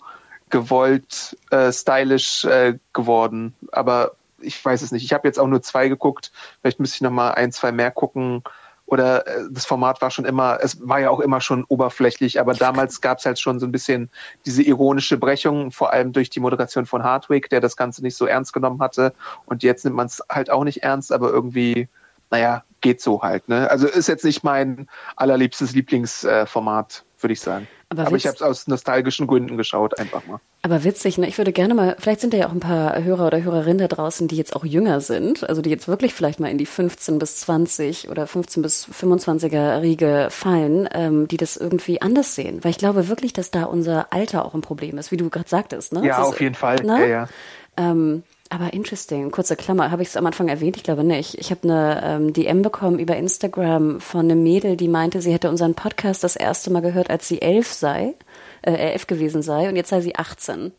gewollt, äh, stylisch äh, geworden. Aber ich weiß es nicht. Ich habe jetzt auch nur zwei geguckt. Vielleicht müsste ich noch mal ein, zwei mehr gucken oder äh, das Format war schon immer, es war ja auch immer schon oberflächlich, aber damals gab es halt schon so ein bisschen diese ironische Brechung, vor allem durch die Moderation von Hardwick, der das Ganze nicht so ernst genommen hatte. Und jetzt nimmt man es halt auch nicht ernst, aber irgendwie, naja, geht so halt. Ne? Also ist jetzt nicht mein allerliebstes Lieblingsformat, äh, würde ich sagen. Aber, aber ich habe es aus nostalgischen Gründen geschaut, einfach mal. Aber witzig, ne? Ich würde gerne mal, vielleicht sind da ja auch ein paar Hörer oder Hörerinnen da draußen, die jetzt auch jünger sind, also die jetzt wirklich vielleicht mal in die 15 bis 20 oder 15 bis 25er Riege fallen, ähm, die das irgendwie anders sehen. Weil ich glaube wirklich, dass da unser Alter auch ein Problem ist, wie du gerade sagtest, ne? Ja, ist, auf jeden Fall. Ne? Ja, ja. Ähm, aber interesting, kurze Klammer, habe ich es am Anfang erwähnt? Ich glaube nicht. Ich habe eine ähm, DM bekommen über Instagram von einem Mädel, die meinte, sie hätte unseren Podcast das erste Mal gehört, als sie elf sei, äh, elf gewesen sei und jetzt sei sie 18.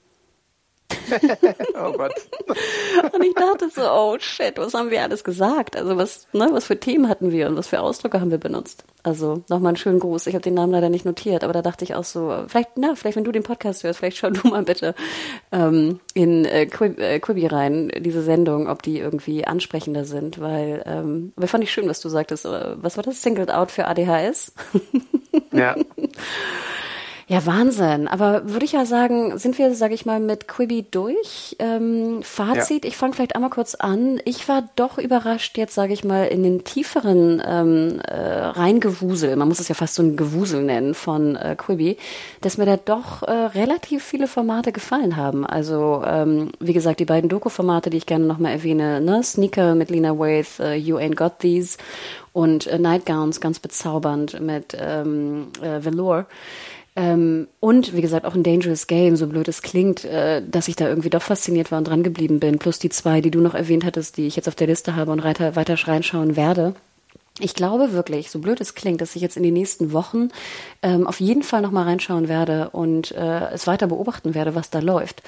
(laughs) oh Gott. und ich dachte so, oh shit, was haben wir alles gesagt? Also was, ne, was für Themen hatten wir und was für Ausdrücke haben wir benutzt? Also nochmal einen schönen Gruß. Ich habe den Namen leider nicht notiert, aber da dachte ich auch so, vielleicht, na, vielleicht wenn du den Podcast hörst, vielleicht schau du mal bitte ähm, in äh, Quib, äh, Quibi rein, diese Sendung, ob die irgendwie ansprechender sind, weil, ähm, aber fand ich schön, was du sagtest. Äh, was war das? Singled Out für ADHS? ja. (laughs) Ja, Wahnsinn. Aber würde ich ja sagen, sind wir, sage ich mal, mit Quibi durch. Ähm, Fazit, ja. ich fange vielleicht einmal kurz an. Ich war doch überrascht jetzt, sage ich mal, in den tieferen ähm, äh, Reingewusel, man muss es ja fast so ein Gewusel nennen von äh, Quibi, dass mir da doch äh, relativ viele Formate gefallen haben. Also, ähm, wie gesagt, die beiden Doku-Formate, die ich gerne nochmal erwähne, ne? Sneaker mit Lena Waith, uh, You Ain't Got These und äh, Nightgowns, ganz bezaubernd mit ähm, äh, Velour. Ähm, und wie gesagt, auch ein Dangerous Game, so blöd es klingt, äh, dass ich da irgendwie doch fasziniert war und dran geblieben bin. Plus die zwei, die du noch erwähnt hattest, die ich jetzt auf der Liste habe und weiter, weiter reinschauen werde. Ich glaube wirklich, so blöd es klingt, dass ich jetzt in den nächsten Wochen ähm, auf jeden Fall noch mal reinschauen werde und äh, es weiter beobachten werde, was da läuft.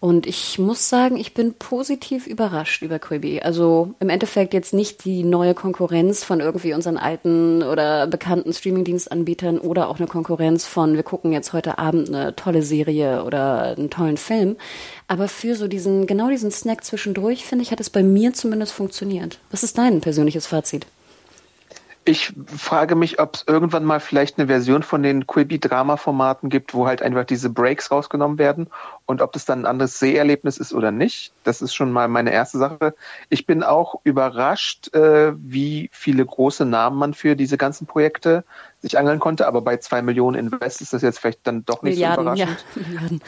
Und ich muss sagen, ich bin positiv überrascht über Quibi. Also im Endeffekt jetzt nicht die neue Konkurrenz von irgendwie unseren alten oder bekannten Streamingdienstanbietern oder auch eine Konkurrenz von, wir gucken jetzt heute Abend eine tolle Serie oder einen tollen Film. Aber für so diesen, genau diesen Snack zwischendurch, finde ich, hat es bei mir zumindest funktioniert. Was ist dein persönliches Fazit? Ich frage mich, ob es irgendwann mal vielleicht eine Version von den Quibi-Drama-Formaten gibt, wo halt einfach diese Breaks rausgenommen werden und ob das dann ein anderes Seherlebnis ist oder nicht. Das ist schon mal meine erste Sache. Ich bin auch überrascht, äh, wie viele große Namen man für diese ganzen Projekte sich angeln konnte, aber bei zwei Millionen Invest ist das jetzt vielleicht dann doch nicht Milliarden, so überraschend. Ja, (laughs) Milliarden.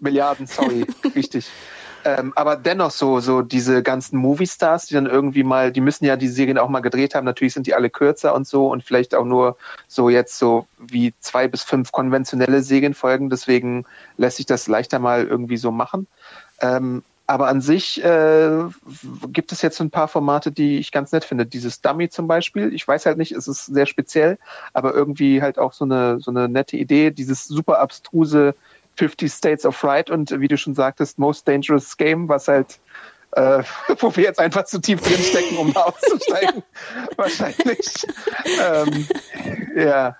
Milliarden, sorry, (laughs) richtig. Ähm, aber dennoch so, so diese ganzen Movie-Stars, die dann irgendwie mal, die müssen ja die Serien auch mal gedreht haben. Natürlich sind die alle kürzer und so und vielleicht auch nur so jetzt so wie zwei bis fünf konventionelle Serienfolgen. Deswegen lässt sich das leichter mal irgendwie so machen. Ähm, aber an sich äh, gibt es jetzt ein paar Formate, die ich ganz nett finde. Dieses Dummy zum Beispiel. Ich weiß halt nicht, es ist sehr speziell, aber irgendwie halt auch so eine so eine nette Idee. Dieses super abstruse 50 States of Fright und wie du schon sagtest, Most Dangerous Game, was halt äh, (laughs) wo wir jetzt einfach zu tief drin stecken, um da (laughs) auszusteigen. Wahrscheinlich. Ähm, ja.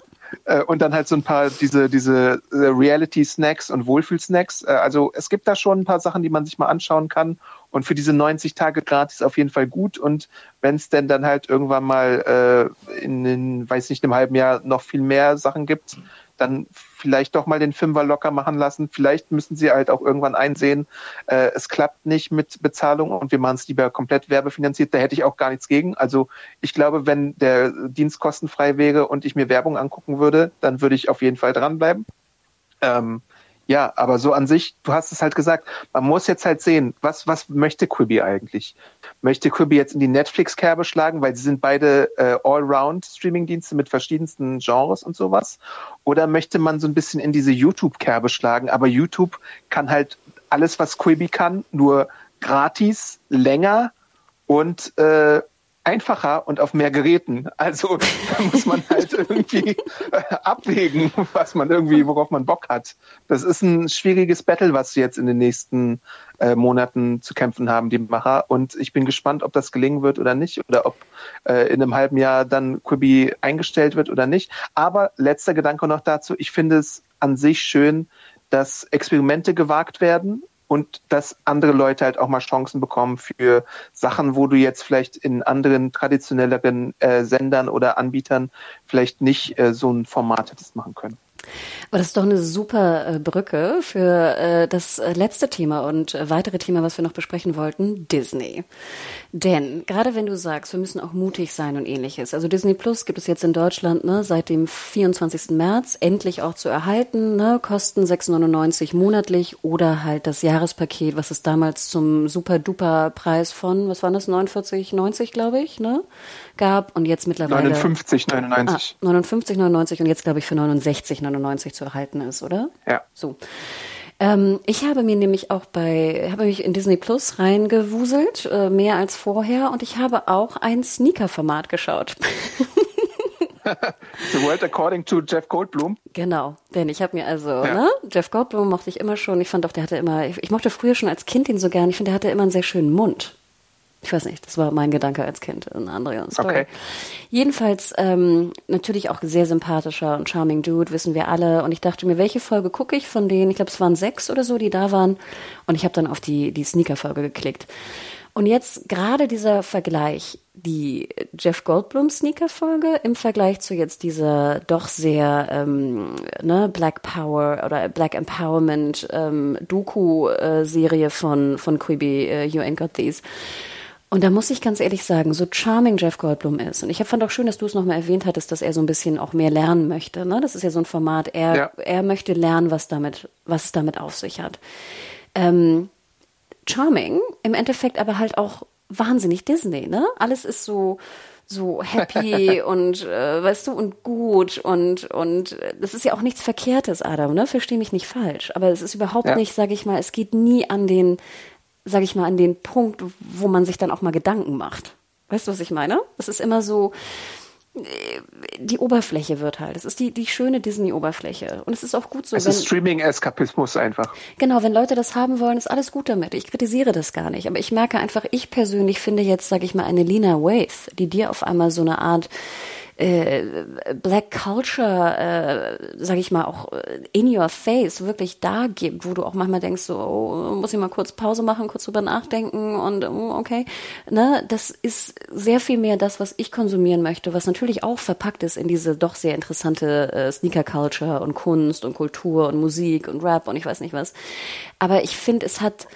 Äh, und dann halt so ein paar diese, diese äh, Reality-Snacks und Wohlfühl-Snacks. Äh, also es gibt da schon ein paar Sachen, die man sich mal anschauen kann. Und für diese 90 Tage gratis auf jeden Fall gut. Und wenn es denn dann halt irgendwann mal äh, in, in, weiß nicht, einem halben Jahr noch viel mehr Sachen gibt, dann vielleicht doch mal den Fünfer locker machen lassen. Vielleicht müssen sie halt auch irgendwann einsehen, äh, es klappt nicht mit Bezahlung und wir machen es lieber komplett werbefinanziert. Da hätte ich auch gar nichts gegen. Also ich glaube, wenn der Dienst kostenfrei wäre und ich mir Werbung angucken würde, dann würde ich auf jeden Fall dranbleiben. Ähm, ja, aber so an sich, du hast es halt gesagt, man muss jetzt halt sehen, was, was möchte Quibi eigentlich? Möchte Quibi jetzt in die Netflix-Kerbe schlagen, weil sie sind beide äh, Allround-Streaming-Dienste mit verschiedensten Genres und sowas? Oder möchte man so ein bisschen in diese YouTube-Kerbe schlagen? Aber YouTube kann halt alles, was Quibi kann, nur gratis, länger und äh, einfacher und auf mehr Geräten. Also (laughs) da muss man halt irgendwie äh, abwägen, was man irgendwie, worauf man Bock hat. Das ist ein schwieriges Battle, was sie jetzt in den nächsten äh, Monaten zu kämpfen haben, die Macher. Und ich bin gespannt, ob das gelingen wird oder nicht oder ob äh, in einem halben Jahr dann Quibi eingestellt wird oder nicht. Aber letzter Gedanke noch dazu. Ich finde es an sich schön, dass Experimente gewagt werden und dass andere Leute halt auch mal Chancen bekommen für Sachen, wo du jetzt vielleicht in anderen traditionelleren äh, Sendern oder Anbietern vielleicht nicht äh, so ein Format hättest machen können. Aber das ist doch eine super äh, Brücke für äh, das äh, letzte Thema und weitere Thema, was wir noch besprechen wollten, Disney. Denn gerade wenn du sagst, wir müssen auch mutig sein und ähnliches. Also Disney Plus gibt es jetzt in Deutschland ne, seit dem 24. März endlich auch zu erhalten. Ne, Kosten 6,99 monatlich oder halt das Jahrespaket, was es damals zum super-duper Preis von, was waren das, 49,90 glaube ich, ne, gab und jetzt mittlerweile 59,99. Ah, 59,99 und jetzt glaube ich für 69,99 zu erhalten ist, oder? Ja. So. Ähm, ich habe mir nämlich auch bei, habe mich in Disney Plus reingewuselt, äh, mehr als vorher, und ich habe auch ein Sneaker-Format geschaut. (laughs) The World According to Jeff Goldblum. Genau, denn ich habe mir also, ja. ne, Jeff Goldblum mochte ich immer schon. Ich fand auch, der hatte immer, ich, ich mochte früher schon als Kind ihn so gern. Ich finde, der hatte immer einen sehr schönen Mund. Ich weiß nicht, das war mein Gedanke als Kind, eine andere Story. Okay. Jedenfalls ähm, natürlich auch sehr sympathischer und charming Dude, wissen wir alle. Und ich dachte mir, welche Folge gucke ich von denen? Ich glaube, es waren sechs oder so, die da waren. Und ich habe dann auf die, die Sneaker-Folge geklickt. Und jetzt gerade dieser Vergleich, die Jeff Goldblum Sneaker-Folge im Vergleich zu jetzt dieser doch sehr ähm, ne, Black Power oder Black Empowerment ähm, Doku-Serie von, von Quibi, uh, You Ain't Got These und da muss ich ganz ehrlich sagen, so charming Jeff Goldblum ist. Und ich fand auch schön, dass du es nochmal erwähnt hattest, dass er so ein bisschen auch mehr lernen möchte. Ne? Das ist ja so ein Format. Er, ja. er möchte lernen, was damit, was es damit auf sich hat. Ähm, charming, im Endeffekt aber halt auch wahnsinnig Disney, ne? Alles ist so, so happy (laughs) und äh, weißt du und gut und und das ist ja auch nichts Verkehrtes, Adam, ne? Versteh mich nicht falsch, aber es ist überhaupt ja. nicht, sage ich mal, es geht nie an den sage ich mal, an den Punkt, wo man sich dann auch mal Gedanken macht. Weißt du, was ich meine? Es ist immer so, äh, die Oberfläche wird halt. Es ist die, die schöne Disney-Oberfläche. Und es ist auch gut so. Es ist Streaming-Eskapismus einfach. Genau, wenn Leute das haben wollen, ist alles gut damit. Ich kritisiere das gar nicht. Aber ich merke einfach, ich persönlich finde jetzt, sage ich mal, eine Lina Waith, die dir auf einmal so eine Art äh, Black Culture, äh, sage ich mal, auch in your face wirklich da gibt, wo du auch manchmal denkst, so, oh, muss ich mal kurz Pause machen, kurz drüber nachdenken und oh, okay, ne, das ist sehr viel mehr das, was ich konsumieren möchte, was natürlich auch verpackt ist in diese doch sehr interessante äh, Sneaker Culture und Kunst und Kultur und Musik und Rap und ich weiß nicht was. Aber ich finde, es hat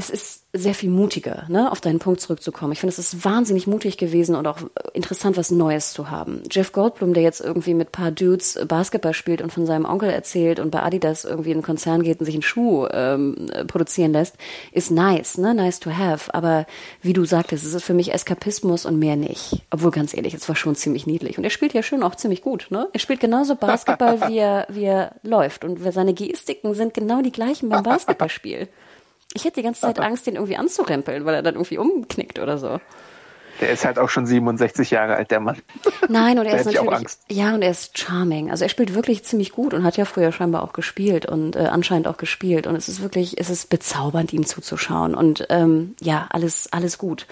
es ist sehr viel mutiger, ne, auf deinen Punkt zurückzukommen. Ich finde, es ist wahnsinnig mutig gewesen und auch interessant, was Neues zu haben. Jeff Goldblum, der jetzt irgendwie mit paar Dudes Basketball spielt und von seinem Onkel erzählt und bei Adidas irgendwie in einen Konzern geht und sich einen Schuh ähm, produzieren lässt, ist nice, ne, nice to have. Aber wie du sagtest, es ist für mich Eskapismus und mehr nicht. Obwohl, ganz ehrlich, es war schon ziemlich niedlich. Und er spielt ja schon auch ziemlich gut, ne? Er spielt genauso Basketball, (laughs) wie er, wie er läuft. Und seine Gestiken sind genau die gleichen beim Basketballspiel. Ich hätte die ganze Zeit Angst, den irgendwie anzurempeln, weil er dann irgendwie umknickt oder so. Der ist halt auch schon 67 Jahre alt, der Mann. Nein, und er ist natürlich, ja, und er ist charming. Also er spielt wirklich ziemlich gut und hat ja früher scheinbar auch gespielt und äh, anscheinend auch gespielt. Und es ist wirklich, es ist bezaubernd, ihm zuzuschauen. Und ähm, ja, alles, alles gut.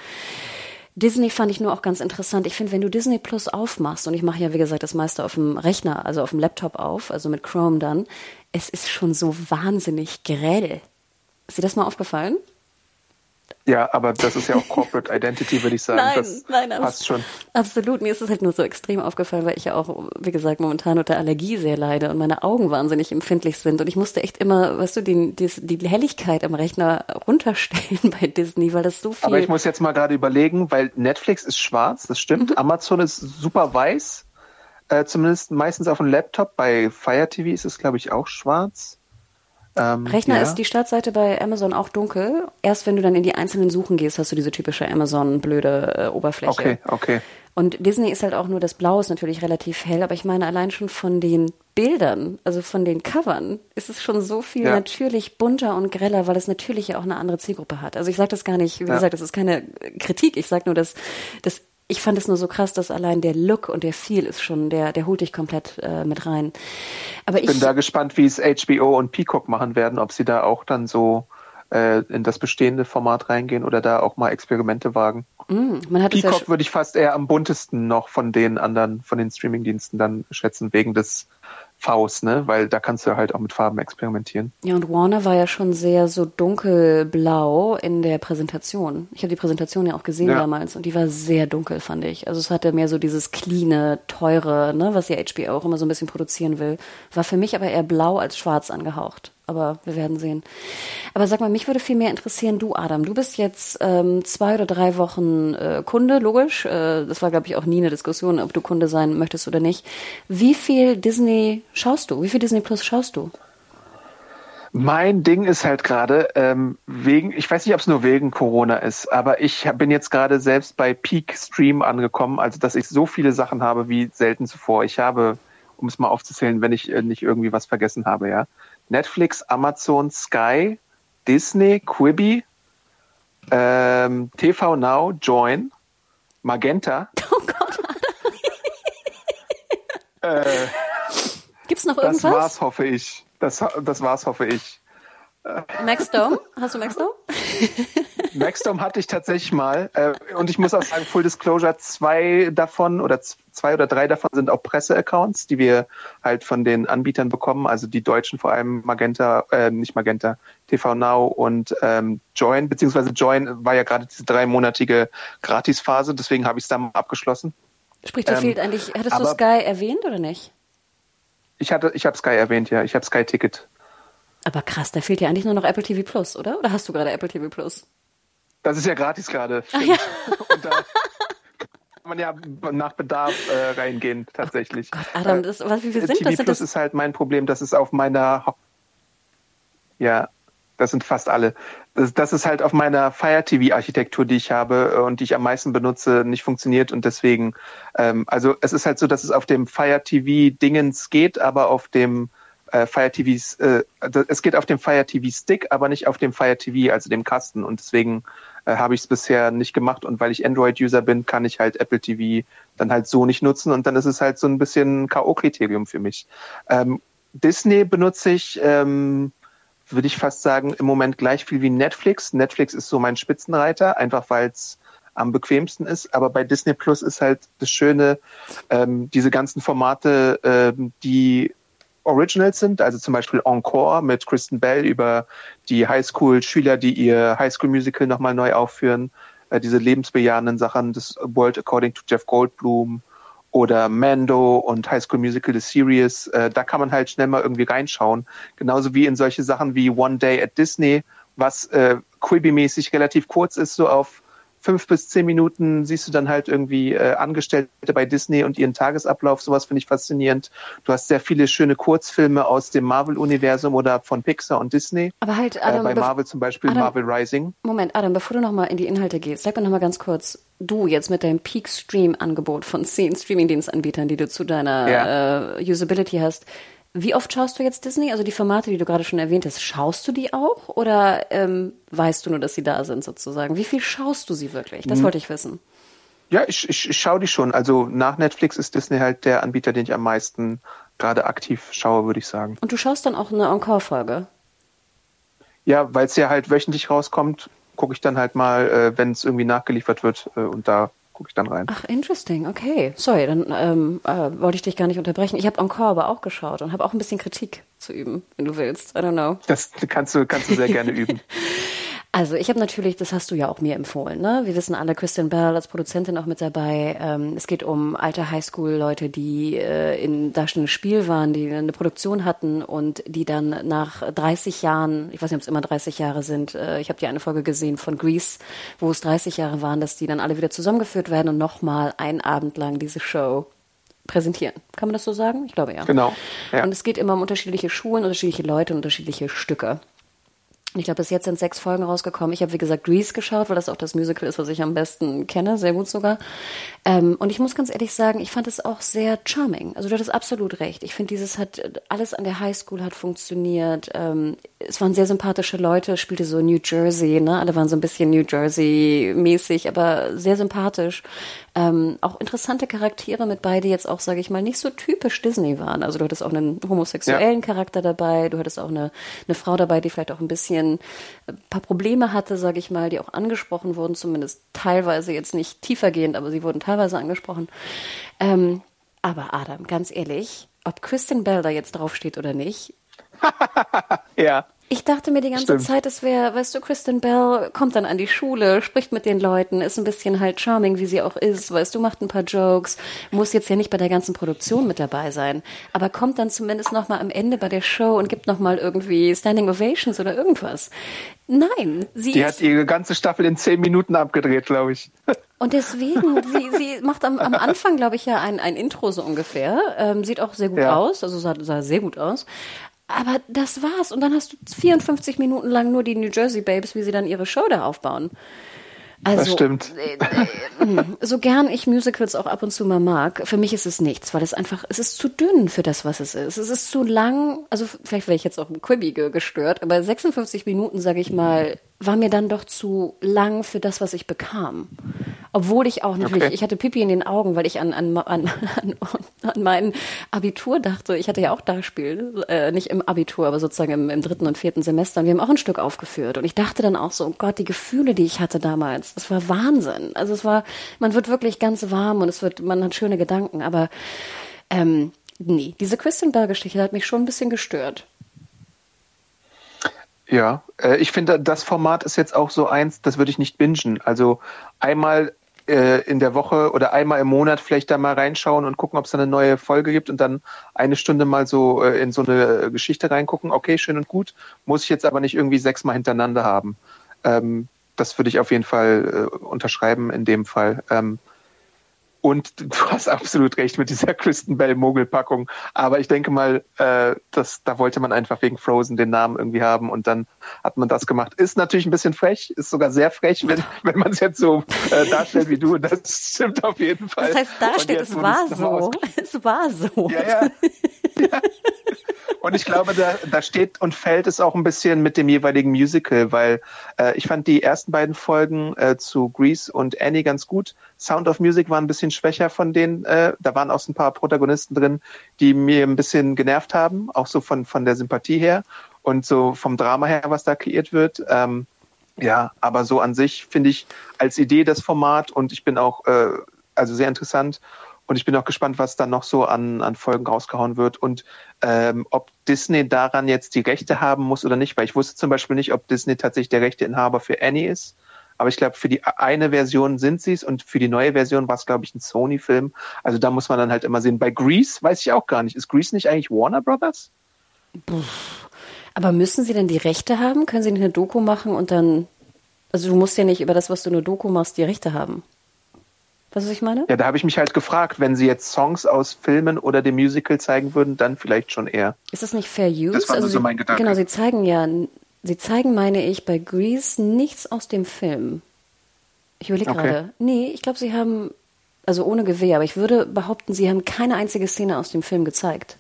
Disney fand ich nur auch ganz interessant. Ich finde, wenn du Disney Plus aufmachst, und ich mache ja, wie gesagt, das meiste auf dem Rechner, also auf dem Laptop auf, also mit Chrome dann, es ist schon so wahnsinnig grell. Ist dir das mal aufgefallen? Ja, aber das ist ja auch Corporate Identity, würde ich sagen. (laughs) Nein, das nein, passt schon. Absolut. Mir ist es halt nur so extrem aufgefallen, weil ich ja auch, wie gesagt, momentan unter Allergie sehr leide und meine Augen wahnsinnig empfindlich sind. Und ich musste echt immer, weißt du, die, die, die Helligkeit am Rechner runterstellen (laughs) bei Disney, weil das so viel. Aber ich muss jetzt mal gerade überlegen, weil Netflix ist schwarz, das stimmt. Mhm. Amazon ist super weiß. Äh, zumindest meistens auf dem Laptop. Bei Fire TV ist es, glaube ich, auch schwarz. Ähm, Rechner ja. ist die Startseite bei Amazon auch dunkel. Erst wenn du dann in die einzelnen Suchen gehst, hast du diese typische Amazon-blöde äh, Oberfläche. Okay, okay. Und Disney ist halt auch nur das Blau ist natürlich relativ hell, aber ich meine allein schon von den Bildern, also von den Covern, ist es schon so viel ja. natürlich bunter und greller, weil es natürlich ja auch eine andere Zielgruppe hat. Also ich sage das gar nicht, wie ja. gesagt, das ist keine Kritik. Ich sage nur, dass das ich fand es nur so krass, dass allein der Look und der Feel ist schon, der, der holt dich komplett äh, mit rein. Aber ich bin da gespannt, wie es HBO und Peacock machen werden, ob sie da auch dann so äh, in das bestehende Format reingehen oder da auch mal Experimente wagen. Mm, Peacock ja würde ich fast eher am buntesten noch von den anderen, von den Streamingdiensten dann schätzen, wegen des Faust, ne? Weil da kannst du halt auch mit Farben experimentieren. Ja, und Warner war ja schon sehr so dunkelblau in der Präsentation. Ich habe die Präsentation ja auch gesehen ja. damals und die war sehr dunkel, fand ich. Also es hatte mehr so dieses cleane, teure, ne, was ja HBO auch immer so ein bisschen produzieren will. War für mich aber eher blau als schwarz angehaucht aber wir werden sehen. Aber sag mal, mich würde viel mehr interessieren, du Adam, du bist jetzt ähm, zwei oder drei Wochen äh, Kunde, logisch. Äh, das war, glaube ich, auch nie eine Diskussion, ob du Kunde sein möchtest oder nicht. Wie viel Disney schaust du? Wie viel Disney Plus schaust du? Mein Ding ist halt gerade ähm, wegen, ich weiß nicht, ob es nur wegen Corona ist, aber ich bin jetzt gerade selbst bei Peak Stream angekommen, also dass ich so viele Sachen habe wie selten zuvor. Ich habe, um es mal aufzuzählen, wenn ich äh, nicht irgendwie was vergessen habe, ja. Netflix, Amazon, Sky, Disney, Quibi, ähm, TV Now, Join, Magenta. (laughs) Oh Gott. äh, Gibt's noch irgendwas? Das war's, hoffe ich. Das, das war's, hoffe ich. Maxdome? Hast du Maxdome? (laughs) Maxdome hatte ich tatsächlich mal. Äh, und ich muss auch sagen, Full Disclosure, zwei davon oder zwei oder drei davon sind auch Presseaccounts, die wir halt von den Anbietern bekommen. Also die Deutschen vor allem Magenta, äh, nicht Magenta, TV Now und ähm, Join, beziehungsweise Join war ja gerade diese dreimonatige Gratisphase, deswegen habe ich es dann abgeschlossen. Sprich, da ähm, fehlt eigentlich, hattest du Sky erwähnt oder nicht? Ich hatte, ich habe Sky erwähnt, ja. Ich habe Sky Ticket. Aber krass, da fehlt ja eigentlich nur noch Apple TV Plus, oder? Oder hast du gerade Apple TV Plus? Das ist ja gratis gerade. Ja. (laughs) Und da kann man ja nach Bedarf äh, reingehen, tatsächlich. Oh Gott, Adam, das, was, wie viel sind TV das? Plus das? ist halt mein Problem, das ist auf meiner, ja, das sind fast alle. Das, das ist halt auf meiner Fire TV Architektur, die ich habe äh, und die ich am meisten benutze, nicht funktioniert und deswegen, ähm, also es ist halt so, dass es auf dem Fire TV Dingens geht, aber auf dem äh, Fire TVs, äh, es geht auf dem Fire TV Stick, aber nicht auf dem Fire TV, also dem Kasten. Und deswegen äh, habe ich es bisher nicht gemacht. Und weil ich Android-User bin, kann ich halt Apple TV dann halt so nicht nutzen. Und dann ist es halt so ein bisschen K.O.-Kriterium für mich. Ähm, Disney benutze ich, ähm, würde ich fast sagen, im Moment gleich viel wie Netflix. Netflix ist so mein Spitzenreiter, einfach weil es am bequemsten ist. Aber bei Disney Plus ist halt das Schöne, ähm, diese ganzen Formate, ähm, die Originals sind, also zum Beispiel Encore mit Kristen Bell über die Highschool-Schüler, die ihr Highschool-Musical nochmal neu aufführen, äh, diese lebensbejahenden Sachen, das World According to Jeff Goldblum oder Mando und High School Musical The Series, äh, da kann man halt schnell mal irgendwie reinschauen. Genauso wie in solche Sachen wie One Day at Disney, was äh, Quibi-mäßig relativ kurz ist, so auf fünf bis zehn Minuten siehst du dann halt irgendwie äh, Angestellte bei Disney und ihren Tagesablauf. Sowas finde ich faszinierend. Du hast sehr viele schöne Kurzfilme aus dem Marvel-Universum oder von Pixar und Disney. Aber halt, Adam, äh, bei Marvel zum Beispiel Adam, Marvel Rising. Moment, Adam, bevor du nochmal in die Inhalte gehst, sag mir nochmal ganz kurz, du jetzt mit deinem Peak-Stream-Angebot von zehn Streaming-Dienstanbietern, die du zu deiner ja. äh, Usability hast, wie oft schaust du jetzt Disney? Also die Formate, die du gerade schon erwähnt hast, schaust du die auch oder ähm, weißt du nur, dass sie da sind sozusagen? Wie viel schaust du sie wirklich? Das hm. wollte ich wissen. Ja, ich, ich, ich schaue die schon. Also nach Netflix ist Disney halt der Anbieter, den ich am meisten gerade aktiv schaue, würde ich sagen. Und du schaust dann auch eine Encore-Folge? Ja, weil es ja halt wöchentlich rauskommt, gucke ich dann halt mal, äh, wenn es irgendwie nachgeliefert wird äh, und da gucke ich dann rein. Ach, interesting. Okay. Sorry, dann ähm, äh, wollte ich dich gar nicht unterbrechen. Ich habe Encore aber auch geschaut und habe auch ein bisschen Kritik zu üben, wenn du willst. I don't know. Das kannst du, kannst du sehr gerne (laughs) üben. Also ich habe natürlich, das hast du ja auch mir empfohlen, ne? Wir wissen alle, Kristen Bell als Produzentin auch mit dabei. Ähm, es geht um alte Highschool-Leute, die äh, in da schon ein Spiel waren, die eine Produktion hatten und die dann nach 30 Jahren, ich weiß nicht, ob es immer 30 Jahre sind, äh, ich habe die eine Folge gesehen von Grease, wo es 30 Jahre waren, dass die dann alle wieder zusammengeführt werden und nochmal einen Abend lang diese Show präsentieren. Kann man das so sagen? Ich glaube ja. Genau. Ja. Und es geht immer um unterschiedliche Schulen, unterschiedliche Leute und unterschiedliche Stücke. Ich glaube, bis jetzt sind sechs Folgen rausgekommen. Ich habe, wie gesagt, Grease geschaut, weil das auch das Musical ist, was ich am besten kenne, sehr gut sogar. Ähm, und ich muss ganz ehrlich sagen, ich fand es auch sehr charming. Also du hattest absolut recht. Ich finde, dieses hat, alles an der Highschool hat funktioniert. Ähm, es waren sehr sympathische Leute, spielte so New Jersey, ne? Alle waren so ein bisschen New Jersey-mäßig, aber sehr sympathisch. Ähm, auch interessante Charaktere mit bei, die jetzt auch, sage ich mal, nicht so typisch Disney waren. Also du hattest auch einen homosexuellen ja. Charakter dabei, du hattest auch eine, eine Frau dabei, die vielleicht auch ein bisschen ein äh, paar Probleme hatte, sage ich mal, die auch angesprochen wurden, zumindest teilweise jetzt nicht tiefergehend, aber sie wurden teilweise angesprochen. Ähm, aber Adam, ganz ehrlich, ob Kristen Bell da jetzt draufsteht oder nicht. (laughs) ja. Ich dachte mir die ganze Stimmt. Zeit, es wäre, weißt du, Kristen Bell kommt dann an die Schule, spricht mit den Leuten, ist ein bisschen halt charming, wie sie auch ist, weißt du, macht ein paar Jokes, muss jetzt ja nicht bei der ganzen Produktion mit dabei sein, aber kommt dann zumindest nochmal am Ende bei der Show und gibt nochmal irgendwie Standing Ovations oder irgendwas. Nein, sie Die hat ihre ganze Staffel in zehn Minuten abgedreht, glaube ich. (laughs) Und deswegen, sie, sie macht am, am Anfang, glaube ich, ja ein, ein Intro so ungefähr. Ähm, sieht auch sehr gut ja. aus, also sah, sah sehr gut aus. Aber das war's. Und dann hast du 54 Minuten lang nur die New Jersey Babes, wie sie dann ihre Show da aufbauen. Also, das stimmt. Äh, äh, so gern ich Musicals auch ab und zu mal mag, für mich ist es nichts, weil es einfach, es ist zu dünn für das, was es ist. Es ist zu lang, also vielleicht wäre ich jetzt auch im Quibi gestört, aber 56 Minuten, sage ich mal, war mir dann doch zu lang für das, was ich bekam. Obwohl ich auch natürlich, okay. ich hatte Pipi in den Augen, weil ich an, an, an, an mein Abitur dachte. Ich hatte ja auch da Spiel, äh, nicht im Abitur, aber sozusagen im, im dritten und vierten Semester. Und wir haben auch ein Stück aufgeführt. Und ich dachte dann auch so, oh Gott, die Gefühle, die ich hatte damals, das war Wahnsinn. Also es war, man wird wirklich ganz warm und es wird, man hat schöne Gedanken. Aber ähm, nee, diese Christian Bell-Geschichte hat mich schon ein bisschen gestört. Ja, äh, ich finde, das Format ist jetzt auch so eins, das würde ich nicht bingen. Also einmal äh, in der Woche oder einmal im Monat vielleicht da mal reinschauen und gucken, ob es da eine neue Folge gibt und dann eine Stunde mal so äh, in so eine Geschichte reingucken. Okay, schön und gut. Muss ich jetzt aber nicht irgendwie sechsmal hintereinander haben. Ähm, das würde ich auf jeden Fall äh, unterschreiben in dem Fall. Ähm, und du hast absolut recht mit dieser (laughs) Kristen Bell Mogelpackung. Aber ich denke mal, äh, das, da wollte man einfach wegen Frozen den Namen irgendwie haben und dann hat man das gemacht. Ist natürlich ein bisschen frech, ist sogar sehr frech, wenn, (laughs) wenn man es jetzt so äh, darstellt wie du. Das stimmt auf jeden Fall. Das heißt, da steht, es war so. (laughs) Es war so. Ja, ja. ja. Und ich glaube, da, da steht und fällt es auch ein bisschen mit dem jeweiligen Musical, weil äh, ich fand die ersten beiden Folgen äh, zu Grease und Annie ganz gut. Sound of Music war ein bisschen schwächer von denen. Äh, da waren auch so ein paar Protagonisten drin, die mir ein bisschen genervt haben, auch so von, von der Sympathie her und so vom Drama her, was da kreiert wird. Ähm, ja, aber so an sich finde ich als Idee das Format und ich bin auch äh, also sehr interessant und ich bin auch gespannt, was dann noch so an, an Folgen rausgehauen wird und ähm, ob Disney daran jetzt die Rechte haben muss oder nicht, weil ich wusste zum Beispiel nicht, ob Disney tatsächlich der Rechteinhaber für Annie ist. Aber ich glaube, für die eine Version sind sie es und für die neue Version war es, glaube ich, ein Sony-Film. Also da muss man dann halt immer sehen. Bei Grease weiß ich auch gar nicht. Ist Grease nicht eigentlich Warner Brothers? Aber müssen Sie denn die Rechte haben? Können Sie nicht eine Doku machen und dann, also du musst ja nicht über das, was du eine Doku machst, die Rechte haben. Weißt du, was ich meine? Ja, da habe ich mich halt gefragt, wenn Sie jetzt Songs aus Filmen oder dem Musical zeigen würden, dann vielleicht schon eher. Ist das nicht Fair Use? Das war also so Sie, mein Gedanke. Genau, Sie zeigen ja, Sie zeigen, meine ich, bei Grease nichts aus dem Film. Ich überlege Okay. gerade. Nee, ich glaube, Sie haben, also ohne Gewehr, aber ich würde behaupten, Sie haben keine einzige Szene aus dem Film gezeigt.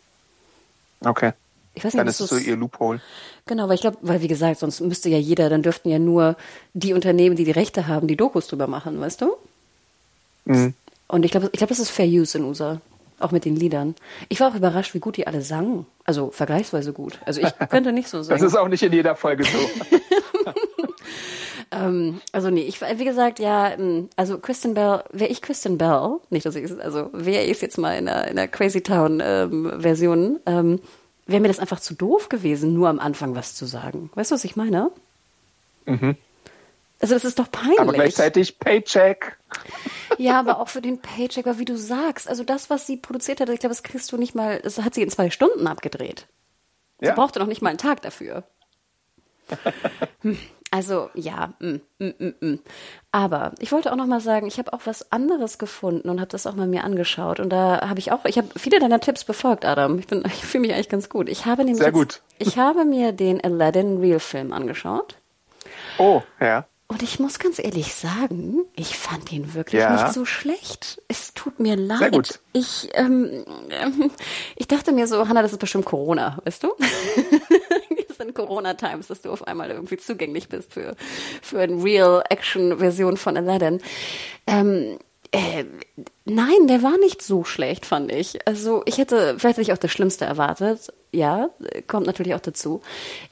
Okay. Ich weiß nicht, Dann ist es so Ihr Loophole. Genau, weil ich glaube, weil wie gesagt, sonst müsste ja jeder, dann dürften ja nur die Unternehmen, die die Rechte haben, die Dokus drüber machen, weißt du? Mhm. Und ich glaube, ich glaube, das ist Fair Use in USA, auch mit den Liedern. Ich war auch überrascht, wie gut die alle sangen, also vergleichsweise gut. Also ich (laughs) könnte nicht so Das singen. ist auch nicht in jeder Folge so. (laughs) Ähm, also nee, ich wie gesagt, ja, ähm, also Kristen Bell, wäre ich Kristen Bell, nicht, dass ich es- also wäre ich es jetzt mal in der, in der Crazy Town ähm, Version, ähm, wäre mir das einfach zu doof gewesen, nur am Anfang was zu sagen. Weißt du, was ich meine? Also das ist doch peinlich. Aber gleichzeitig Paycheck. Ja, aber auch für den Paycheck, aber wie du sagst, also das, was sie produziert hat, ich glaube, das kriegst du nicht mal, das hat sie in zwei Stunden abgedreht. Sie Ja. brauchte noch nicht mal einen Tag dafür. Hm, Also ja, mm, mm, mm, mm. aber ich wollte auch noch mal sagen, ich habe auch was anderes gefunden und habe das auch mal mir angeschaut und da habe ich auch, ich habe viele deiner Tipps befolgt, Adam. Ich bin, (laughs) ich fühle mich eigentlich ganz gut. Ich habe nämlich Sehr jetzt, gut. ich habe mir den Aladdin Real Film angeschaut. Oh, ja. Und ich muss ganz ehrlich sagen, ich fand ihn wirklich Ja. nicht so schlecht. Es tut mir leid. gut. Ich, ähm, ähm, (laughs) ich dachte mir so, Hanna, das ist bestimmt Corona, weißt du? (laughs) Es sind Corona-Times, dass du auf einmal irgendwie zugänglich bist für, für eine Real-Action-Version von Aladdin. Ähm, äh, nein, der war nicht so schlecht, fand ich. Also ich hätte vielleicht hätte ich auch das Schlimmste erwartet. Ja, kommt natürlich auch dazu.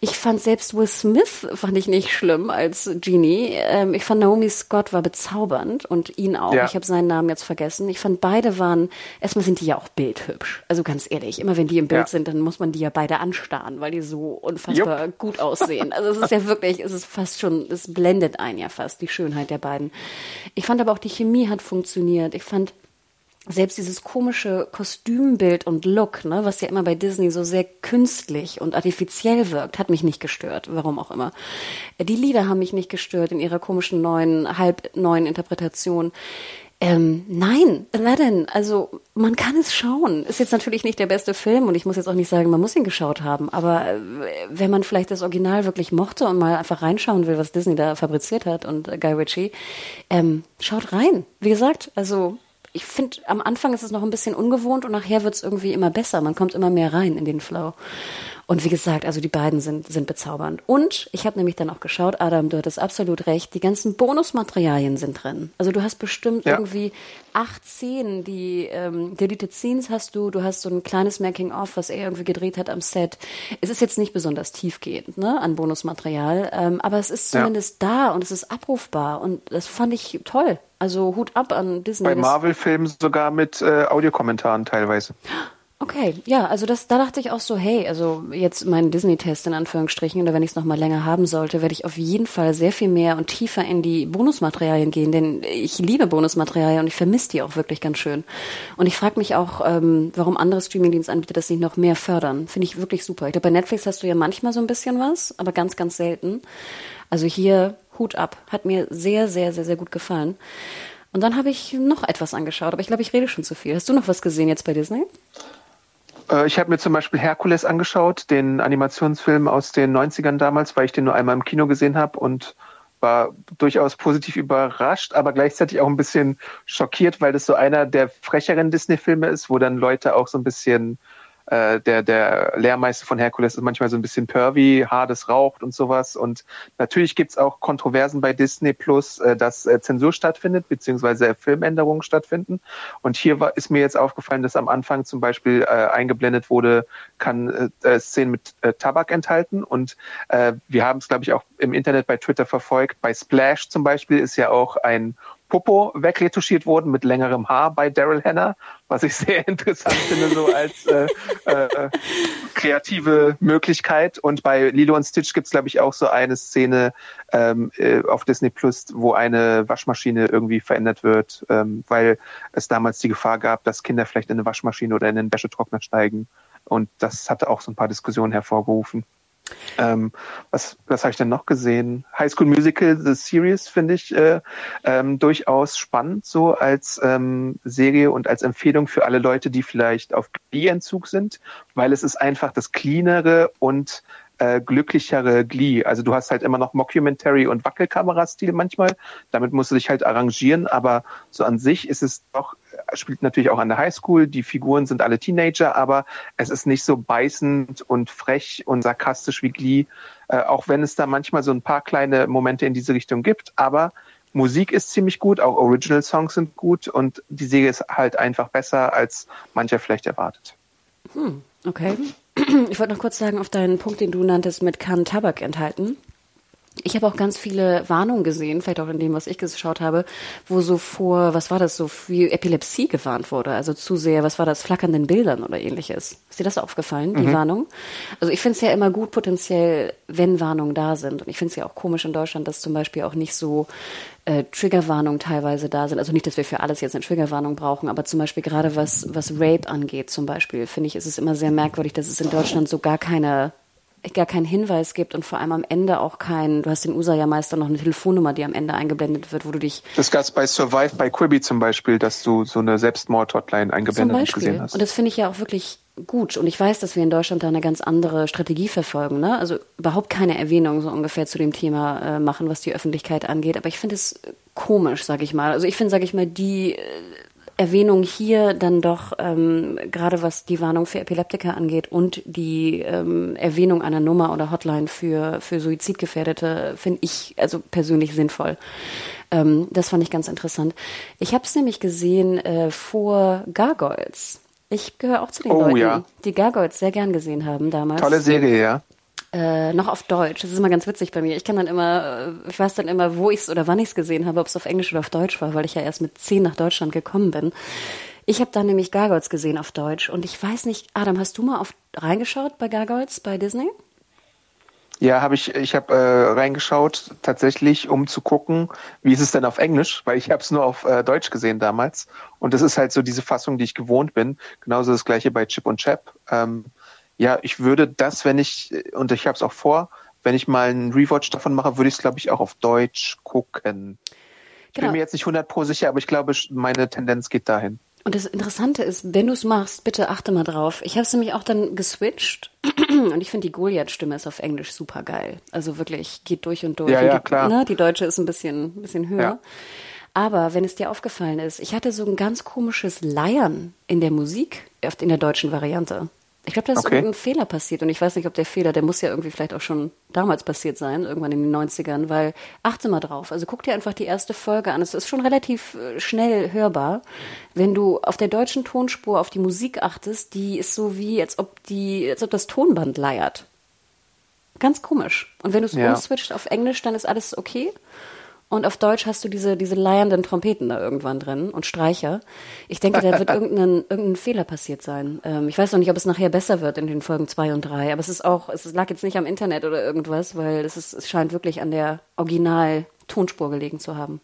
Ich fand selbst Will Smith fand ich nicht schlimm als Genie. Ähm, ich fand Naomi Scott war bezaubernd und ihn auch. Ja. Ich habe seinen Namen jetzt vergessen. Ich fand beide waren, erstmal sind die ja auch bildhübsch. Also ganz ehrlich, immer wenn die im Bild Ja. sind, dann muss man die ja beide anstarren, weil die so unfassbar gut aussehen. Also es ist ja wirklich, es ist fast schon, es blendet einen ja fast, die Schönheit der beiden. Ich fand aber auch, die Chemie hat funktioniert. Ich fand selbst dieses komische Kostümbild und Look, ne, was ja immer bei Disney so sehr künstlich und artifiziell wirkt, hat mich nicht gestört, warum auch immer. Die Lieder haben mich nicht gestört in ihrer komischen neuen, halb neuen Interpretation. Ähm, nein, Aladdin, also man kann es schauen. Ist jetzt natürlich nicht der beste Film und ich muss jetzt auch nicht sagen, man muss ihn geschaut haben, aber äh, wenn man vielleicht das Original wirklich mochte und mal einfach reinschauen will, was Disney da fabriziert hat und äh, Guy Ritchie, ähm, schaut rein. Wie gesagt, also ich finde, am Anfang ist es noch ein bisschen ungewohnt und nachher wird es irgendwie immer besser. Man kommt immer mehr rein in den Flow. Und wie gesagt, also die beiden sind, sind bezaubernd. Und ich habe nämlich dann auch geschaut, Adam, du hattest absolut recht, die ganzen Bonusmaterialien sind drin. Also du hast bestimmt Ja. irgendwie acht Szenen, die ähm, Deleted Scenes hast du, du hast so ein kleines Making-of, was er irgendwie gedreht hat am Set. Es ist jetzt nicht besonders tiefgehend, ne, an Bonusmaterial, ähm, aber es ist Ja. zumindest da und es ist abrufbar und das fand ich toll. Also Hut ab an Disney. Bei Marvel-Filmen sogar mit äh, Audiokommentaren teilweise. (gasps) Okay, ja, also das, da dachte ich auch so, hey, also jetzt mein Disney-Test in Anführungsstrichen, oder wenn ich es nochmal länger haben sollte, werde ich auf jeden Fall sehr viel mehr und tiefer in die Bonusmaterialien gehen, denn ich liebe Bonusmaterialien und ich vermisse die auch wirklich ganz schön. Und ich frage mich auch, ähm, warum andere Streamingdienstanbieter das nicht noch mehr fördern. Finde ich wirklich super. Ich glaube, bei Netflix hast du ja manchmal so ein bisschen was, aber ganz, ganz selten. Also hier Hut ab. Hat mir sehr, sehr, sehr, sehr gut gefallen. Und dann habe ich noch etwas angeschaut, aber ich glaube, ich rede schon zu viel. Hast du noch was gesehen jetzt bei Disney? Äh, ich habe mir zum Beispiel Herkules angeschaut, den Animationsfilm aus den 90ern damals, weil ich den nur einmal im Kino gesehen habe und war durchaus positiv überrascht, aber gleichzeitig auch ein bisschen schockiert, weil das so einer der frecheren Disney-Filme ist, wo dann Leute auch so ein bisschen äh, der, der Lehrmeister von Herkules ist manchmal so ein bisschen pervy, Hades raucht und sowas. Und natürlich gibt's auch Kontroversen bei Disney Plus, äh, dass äh, Zensur stattfindet, beziehungsweise Filmänderungen stattfinden. Und hier war, ist mir jetzt aufgefallen, dass am Anfang zum Beispiel äh, eingeblendet wurde, kann äh, äh, Szenen mit äh, Tabak enthalten. Und äh, wir haben es, glaube ich, auch im Internet bei Twitter verfolgt. Bei Splash zum Beispiel ist ja auch ein Popo wegretuschiert worden mit längerem Haar bei Daryl Hannah, was ich sehr (laughs) interessant finde, so als äh, äh, kreative Möglichkeit. Und bei Lilo und Stitch gibt's glaube ich, auch so eine Szene ähm, äh, auf Disney Plus, wo eine Waschmaschine irgendwie verändert wird, ähm, weil es damals die Gefahr gab, dass Kinder vielleicht in eine Waschmaschine oder in einen Wäschetrockner steigen. Und das hatte auch so ein paar Diskussionen hervorgerufen. Ähm, was was habe ich denn noch gesehen? High School Musical, The Series finde ich äh, ähm, durchaus spannend, so als ähm, Serie und als Empfehlung für alle Leute, die vielleicht auf Glee-Entzug sind, weil es ist einfach das cleanere und äh, glücklichere Glee. Also du hast halt immer noch Mockumentary und Wackelkamerastil manchmal. Damit musst du dich halt arrangieren, aber so an sich ist es doch, spielt natürlich auch an der Highschool. Die Figuren sind alle Teenager, aber es ist nicht so beißend und frech und sarkastisch wie Glee, äh, auch wenn es da manchmal so ein paar kleine Momente in diese Richtung gibt. Aber Musik ist ziemlich gut, auch Original Songs sind gut und die Serie ist halt einfach besser, als mancher vielleicht erwartet. Hm, okay. (clears throat) Ich wollte noch kurz sagen, auf deinen Punkt, den du nanntest, mit kann Tabak enthalten. Ich habe auch ganz viele Warnungen gesehen, vielleicht auch in dem, was ich geschaut habe, wo so vor, was war das, so wie Epilepsie gewarnt wurde. Also zu sehr, was war das, flackernden Bildern oder ähnliches. Ist dir das aufgefallen, die mhm. Warnung? Also ich finde es ja immer gut potenziell, wenn Warnungen da sind. Und ich finde es ja auch komisch in Deutschland, dass zum Beispiel auch nicht so äh, Triggerwarnungen teilweise da sind. Also nicht, dass wir für alles jetzt eine Triggerwarnung brauchen, aber zum Beispiel gerade was, was Rape angeht zum Beispiel, finde ich, ist es immer sehr merkwürdig, dass es in Deutschland so gar keine gar keinen Hinweis gibt und vor allem am Ende auch kein, du hast den USA ja meist noch eine Telefonnummer, die am Ende eingeblendet wird, wo du dich. Das gab es bei Survive bei Quibi zum Beispiel, dass du so eine Selbstmord-Hotline eingeblendet gesehen hast. Und das finde ich ja auch wirklich gut. Und ich weiß, dass wir in Deutschland da eine ganz andere Strategie verfolgen. Ne? Also überhaupt keine Erwähnung so ungefähr zu dem Thema äh, machen, was die Öffentlichkeit angeht. Aber ich finde es komisch, sage ich mal. Also ich finde, sage ich mal, die äh, Erwähnung hier dann doch, ähm, gerade was die Warnung für Epileptiker angeht und die ähm, Erwähnung einer Nummer oder Hotline für, für Suizidgefährdete, finde ich also persönlich sinnvoll. Ähm, das fand ich ganz interessant. Ich habe es nämlich gesehen äh, vor Gargoyles. Ich gehöre auch zu den oh, Leuten, ja. die Gargoyles sehr gern gesehen haben damals. Tolle Serie, ja äh, noch auf Deutsch. Das ist immer ganz witzig bei mir. Ich kann dann immer, äh, ich weiß dann immer, wo ich es oder wann ich es gesehen habe, ob es auf Englisch oder auf Deutsch war, weil ich ja erst mit zehn nach Deutschland gekommen bin. Ich habe dann nämlich Gargoyles gesehen auf Deutsch und ich weiß nicht, Adam, hast du mal auf reingeschaut bei Gargoyles bei Disney? Ja, habe ich. Ich habe äh, reingeschaut tatsächlich, um zu gucken, wie ist es denn auf Englisch, weil ich habe es nur auf äh, Deutsch gesehen damals. Und das ist halt so diese Fassung, die ich gewohnt bin. Genauso das gleiche bei Chip und Chap. Ähm, ja, ich würde das, wenn ich, und ich habe es auch vor, wenn ich mal einen Rewatch davon mache, würde ich es, glaube ich, auch auf Deutsch gucken. Ich genau. bin mir jetzt nicht 100 pro sicher, aber ich glaube, meine Tendenz geht dahin. Und das Interessante ist, wenn du es machst, bitte achte mal drauf. Ich habe es nämlich auch dann geswitcht (clears throat) und ich finde die Goliath-Stimme ist auf Englisch super geil. Also wirklich geht durch und durch. Ja, ja, die, klar. Ne, die deutsche ist ein bisschen, ein bisschen höher. Ja. Aber wenn es dir aufgefallen ist, ich hatte so ein ganz komisches Leiern in der Musik, in der deutschen Variante. Ich glaube, da ist okay. irgendein Fehler passiert und ich weiß nicht, ob der Fehler, der muss ja irgendwie vielleicht auch schon damals passiert sein, irgendwann in den 90ern, weil achte mal drauf. Also guck dir einfach die erste Folge an. Es ist schon relativ äh, schnell hörbar. Wenn du auf der deutschen Tonspur auf die Musik achtest, die ist so wie, als ob die, als ob das Tonband leiert. Ganz komisch. Und wenn du es ja. umswitcht auf Englisch, dann ist alles okay. Und auf Deutsch hast du diese, diese leiernden Trompeten da irgendwann drin und Streicher. Ich denke, da wird (laughs) irgendein, irgendein Fehler passiert sein. Ähm, ich weiß noch nicht, ob es nachher besser wird in den Folgen zwei und drei, aber es ist auch, es lag jetzt nicht am Internet oder irgendwas, weil es, ist, es scheint wirklich an der Original-Tonspur gelegen zu haben.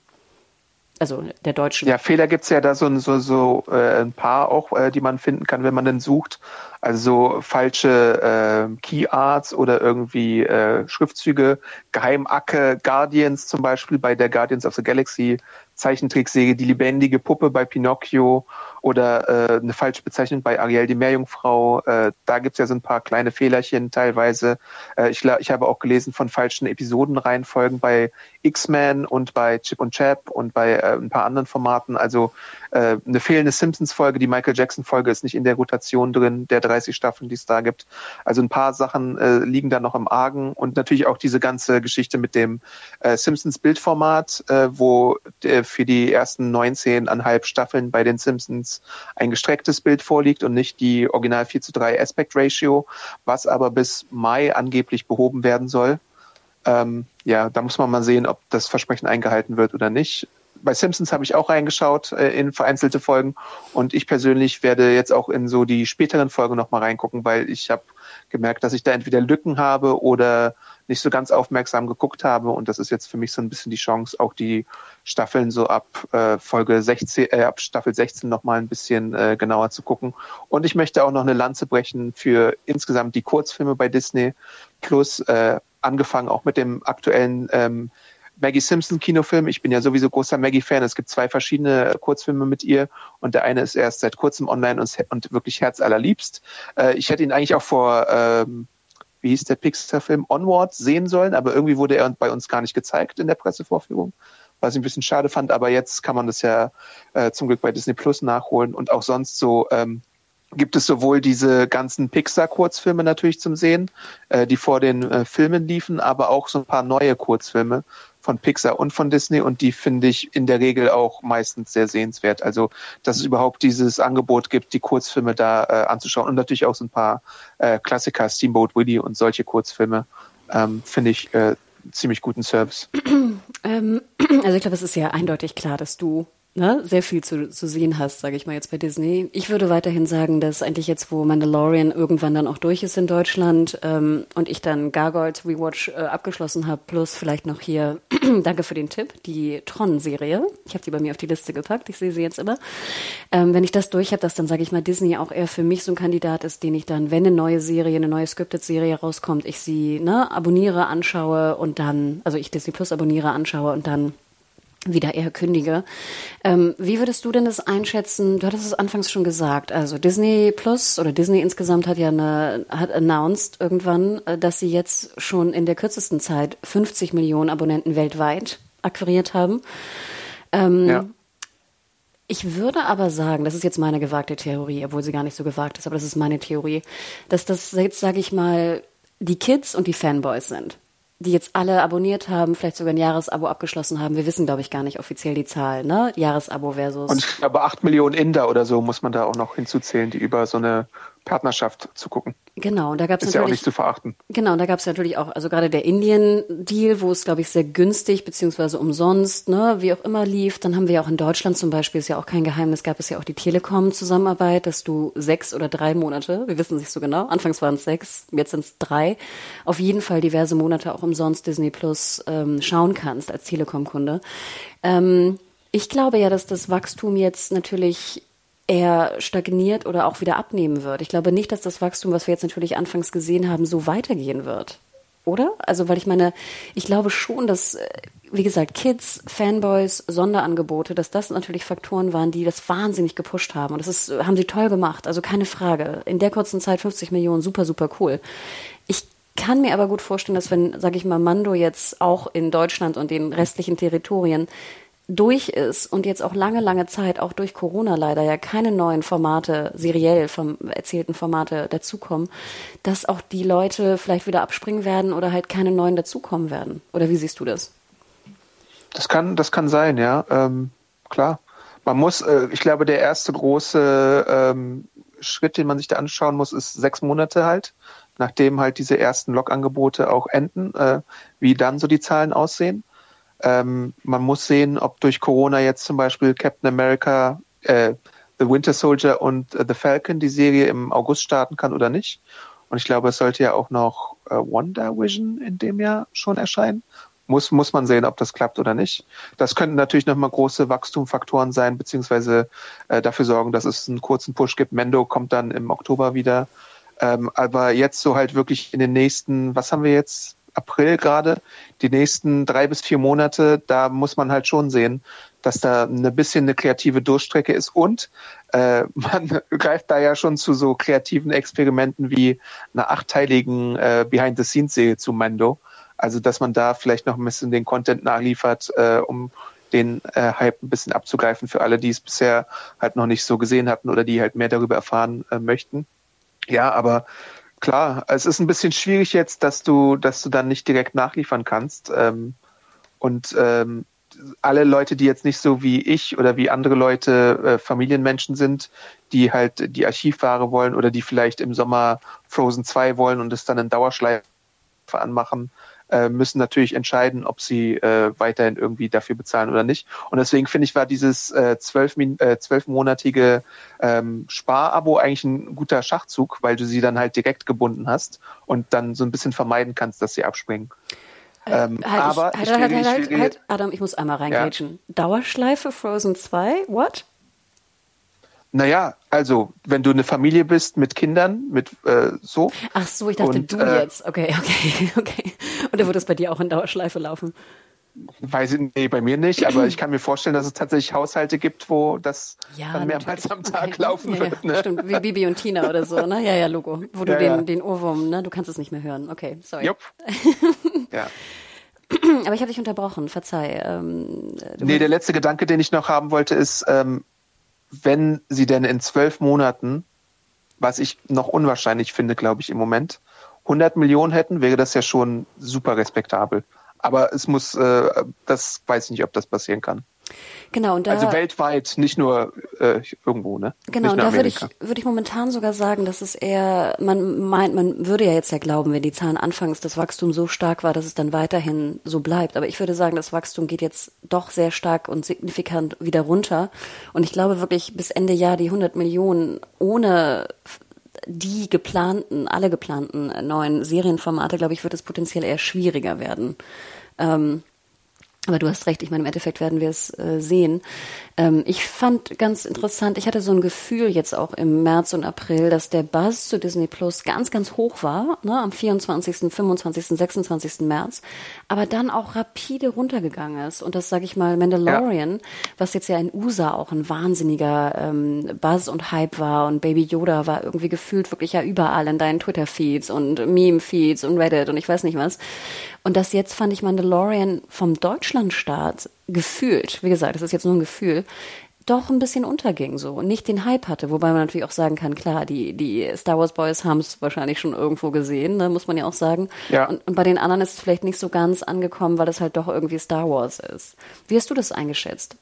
Also der deutschen. Ja, Fehler gibt's ja da so, so, so äh, ein paar auch, äh, die man finden kann, wenn man denn sucht. Also falsche äh, Key Arts oder irgendwie äh, Schriftzüge, Geheimacke, Guardians zum Beispiel bei der Guardians of the Galaxy Zeichentricksäge, die lebendige Puppe bei Pinocchio oder äh, eine falsche Bezeichnung bei Ariel die Meerjungfrau. Äh, da gibt's ja so ein paar kleine Fehlerchen teilweise. Äh, ich, ich habe auch gelesen von falschen Episodenreihenfolgen bei X-Men und bei Chip und Chap und bei äh, ein paar anderen Formaten. Also äh, eine fehlende Simpsons-Folge, die Michael Jackson-Folge ist nicht in der Rotation drin, der 30 Staffeln, die es da gibt. Also ein paar Sachen äh, liegen da noch im Argen und natürlich auch diese ganze Geschichte mit dem äh, Simpsons-Bildformat, äh, wo äh, für die ersten 19,5 Staffeln bei den Simpsons ein gestrecktes Bild vorliegt und nicht die Original 4 zu 3 Aspect Ratio, was aber bis Mai angeblich behoben werden soll. Ähm, ja, da muss man mal sehen, ob das Versprechen eingehalten wird oder nicht. Bei Simpsons habe ich auch reingeschaut äh, in vereinzelte Folgen und ich persönlich werde jetzt auch in so die späteren Folgen nochmal reingucken, weil ich habe gemerkt, dass ich da entweder Lücken habe oder nicht so ganz aufmerksam geguckt habe. Und das ist jetzt für mich so ein bisschen die Chance, auch die Staffeln so ab äh, Folge 16, äh, ab Staffel 16 nochmal ein bisschen äh, genauer zu gucken. Und ich möchte auch noch eine Lanze brechen für insgesamt die Kurzfilme bei Disney Plus, äh, angefangen auch mit dem aktuellen ähm, Maggie Simpson Kinofilm. Ich bin ja sowieso großer Maggie-Fan. Es gibt zwei verschiedene Kurzfilme mit ihr und der eine ist erst seit kurzem online und, und wirklich herzallerliebst. Äh, ich hätte ihn eigentlich auch vor, ähm, wie hieß der Pixar-Film, Onward sehen sollen, aber irgendwie wurde er bei uns gar nicht gezeigt in der Pressevorführung, was ich ein bisschen schade fand. Aber jetzt kann man das ja äh, zum Glück bei Disney Plus nachholen und auch sonst so ähm, gibt es sowohl diese ganzen Pixar-Kurzfilme natürlich zum Sehen, äh, die vor den äh, Filmen liefen, aber auch so ein paar neue Kurzfilme von Pixar und von Disney und die finde ich in der Regel auch meistens sehr sehenswert. Also, dass es überhaupt dieses Angebot gibt, die Kurzfilme da äh, anzuschauen und natürlich auch so ein paar äh, Klassiker, Steamboat Willie und solche Kurzfilme, ähm, finde ich äh, ziemlich guten Service. (clears throat) Ähm, (clears throat) also ich glaube, es ist ja eindeutig klar, dass du ne, sehr viel zu, zu sehen hast, sage ich mal jetzt bei Disney. Ich würde weiterhin sagen, dass eigentlich jetzt, wo Mandalorian irgendwann dann auch durch ist in Deutschland ähm, und ich dann Gargoyles Rewatch äh, abgeschlossen habe, plus vielleicht noch hier, (clears throat) danke für den Tipp, die Tron-Serie. Ich habe die bei mir auf die Liste gepackt, ich sehe sie jetzt immer. Ähm, wenn ich das durch habe, dass dann sage ich mal Disney auch eher für mich so ein Kandidat ist, den ich dann, wenn eine neue Serie, eine neue Scripted-Serie rauskommt, ich sie ne, abonniere, anschaue und dann, also ich Disney Plus abonniere, anschaue und dann wieder eher kündige. Ähm, wie würdest du denn das einschätzen? Du hattest es anfangs schon gesagt. Also Disney Plus oder Disney insgesamt hat ja eine, hat announced irgendwann, äh, dass sie jetzt schon in der kürzesten Zeit 50 Millionen Abonnenten weltweit akquiriert haben. Ähm, ja. Ich würde aber sagen, das ist jetzt meine gewagte Theorie, obwohl sie gar nicht so gewagt ist, aber das ist meine Theorie, dass das jetzt, sage ich mal, die Kids und die Fanboys sind die jetzt alle abonniert haben, vielleicht sogar ein Jahresabo abgeschlossen haben. Wir wissen, glaube ich, gar nicht offiziell die Zahl, ne? Jahresabo versus. Und ich glaube, acht Millionen Inder oder so muss man da auch noch hinzuzählen, die über so eine Partnerschaft zu gucken. Genau, und da gab es ja auch nicht zu verachten. Genau, da gab es natürlich auch, also gerade der Indien-Deal, wo es, glaube ich, sehr günstig beziehungsweise umsonst, ne, wie auch immer lief. Dann haben wir ja auch in Deutschland zum Beispiel, ist ja auch kein Geheimnis, gab es ja auch die Telekom-Zusammenarbeit, dass du sechs oder drei Monate, wir wissen es nicht so genau, anfangs waren es sechs, jetzt sind es drei, auf jeden Fall diverse Monate auch umsonst Disney Plus ähm, schauen kannst als Telekom-Kunde. Ähm, ich glaube ja, dass das Wachstum jetzt natürlich eher stagniert oder auch wieder abnehmen wird. Ich glaube nicht, dass das Wachstum, was wir jetzt natürlich anfangs gesehen haben, so weitergehen wird. Oder? Also, weil ich meine, ich glaube schon, dass, äh, wie gesagt, Kids, Fanboys, Sonderangebote, dass das natürlich Faktoren waren, die das wahnsinnig gepusht haben. Und das ist, haben sie toll gemacht. Also keine Frage. In der kurzen Zeit 50 Millionen, super, super cool. Ich kann mir aber gut vorstellen, dass wenn, sage ich mal, Mando jetzt auch in Deutschland und den restlichen Territorien durch ist und jetzt auch lange, lange Zeit, auch durch Corona leider ja keine neuen Formate, seriell vom erzählten Formate dazukommen, dass auch die Leute vielleicht wieder abspringen werden oder halt keine neuen dazukommen werden. Oder wie siehst du das? Das kann, das kann sein, ja. Ähm, klar. Man muss, äh, ich glaube, der erste große ähm, Schritt, den man sich da anschauen muss, ist sechs Monate halt, nachdem halt diese ersten Log-Angebote auch enden, äh, wie dann so die Zahlen aussehen. Ähm, man muss sehen, ob durch Corona jetzt zum Beispiel Captain America, äh, The Winter Soldier und äh, The Falcon die Serie im August starten kann oder nicht. Und ich glaube, es sollte ja auch noch äh, Wonder Vision in dem Jahr schon erscheinen. Muss, muss man sehen, ob das klappt oder nicht. Das könnten natürlich nochmal große Wachstumfaktoren sein, beziehungsweise äh, dafür sorgen, dass es einen kurzen Push gibt. Mendo kommt dann im Oktober wieder. Ähm, aber jetzt so halt wirklich in den nächsten, was haben wir jetzt? April gerade, die nächsten drei bis vier Monate, da muss man halt schon sehen, dass da ein bisschen eine kreative Durchstrecke ist und äh, (laughs) man greift da ja schon zu so kreativen Experimenten wie einer achteiligen äh, Behind-the-Scenes-Serie zu Mando. Also dass man da vielleicht noch ein bisschen den Content nachliefert, äh, um den äh, Hype ein bisschen abzugreifen für alle, die es bisher halt noch nicht so gesehen hatten oder die halt mehr darüber erfahren äh, möchten. Ja, aber Klar, es ist ein bisschen schwierig jetzt, dass du, dass du dann nicht direkt nachliefern kannst. Ähm, und ähm, alle Leute, die jetzt nicht so wie ich oder wie andere Leute äh, Familienmenschen sind, die halt die Archivware wollen oder die vielleicht im Sommer Frozen 2 wollen und es dann in Dauerschleife anmachen, äh, müssen natürlich entscheiden, ob sie äh, weiterhin irgendwie dafür bezahlen oder nicht. Und deswegen finde ich, war dieses äh, zwölf, äh, zwölfmonatige ähm, Sparabo eigentlich ein guter Schachzug, weil du sie dann halt direkt gebunden hast und dann so ein bisschen vermeiden kannst, dass sie abspringen. Äh, ähm, halt, aber ich, halt, halt, halt, halt, halt, Adam, ich muss einmal reingrätschen. Ja. Dauerschleife Frozen 2? What? Naja, also wenn du eine Familie bist mit Kindern, mit äh, so. Ach so, ich dachte und, du äh, jetzt. Okay, okay, (laughs) okay. Und dann wird es bei dir auch in Dauerschleife laufen. Weiß ich, nee, bei mir nicht, aber ich (clears throat) kann mir vorstellen, dass es tatsächlich Haushalte gibt, wo das ja, dann mehrmals am Tag okay. laufen ja, wird. Ja, ne? Stimmt, wie Bibi und Tina oder so, ne? Ja, ja, Logo. Wo du den, den Ohrwurm, ne? Du kannst es nicht mehr hören. Okay, sorry. Jupp. (laughs) ja. Aber ich habe dich unterbrochen, verzeih. Ähm, nee, der letzte Gedanke, den ich noch haben wollte, ist, ähm, wenn sie denn in zwölf Monaten, was ich noch unwahrscheinlich finde, glaube ich, im Moment, 100 Millionen hätten, wäre das ja schon super respektabel. Aber es muss, äh, das weiß ich nicht, ob das passieren kann. Genau, und da, also weltweit, nicht nur äh, irgendwo, ne? Genau, und da würde ich, würde ich momentan sogar sagen, dass es eher, man meint, man würde ja jetzt ja glauben, wenn die Zahlen anfangs das Wachstum so stark war, dass es dann weiterhin so bleibt. Aber ich würde sagen, das Wachstum geht jetzt doch sehr stark und signifikant wieder runter. Und ich glaube wirklich, bis Ende Jahr die 100 Millionen ohne die geplanten, alle geplanten neuen Serienformate, glaube ich, wird es potenziell eher schwieriger werden. Ähm, aber du hast recht, ich meine, im Endeffekt werden wir es äh, sehen. Ähm, ich fand ganz interessant, ich hatte so ein Gefühl jetzt auch im März und April, dass der Buzz zu Disney Plus ganz, ganz hoch war, ne, am 24., 25., 26. März, aber dann auch rapide runtergegangen ist. Und das sage ich mal, Mandalorian, ja. was jetzt ja in USA auch ein wahnsinniger ähm, Buzz und Hype war und Baby Yoda war irgendwie gefühlt wirklich ja überall in deinen Twitter-Feeds und Meme-Feeds und Reddit und ich weiß nicht was. Und das jetzt fand ich Mandalorian vom Deutschlandstart gefühlt, wie gesagt, das ist jetzt nur ein Gefühl, doch ein bisschen unterging so und nicht den Hype hatte, wobei man natürlich auch sagen kann, klar, die, die Star Wars Boys haben es wahrscheinlich schon irgendwo gesehen, ne, muss man ja auch sagen. Ja. Und, und bei den anderen ist es vielleicht nicht so ganz angekommen, weil es halt doch irgendwie Star Wars ist. Wie hast du das eingeschätzt?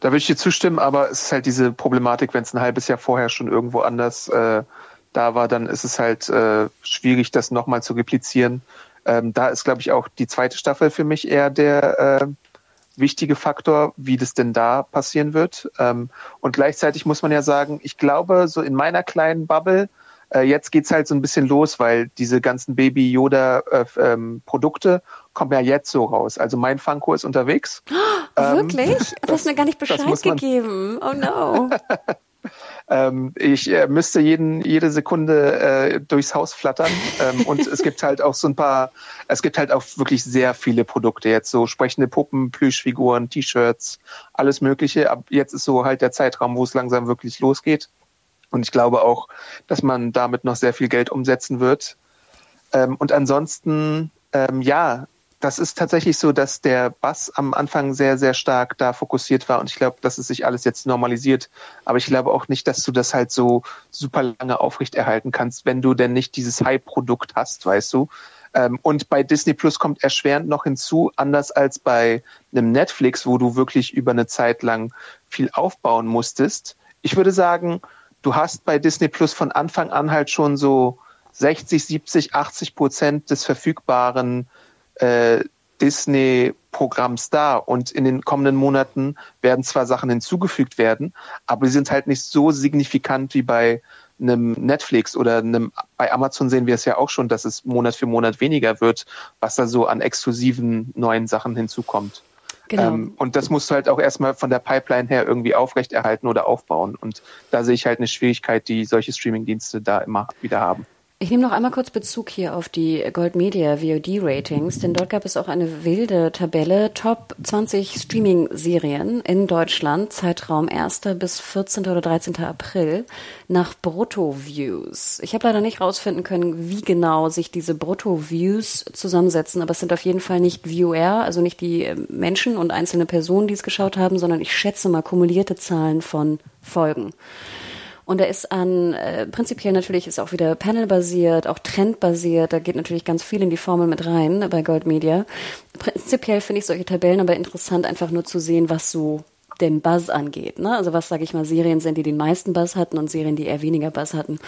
Da würde ich dir zustimmen, aber es ist halt diese Problematik, wenn es ein halbes Jahr vorher schon irgendwo anders äh, da war, dann ist es halt äh, schwierig, das nochmal zu replizieren. Ähm, da ist, glaube ich, auch die zweite Staffel für mich eher der äh, wichtige Faktor, wie das denn da passieren wird. Ähm, und gleichzeitig muss man ja sagen, ich glaube, so in meiner kleinen Bubble, äh, jetzt geht's halt so ein bisschen los, weil diese ganzen Baby Yoda äh, ähm, Produkte kommen ja jetzt so raus. Also mein Funko ist unterwegs. Oh, (gasps) wirklich? Ähm, du hast mir gar nicht Bescheid gegeben. Oh no. (laughs) Ähm, ich äh, müsste jeden, jede Sekunde äh, durchs Haus flattern. Ähm, und es gibt halt auch so ein paar, es gibt halt auch wirklich sehr viele Produkte jetzt, so sprechende Puppen, Plüschfiguren, T-Shirts, alles Mögliche. Ab jetzt ist so halt der Zeitraum, wo es langsam wirklich losgeht. Und ich glaube auch, dass man damit noch sehr viel Geld umsetzen wird. Ähm, und ansonsten, ähm, ja, das ist tatsächlich so, dass der Bass am Anfang sehr, sehr stark da fokussiert war und ich glaube, dass es sich alles jetzt normalisiert. Aber ich glaube auch nicht, dass du das halt so super lange aufrechterhalten kannst, wenn du denn nicht dieses High-Produkt hast, weißt du. Ähm, und bei Disney Plus kommt erschwerend noch hinzu, anders als bei einem Netflix, wo du wirklich über eine Zeit lang viel aufbauen musstest. Ich würde sagen, du hast bei Disney Plus von Anfang an halt schon so 60, 70, 80 Prozent des verfügbaren äh, Disney-Programms da und in den kommenden Monaten werden zwar Sachen hinzugefügt werden, aber sie sind halt nicht so signifikant wie bei einem Netflix oder einem, bei Amazon sehen wir es ja auch schon, dass es Monat für Monat weniger wird, was da so an exklusiven neuen Sachen hinzukommt. Genau. Ähm, und das musst du halt auch erstmal von der Pipeline her irgendwie aufrechterhalten oder aufbauen. Und da sehe ich halt eine Schwierigkeit, die solche Streamingdienste da immer wieder haben. Ich nehme noch einmal kurz Bezug hier auf die Gold Media VOD Ratings, denn dort gab es auch eine wilde Tabelle Top 20 Streaming-Serien in Deutschland, Zeitraum 1. bis 14. oder 13. April, nach Brutto-Views. Ich habe leider nicht rausfinden können, wie genau sich diese Brutto-Views zusammensetzen, aber es sind auf jeden Fall nicht Viewer, also nicht die äh, Menschen und einzelne Personen, die es geschaut haben, sondern ich schätze mal kumulierte Zahlen von Folgen. Und er ist an, äh, prinzipiell natürlich ist auch wieder Panel-basiert, auch Trend-basiert. Da geht natürlich ganz viel in die Formel mit rein bei Gold Media. Prinzipiell finde ich solche Tabellen aber interessant, einfach nur zu sehen, was so den Buzz angeht. Ne? Also was, sage ich mal, Serien sind, die den meisten Buzz hatten und Serien, die eher weniger Buzz hatten.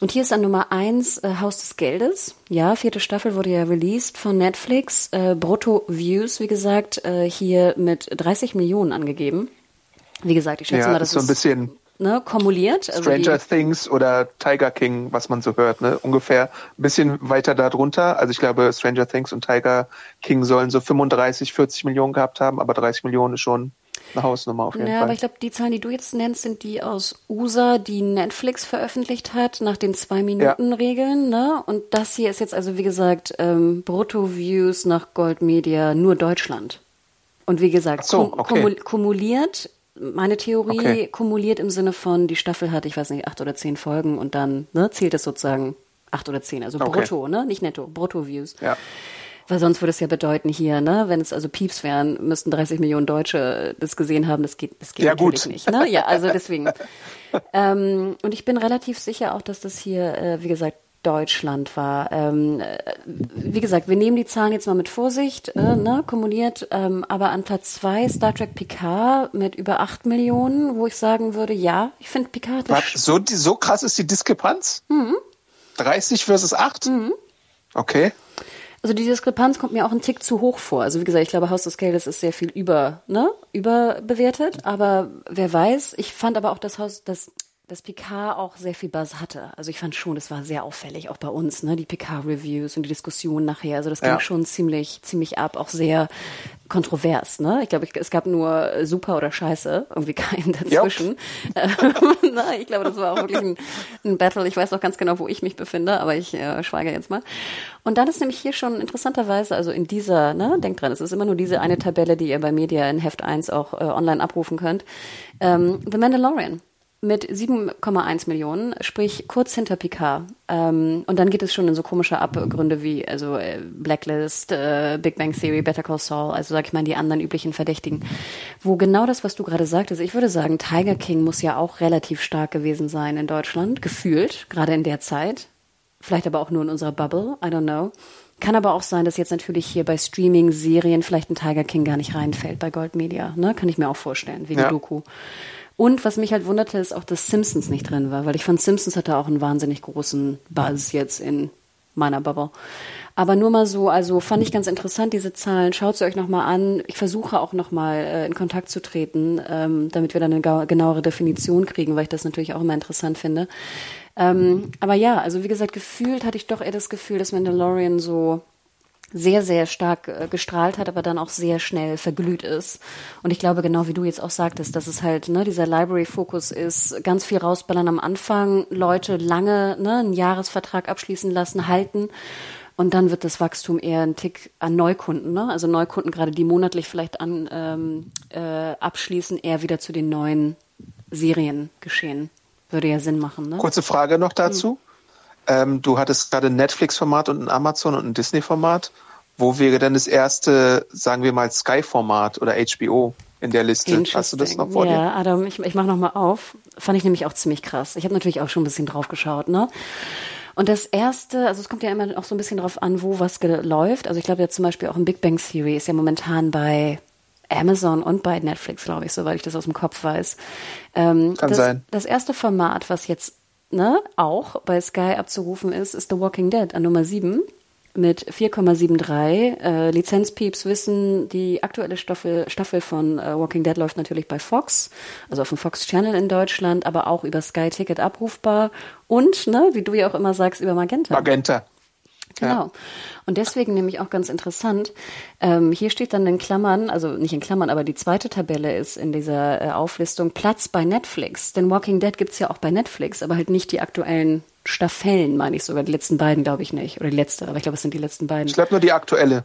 Und hier ist dann Nummer eins äh, Haus des Geldes. Ja, vierte Staffel wurde ja released von Netflix. Äh, Brutto-Views, wie gesagt, äh, hier mit 30 Millionen angegeben. Wie gesagt, ich schätze ja, mal, das ist so ein bisschen ne, kumuliert. Also Stranger Things oder Tiger King, was man so hört, ne? Ungefähr ein bisschen weiter darunter. Also ich glaube, Stranger Things und Tiger King sollen so 35, 40 Millionen gehabt haben, aber 30 Millionen ist schon eine Hausnummer auf jeden ja, Fall. aber ich glaube, die Zahlen, die du jetzt nennst, sind die aus USA, die Netflix veröffentlicht hat, nach den Zwei-Minuten-Regeln. Ne? Und das hier ist jetzt also, wie gesagt, ähm, Brutto-Views nach Gold Media, nur Deutschland. Und wie gesagt, so, okay. kumul- kumuliert, meine Theorie Okay. kumuliert im Sinne von, die Staffel hat, ich weiß nicht, acht oder zehn Folgen und dann ne, zählt es sozusagen acht oder zehn, also Okay. brutto, ne? nicht netto, Brutto-Views. Ja. Weil sonst würde es ja bedeuten hier, ne, wenn es also Pieps wären, müssten 30 Millionen Deutsche das gesehen haben. Das geht, das geht Ja, natürlich gut. nicht. Ne? Ja, also deswegen. (laughs) ähm, und ich bin relativ sicher auch, dass das hier, äh, wie gesagt, Deutschland war. Ähm, äh, wie gesagt, wir nehmen die Zahlen jetzt mal mit Vorsicht, äh, ne, kumuliert, ähm, aber an Platz zwei Star Trek Picard mit über 8 Millionen, wo ich sagen würde, ja, ich finde Picard das so, die- so krass ist die Diskrepanz? Mhm. 30 versus 8? Okay. Also die Diskrepanz kommt mir auch ein Tick zu hoch vor. Also wie gesagt, ich glaube, Haus des Geldes ist sehr viel über, ne, überbewertet. Aber wer weiß, ich fand aber auch das Haus, das, das Picard auch sehr viel Buzz hatte. Also ich fand schon, das war sehr auffällig, auch bei uns, ne, die Picard-Reviews und die Diskussion nachher. Also das ging Ja. schon ziemlich, ziemlich ab, auch sehr kontrovers, ne. Ich glaube, es gab nur super oder scheiße, irgendwie (laughs) keinen dazwischen. Ähm, (laughs) Na, ich glaube, das war auch wirklich ein, ein Battle. Ich weiß auch ganz genau, wo ich mich befinde, aber ich äh, schweige jetzt mal. Und dann ist nämlich hier schon interessanterweise, also in dieser, ne, denkt dran, es ist immer nur diese eine Tabelle, die ihr bei Media in Heft 1 auch äh, online abrufen könnt. Ähm, The Mandalorian mit 7,1 Millionen, sprich kurz hinter Picard. Ähm, und dann geht es schon in so komische Abgründe wie also äh, Blacklist, äh, Big Bang Theory, Better Call Saul, also sag ich mal die anderen üblichen Verdächtigen. Wo genau das, was du gerade sagtest, ich würde sagen, Tiger King muss ja auch relativ stark gewesen sein in Deutschland, gefühlt, gerade in der Zeit. Vielleicht aber auch nur in unserer Bubble, I don't know. Kann aber auch sein, dass jetzt natürlich hier bei Streaming-Serien vielleicht ein Tiger King gar nicht reinfällt bei Gold Media. Ne? Kann ich mir auch vorstellen, wegen Ja. Doku. Und was mich halt wunderte, ist auch, dass Simpsons nicht drin war, weil ich fand, Simpsons hatte auch einen wahnsinnig großen Buzz jetzt in meiner Bubble. Aber nur mal so, also fand ich ganz interessant, diese Zahlen. Schaut sie euch nochmal an. Ich versuche auch nochmal äh, in Kontakt zu treten, ähm, damit wir dann eine genauere Definition kriegen, weil ich das natürlich auch immer interessant finde. Ähm, aber ja, also wie gesagt, gefühlt hatte ich doch eher das Gefühl, dass Mandalorian so sehr, sehr stark äh, gestrahlt hat, aber dann auch sehr schnell verglüht ist. Und ich glaube, genau wie du jetzt auch sagtest, dass es halt ne, dieser Library-Fokus ist, ganz viel rausballern am Anfang, Leute lange ne, einen Jahresvertrag abschließen lassen, halten. Und dann wird das Wachstum eher ein Tick an Neukunden, ne? also Neukunden gerade, die monatlich vielleicht an ähm, äh, abschließen, eher wieder zu den neuen Serien geschehen. Würde ja Sinn machen, ne? Kurze Frage noch dazu. Ähm, du hattest gerade ein Netflix-Format und ein Amazon und ein Disney-Format. Wo wäre denn das erste, sagen wir mal, Sky-Format oder HBO in der Liste? Hast du das noch vor ja, dir? Adam, ich, ich mache noch mal auf. Fand ich nämlich auch ziemlich krass. Ich habe natürlich auch schon ein bisschen drauf geschaut, ne? Und das erste, also es kommt ja immer auch so ein bisschen drauf an, wo was läuft. Also ich glaube ja zum Beispiel auch ein Big Bang Theory ist ja momentan bei Amazon und bei Netflix, glaube ich, soweit ich das aus dem Kopf weiß. Ähm, Kann das, sein. Das erste Format, was jetzt ne, auch bei Sky abzurufen ist, ist The Walking Dead an Nummer 7 mit 4,73. Äh, Lizenzpieps wissen, die aktuelle Staffel, Staffel von äh, Walking Dead läuft natürlich bei Fox, also auf dem Fox Channel in Deutschland, aber auch über Sky Ticket abrufbar und, ne, wie du ja auch immer sagst, über Magenta. Magenta. Genau. Und deswegen nämlich auch ganz interessant, ähm, hier steht dann in Klammern, also nicht in Klammern, aber die zweite Tabelle ist in dieser äh, Auflistung Platz bei Netflix. Denn Walking Dead gibt's ja auch bei Netflix, aber halt nicht die aktuellen Staffellen, meine ich sogar. Die letzten beiden glaube ich nicht. Oder die letzte, aber ich glaube, es sind die letzten beiden. Ich glaube nur die aktuelle.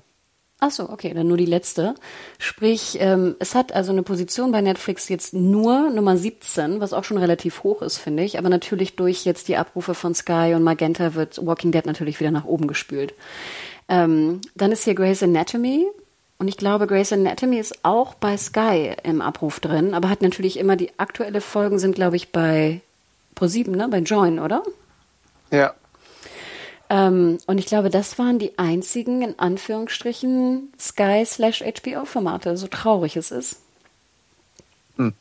Ach so, okay, dann nur die letzte. Sprich, ähm, es hat also eine Position bei Netflix jetzt nur Nummer 17, was auch schon relativ hoch ist, finde ich. Aber natürlich durch jetzt die Abrufe von Sky und Magenta wird Walking Dead natürlich wieder nach oben gespült. Ähm, dann ist hier Grey's Anatomy. Und ich glaube, Grey's Anatomy ist auch bei Sky im Abruf drin, aber hat natürlich immer die aktuelle Folgen sind, glaube ich, bei Pro7, ne? Bei Join, oder? Ja. Ähm, und ich glaube, das waren die einzigen, in Anführungsstrichen, Sky slash HBO-Formate, so traurig es ist. Hm.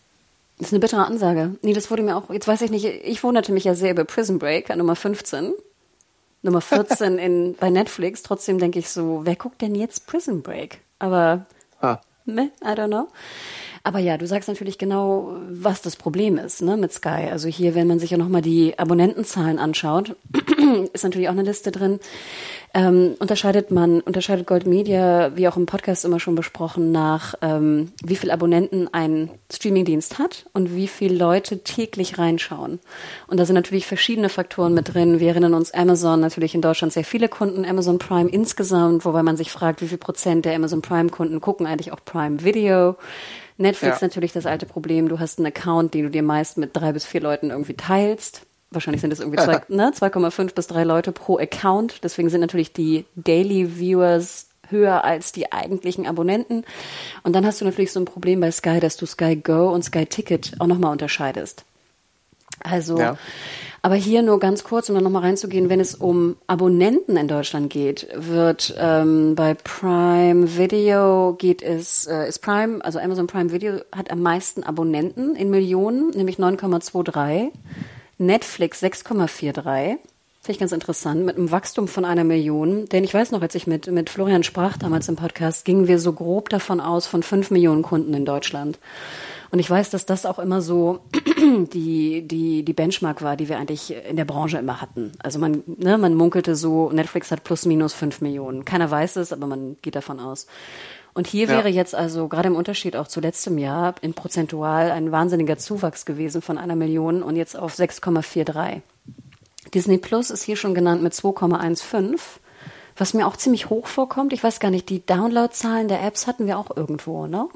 Das ist eine bittere Ansage. Nee, das wurde mir auch, jetzt weiß ich nicht, ich wunderte mich ja sehr über Prison Break an Nummer 15. Nummer 14 (laughs) in, bei Netflix. Trotzdem denke ich so, wer guckt denn jetzt Prison Break? Aber, ah. meh, I don't know. Aber ja, du sagst natürlich genau, was das Problem ist ne, mit Sky. Also hier, wenn man sich ja nochmal die Abonnentenzahlen anschaut, (clears throat) ist natürlich auch eine Liste drin. Ähm, unterscheidet man, unterscheidet Gold Media, wie auch im Podcast immer schon besprochen, nach ähm, wie viel Abonnenten ein Streamingdienst hat und wie viele Leute täglich reinschauen. Und da sind natürlich verschiedene Faktoren mit drin. Wir erinnern uns Amazon natürlich in Deutschland sehr viele Kunden, Amazon Prime insgesamt, wobei man sich fragt, wie viel Prozent der Amazon Prime Kunden gucken eigentlich auch Prime Video. Netflix ja. natürlich das alte Problem, du hast einen Account, den du dir meist mit drei bis vier Leuten irgendwie teilst. Wahrscheinlich sind es irgendwie zwei, (laughs) ne, 2,5 bis drei Leute pro Account. Deswegen sind natürlich die Daily Viewers höher als die eigentlichen Abonnenten. Und dann hast du natürlich so ein Problem bei Sky, dass du Sky Go und Sky Ticket auch nochmal unterscheidest. Also ja. Aber hier nur ganz kurz, um da nochmal reinzugehen, wenn es um Abonnenten in Deutschland geht, wird ähm, bei Prime Video geht es, äh, ist Prime, also Amazon Prime Video hat am meisten Abonnenten in Millionen, nämlich 9,23. Netflix 6,43. Finde ich ganz interessant, mit einem Wachstum von einer Million. Denn ich weiß noch, als ich mit, mit Florian sprach damals im Podcast, gingen wir so grob davon aus von fünf Millionen Kunden in Deutschland. Und ich weiß, dass das auch immer so (clears throat) die, die, die Benchmark war, die wir eigentlich in der Branche immer hatten. Also man, ne, man munkelte so, Netflix hat plus minus fünf Millionen. Keiner weiß es, aber man geht davon aus. Und hier ja. wäre jetzt also gerade im Unterschied auch zu letztem Jahr in prozentual ein wahnsinniger Zuwachs gewesen von einer Million und jetzt auf 6,43. Disney Plus ist hier schon genannt mit 2,15, was mir auch ziemlich hoch vorkommt. Ich weiß gar nicht, die Downloadzahlen der Apps hatten wir auch irgendwo, ne?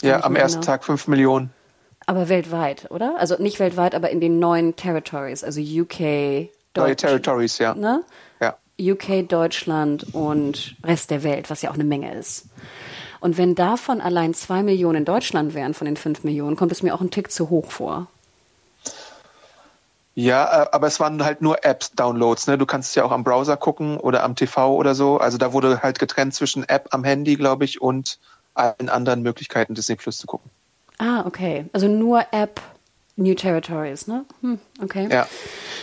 Ja, am ersten genau. Tag fünf Millionen. Aber weltweit, oder? Also nicht weltweit, aber in den neuen Territories, also UK, Neue Territories, ja. Ne? ja. UK, Deutschland und Rest der Welt, was ja auch eine Menge ist. Und wenn davon allein zwei Millionen in Deutschland wären von den fünf Millionen, kommt es mir auch ein Tick zu hoch vor. Ja, äh, aber es waren halt nur Apps-Downloads. Ne? Du kannst es ja auch am Browser gucken oder am TV oder so. Also da wurde halt getrennt zwischen App am Handy, glaube ich, und allen anderen Möglichkeiten, Disney Plus zu gucken. Ah, okay. Also nur App New Territories, ne? Hm, okay. Ja.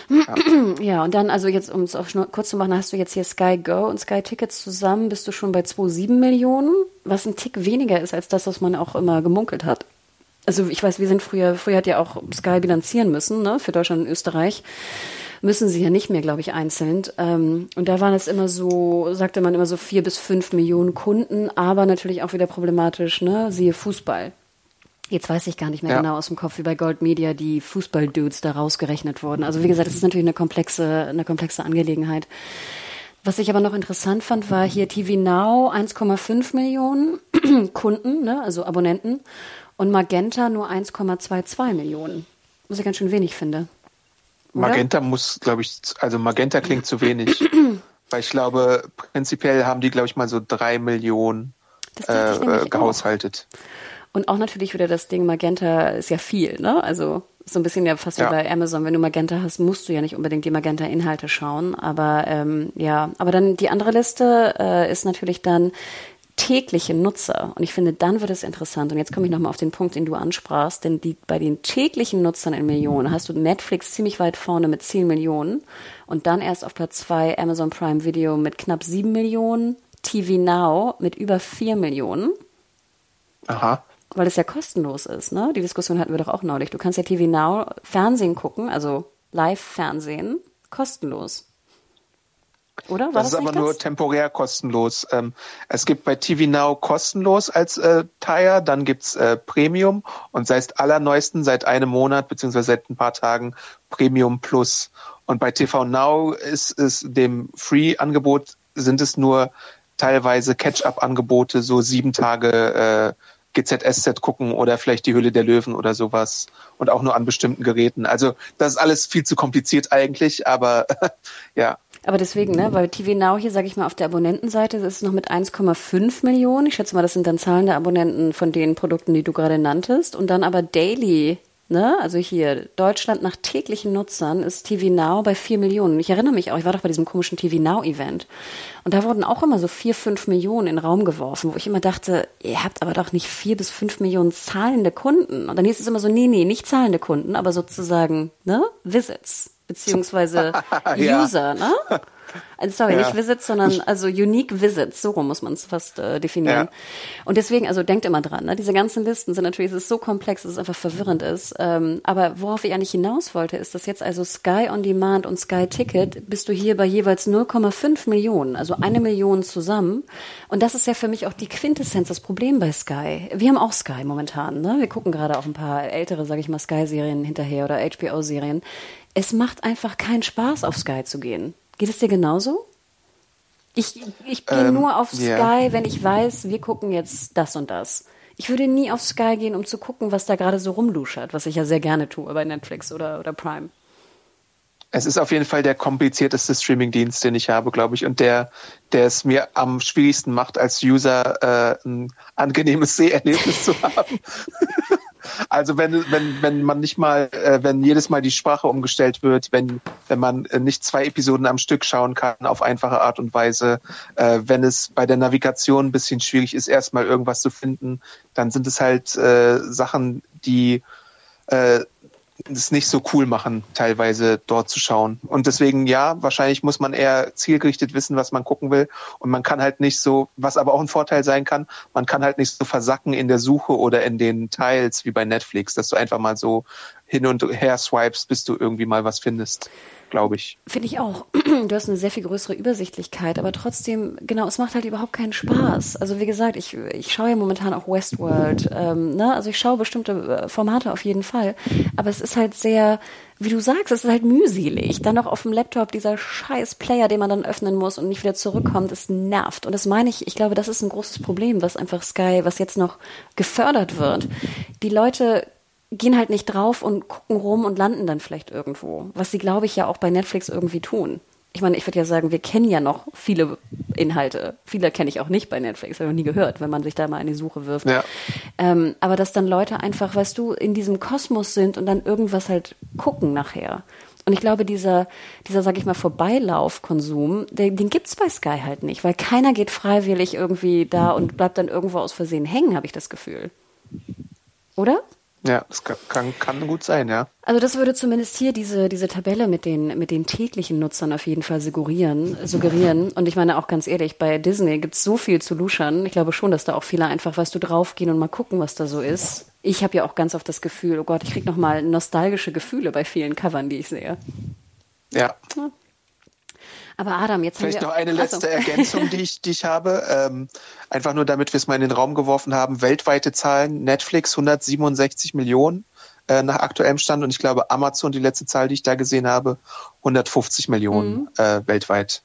ja. (clears throat) ja. und dann, also jetzt, um es auch kurz zu machen, hast du jetzt hier Sky Go und Sky Tickets zusammen, bist du schon bei 2,7 Millionen, was ein Tick weniger ist als das, was man auch immer gemunkelt hat. Also ich weiß, wir sind früher, früher hat ja auch Sky bilanzieren müssen, ne, für Deutschland und Österreich müssen sie ja nicht mehr, glaube ich, einzeln. Ähm, und da waren es immer so, sagte man immer so vier bis fünf Millionen Kunden, aber natürlich auch wieder problematisch, ne? Siehe Fußball. Jetzt weiß ich gar nicht mehr ja. genau aus dem Kopf, wie bei Gold Media die Fußball-Dudes da rausgerechnet wurden. Also wie gesagt, das ist natürlich eine komplexe, eine komplexe Angelegenheit. Was ich aber noch interessant fand, war hier TV Now 1,5 Millionen (clears throat) Kunden, ne, also Abonnenten, und Magenta nur 1,22 Millionen. Was ich ganz schön wenig finde. Magenta oder? muss, glaube ich, also Magenta klingt zu wenig. (clears throat) weil ich glaube, prinzipiell haben die, glaube ich, mal so drei Millionen äh, gehaushaltet. Auch. Und auch natürlich wieder das Ding, Magenta ist ja viel, ne? Also so ein bisschen ja fast ja. wie bei Amazon. Wenn du Magenta hast, musst du ja nicht unbedingt die Magenta-Inhalte schauen. Aber ähm, ja, aber dann die andere Liste äh, ist natürlich dann tägliche Nutzer. Und ich finde, dann wird es interessant. Und jetzt komme ich nochmal auf den Punkt, den du ansprachst. Denn die, bei den täglichen Nutzern in Millionen hast du Netflix ziemlich weit vorne mit 10 Millionen. Und dann erst auf Platz 2 Amazon Prime Video mit knapp 7 Millionen. TV Now mit über 4 Millionen. Aha. Weil es ja kostenlos ist, ne? Die Diskussion hatten wir doch auch neulich. Du kannst ja TV Now Fernsehen gucken, also Live-Fernsehen, kostenlos. Oder? War das, das ist aber das? nur temporär kostenlos. Ähm, es gibt bei TV Now kostenlos als äh, Tire, dann gibt's äh, Premium und seit allerneuesten, seit einem Monat beziehungsweise seit ein paar Tagen Premium Plus. Und bei TV Now ist es dem Free-Angebot sind es nur teilweise Catch-up-Angebote, so sieben Tage äh, GZSZ gucken oder vielleicht die Hülle der Löwen oder sowas und auch nur an bestimmten Geräten. Also das ist alles viel zu kompliziert eigentlich, aber (laughs) ja. Aber deswegen, ne, weil TV Now hier, sage ich mal, auf der Abonnentenseite ist noch mit 1,5 Millionen. Ich schätze mal, das sind dann Zahlen der Abonnenten von den Produkten, die du gerade nanntest. Und dann aber Daily Ne? Also hier, Deutschland nach täglichen Nutzern ist TV Now bei vier Millionen. Ich erinnere mich auch, ich war doch bei diesem komischen TV Now-Event. Und da wurden auch immer so vier, fünf Millionen in den Raum geworfen, wo ich immer dachte, ihr habt aber doch nicht vier bis fünf Millionen zahlende Kunden. Und dann hieß es immer so, nee, nee, nicht zahlende Kunden, aber sozusagen, ne, Visits, beziehungsweise. (laughs) User, ne? Also sorry, Ja. nicht Visits, sondern also Unique Visits, so rum muss man es fast äh, definieren. Ja. Und deswegen, also denkt immer dran, ne? diese ganzen Listen sind natürlich, es ist so komplex, dass es einfach verwirrend ist. Ähm, aber worauf ich eigentlich hinaus wollte, ist, dass jetzt also Sky On Demand und Sky Ticket bist du hier bei jeweils 0,5 Millionen, also eine Million zusammen. Und das ist ja für mich auch die Quintessenz, das Problem bei Sky. Wir haben auch Sky momentan, ne? Wir gucken gerade auf ein paar ältere, sage ich mal, Sky-Serien hinterher oder HBO-Serien. Es macht einfach keinen Spaß, auf Sky zu gehen. Geht es dir genauso? Ich, ich gehe Ähm, nur auf. Sky, wenn ich weiß, wir gucken jetzt das und das. Ich würde nie auf Sky gehen, um zu gucken, was da gerade so rumluschert, was ich ja sehr gerne tue bei Netflix oder, oder Prime. Es ist auf jeden Fall der komplizierteste Streamingdienst, den ich habe, glaube ich, und der, der es mir am schwierigsten macht, als User äh, ein angenehmes (laughs) Seherlebnis zu haben. (laughs) also wenn, wenn, wenn man nicht mal, äh, wenn jedes Mal die Sprache umgestellt wird, wenn, wenn man äh, nicht zwei Episoden am Stück schauen kann auf einfache Art und Weise, äh, wenn es bei der Navigation ein bisschen schwierig ist, erstmal irgendwas zu finden, dann sind es halt Sachen, die äh, es nicht so cool machen, teilweise dort zu schauen. Und deswegen, ja, wahrscheinlich muss man eher zielgerichtet wissen, was man gucken will. Und man kann halt nicht so, was aber auch ein Vorteil sein kann, man kann halt nicht so versacken in der Suche oder in den Teils wie bei Netflix, dass du einfach mal so hin und her swipes, bis du irgendwie mal was findest, glaube ich. Finde ich auch. (clears throat) Du hast eine sehr viel größere Übersichtlichkeit, aber trotzdem, genau, es macht halt überhaupt keinen Spaß. Also wie gesagt, ich, ich schaue ja momentan auch Westworld, ähm, ne? also ich schaue bestimmte äh, Formate auf jeden Fall, aber es ist halt sehr, wie du sagst, es ist halt mühselig. Dann noch auf dem Laptop dieser scheiß Player, den man dann öffnen muss und nicht wieder zurückkommt, das nervt. Und das meine ich, ich glaube, das ist ein großes Problem, was einfach Sky, was jetzt noch gefördert wird. Die Leute gehen halt nicht drauf und gucken rum und landen dann vielleicht irgendwo. Was sie, glaube ich, ja auch bei Netflix irgendwie tun. Ich meine, ich würde ja sagen, wir kennen ja noch viele Inhalte. Viele kenne ich auch nicht bei Netflix, habe ich noch nie gehört, wenn man sich da mal in die Suche wirft. Ja. Ähm, aber dass dann Leute einfach, weißt du, in diesem Kosmos sind und dann irgendwas halt gucken nachher. Und ich glaube, dieser, dieser, sag ich mal, Vorbeilauфkonsum, den, den gibt's bei Sky halt nicht, weil keiner geht freiwillig irgendwie da und bleibt dann irgendwo aus Versehen hängen, habe ich das Gefühl. Oder? Ja, das kann, kann, kann gut sein, ja. Also das würde zumindest hier diese, diese Tabelle mit den, mit den täglichen Nutzern auf jeden Fall suggerieren, suggerieren. Und ich meine auch ganz ehrlich, bei Disney gibt's so viel zu luschern. Ich glaube schon, dass da auch viele einfach, weißt du, draufgehen und mal gucken, was da so ist. Ich habe ja auch ganz oft das Gefühl, oh Gott, ich krieg noch mal nostalgische Gefühle bei vielen Covern, die ich sehe. Ja. Aber Adam, jetzt Vielleicht haben wir... noch eine letzte Ergänzung, die ich, die ich habe. Ähm, einfach nur, damit wir es mal in den Raum geworfen haben. Weltweite Zahlen. Netflix 167 Millionen äh, nach aktuellem Stand. Und ich glaube, Amazon, die letzte Zahl, die ich da gesehen habe, 150 Millionen Mhm. äh, weltweit.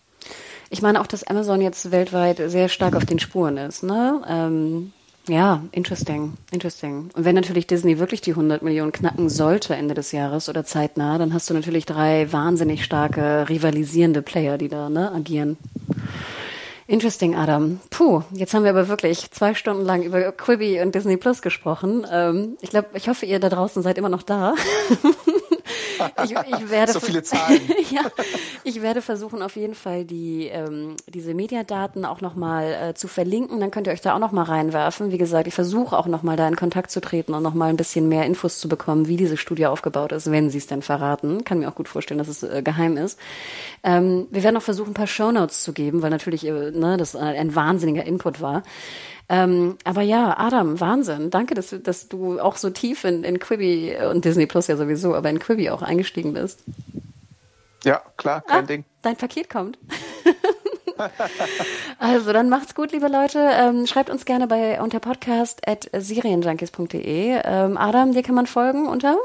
Ich meine auch, dass Amazon jetzt weltweit sehr stark auf den Spuren ist, ne? Ähm, ja, interesting, interesting. Und wenn natürlich Disney wirklich die 100 Millionen knacken sollte Ende des Jahres oder zeitnah, dann hast du natürlich drei wahnsinnig starke rivalisierende Player, die da ne, agieren. Interesting, Adam. Puh, jetzt haben wir aber wirklich zwei Stunden lang über Quibi und Disney Plus gesprochen. Ähm, ich glaube, ich hoffe, ihr da draußen seid immer noch da. (laughs) ich, ich werde (laughs) So viele Zahlen. (laughs) ja, ich werde versuchen, auf jeden Fall die ähm, diese Mediadaten auch nochmal äh, zu verlinken. Dann könnt ihr euch da auch nochmal reinwerfen. Wie gesagt, ich versuche auch nochmal da in Kontakt zu treten und nochmal ein bisschen mehr Infos zu bekommen, wie diese Studie aufgebaut ist, wenn sie es denn verraten. Kann mir auch gut vorstellen, dass es äh, geheim ist. Ähm, wir werden auch versuchen, ein paar Shownotes zu geben, weil natürlich äh, ne, das ein wahnsinniger Input war. Ähm, aber ja, Adam, Wahnsinn. Danke, dass, du- dass du auch so tief in, in Quibi und Disney Plus ja sowieso, aber in Quibi auch eingestiegen bist. Ja, klar, kein Ah, Ding. Dein Paket kommt. (laughs) also, dann macht's gut, liebe Leute. Ähm, schreibt uns gerne bei unter podcast at serienjunkies.de. Ähm, Adam, dir kann man folgen unter?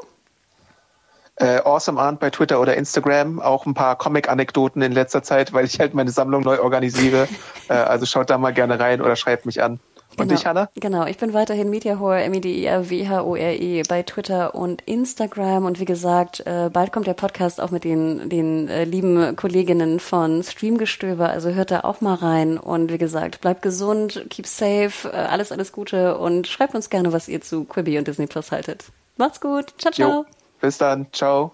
Äh, awesome Arndt bei Twitter oder Instagram. Auch ein paar Comic-Anekdoten in letzter Zeit, weil ich halt meine Sammlung neu organisiere. (laughs) äh, also schaut da mal gerne rein oder schreibt mich an. Und genau. dich, Hanna? Genau, ich bin weiterhin Mediahore, M-E-D-I-A-W-H-O-R-E bei Twitter und Instagram. Und wie gesagt, äh, bald kommt der Podcast auch mit den, den äh, lieben Kolleginnen von Streamgestöber. Also hört da auch mal rein. Und wie gesagt, bleibt gesund, keep safe, äh, alles, alles Gute und schreibt uns gerne, was ihr zu Quibi und Disney Plus haltet. Macht's gut. Ciao, ciao. Jo, bis dann. Ciao.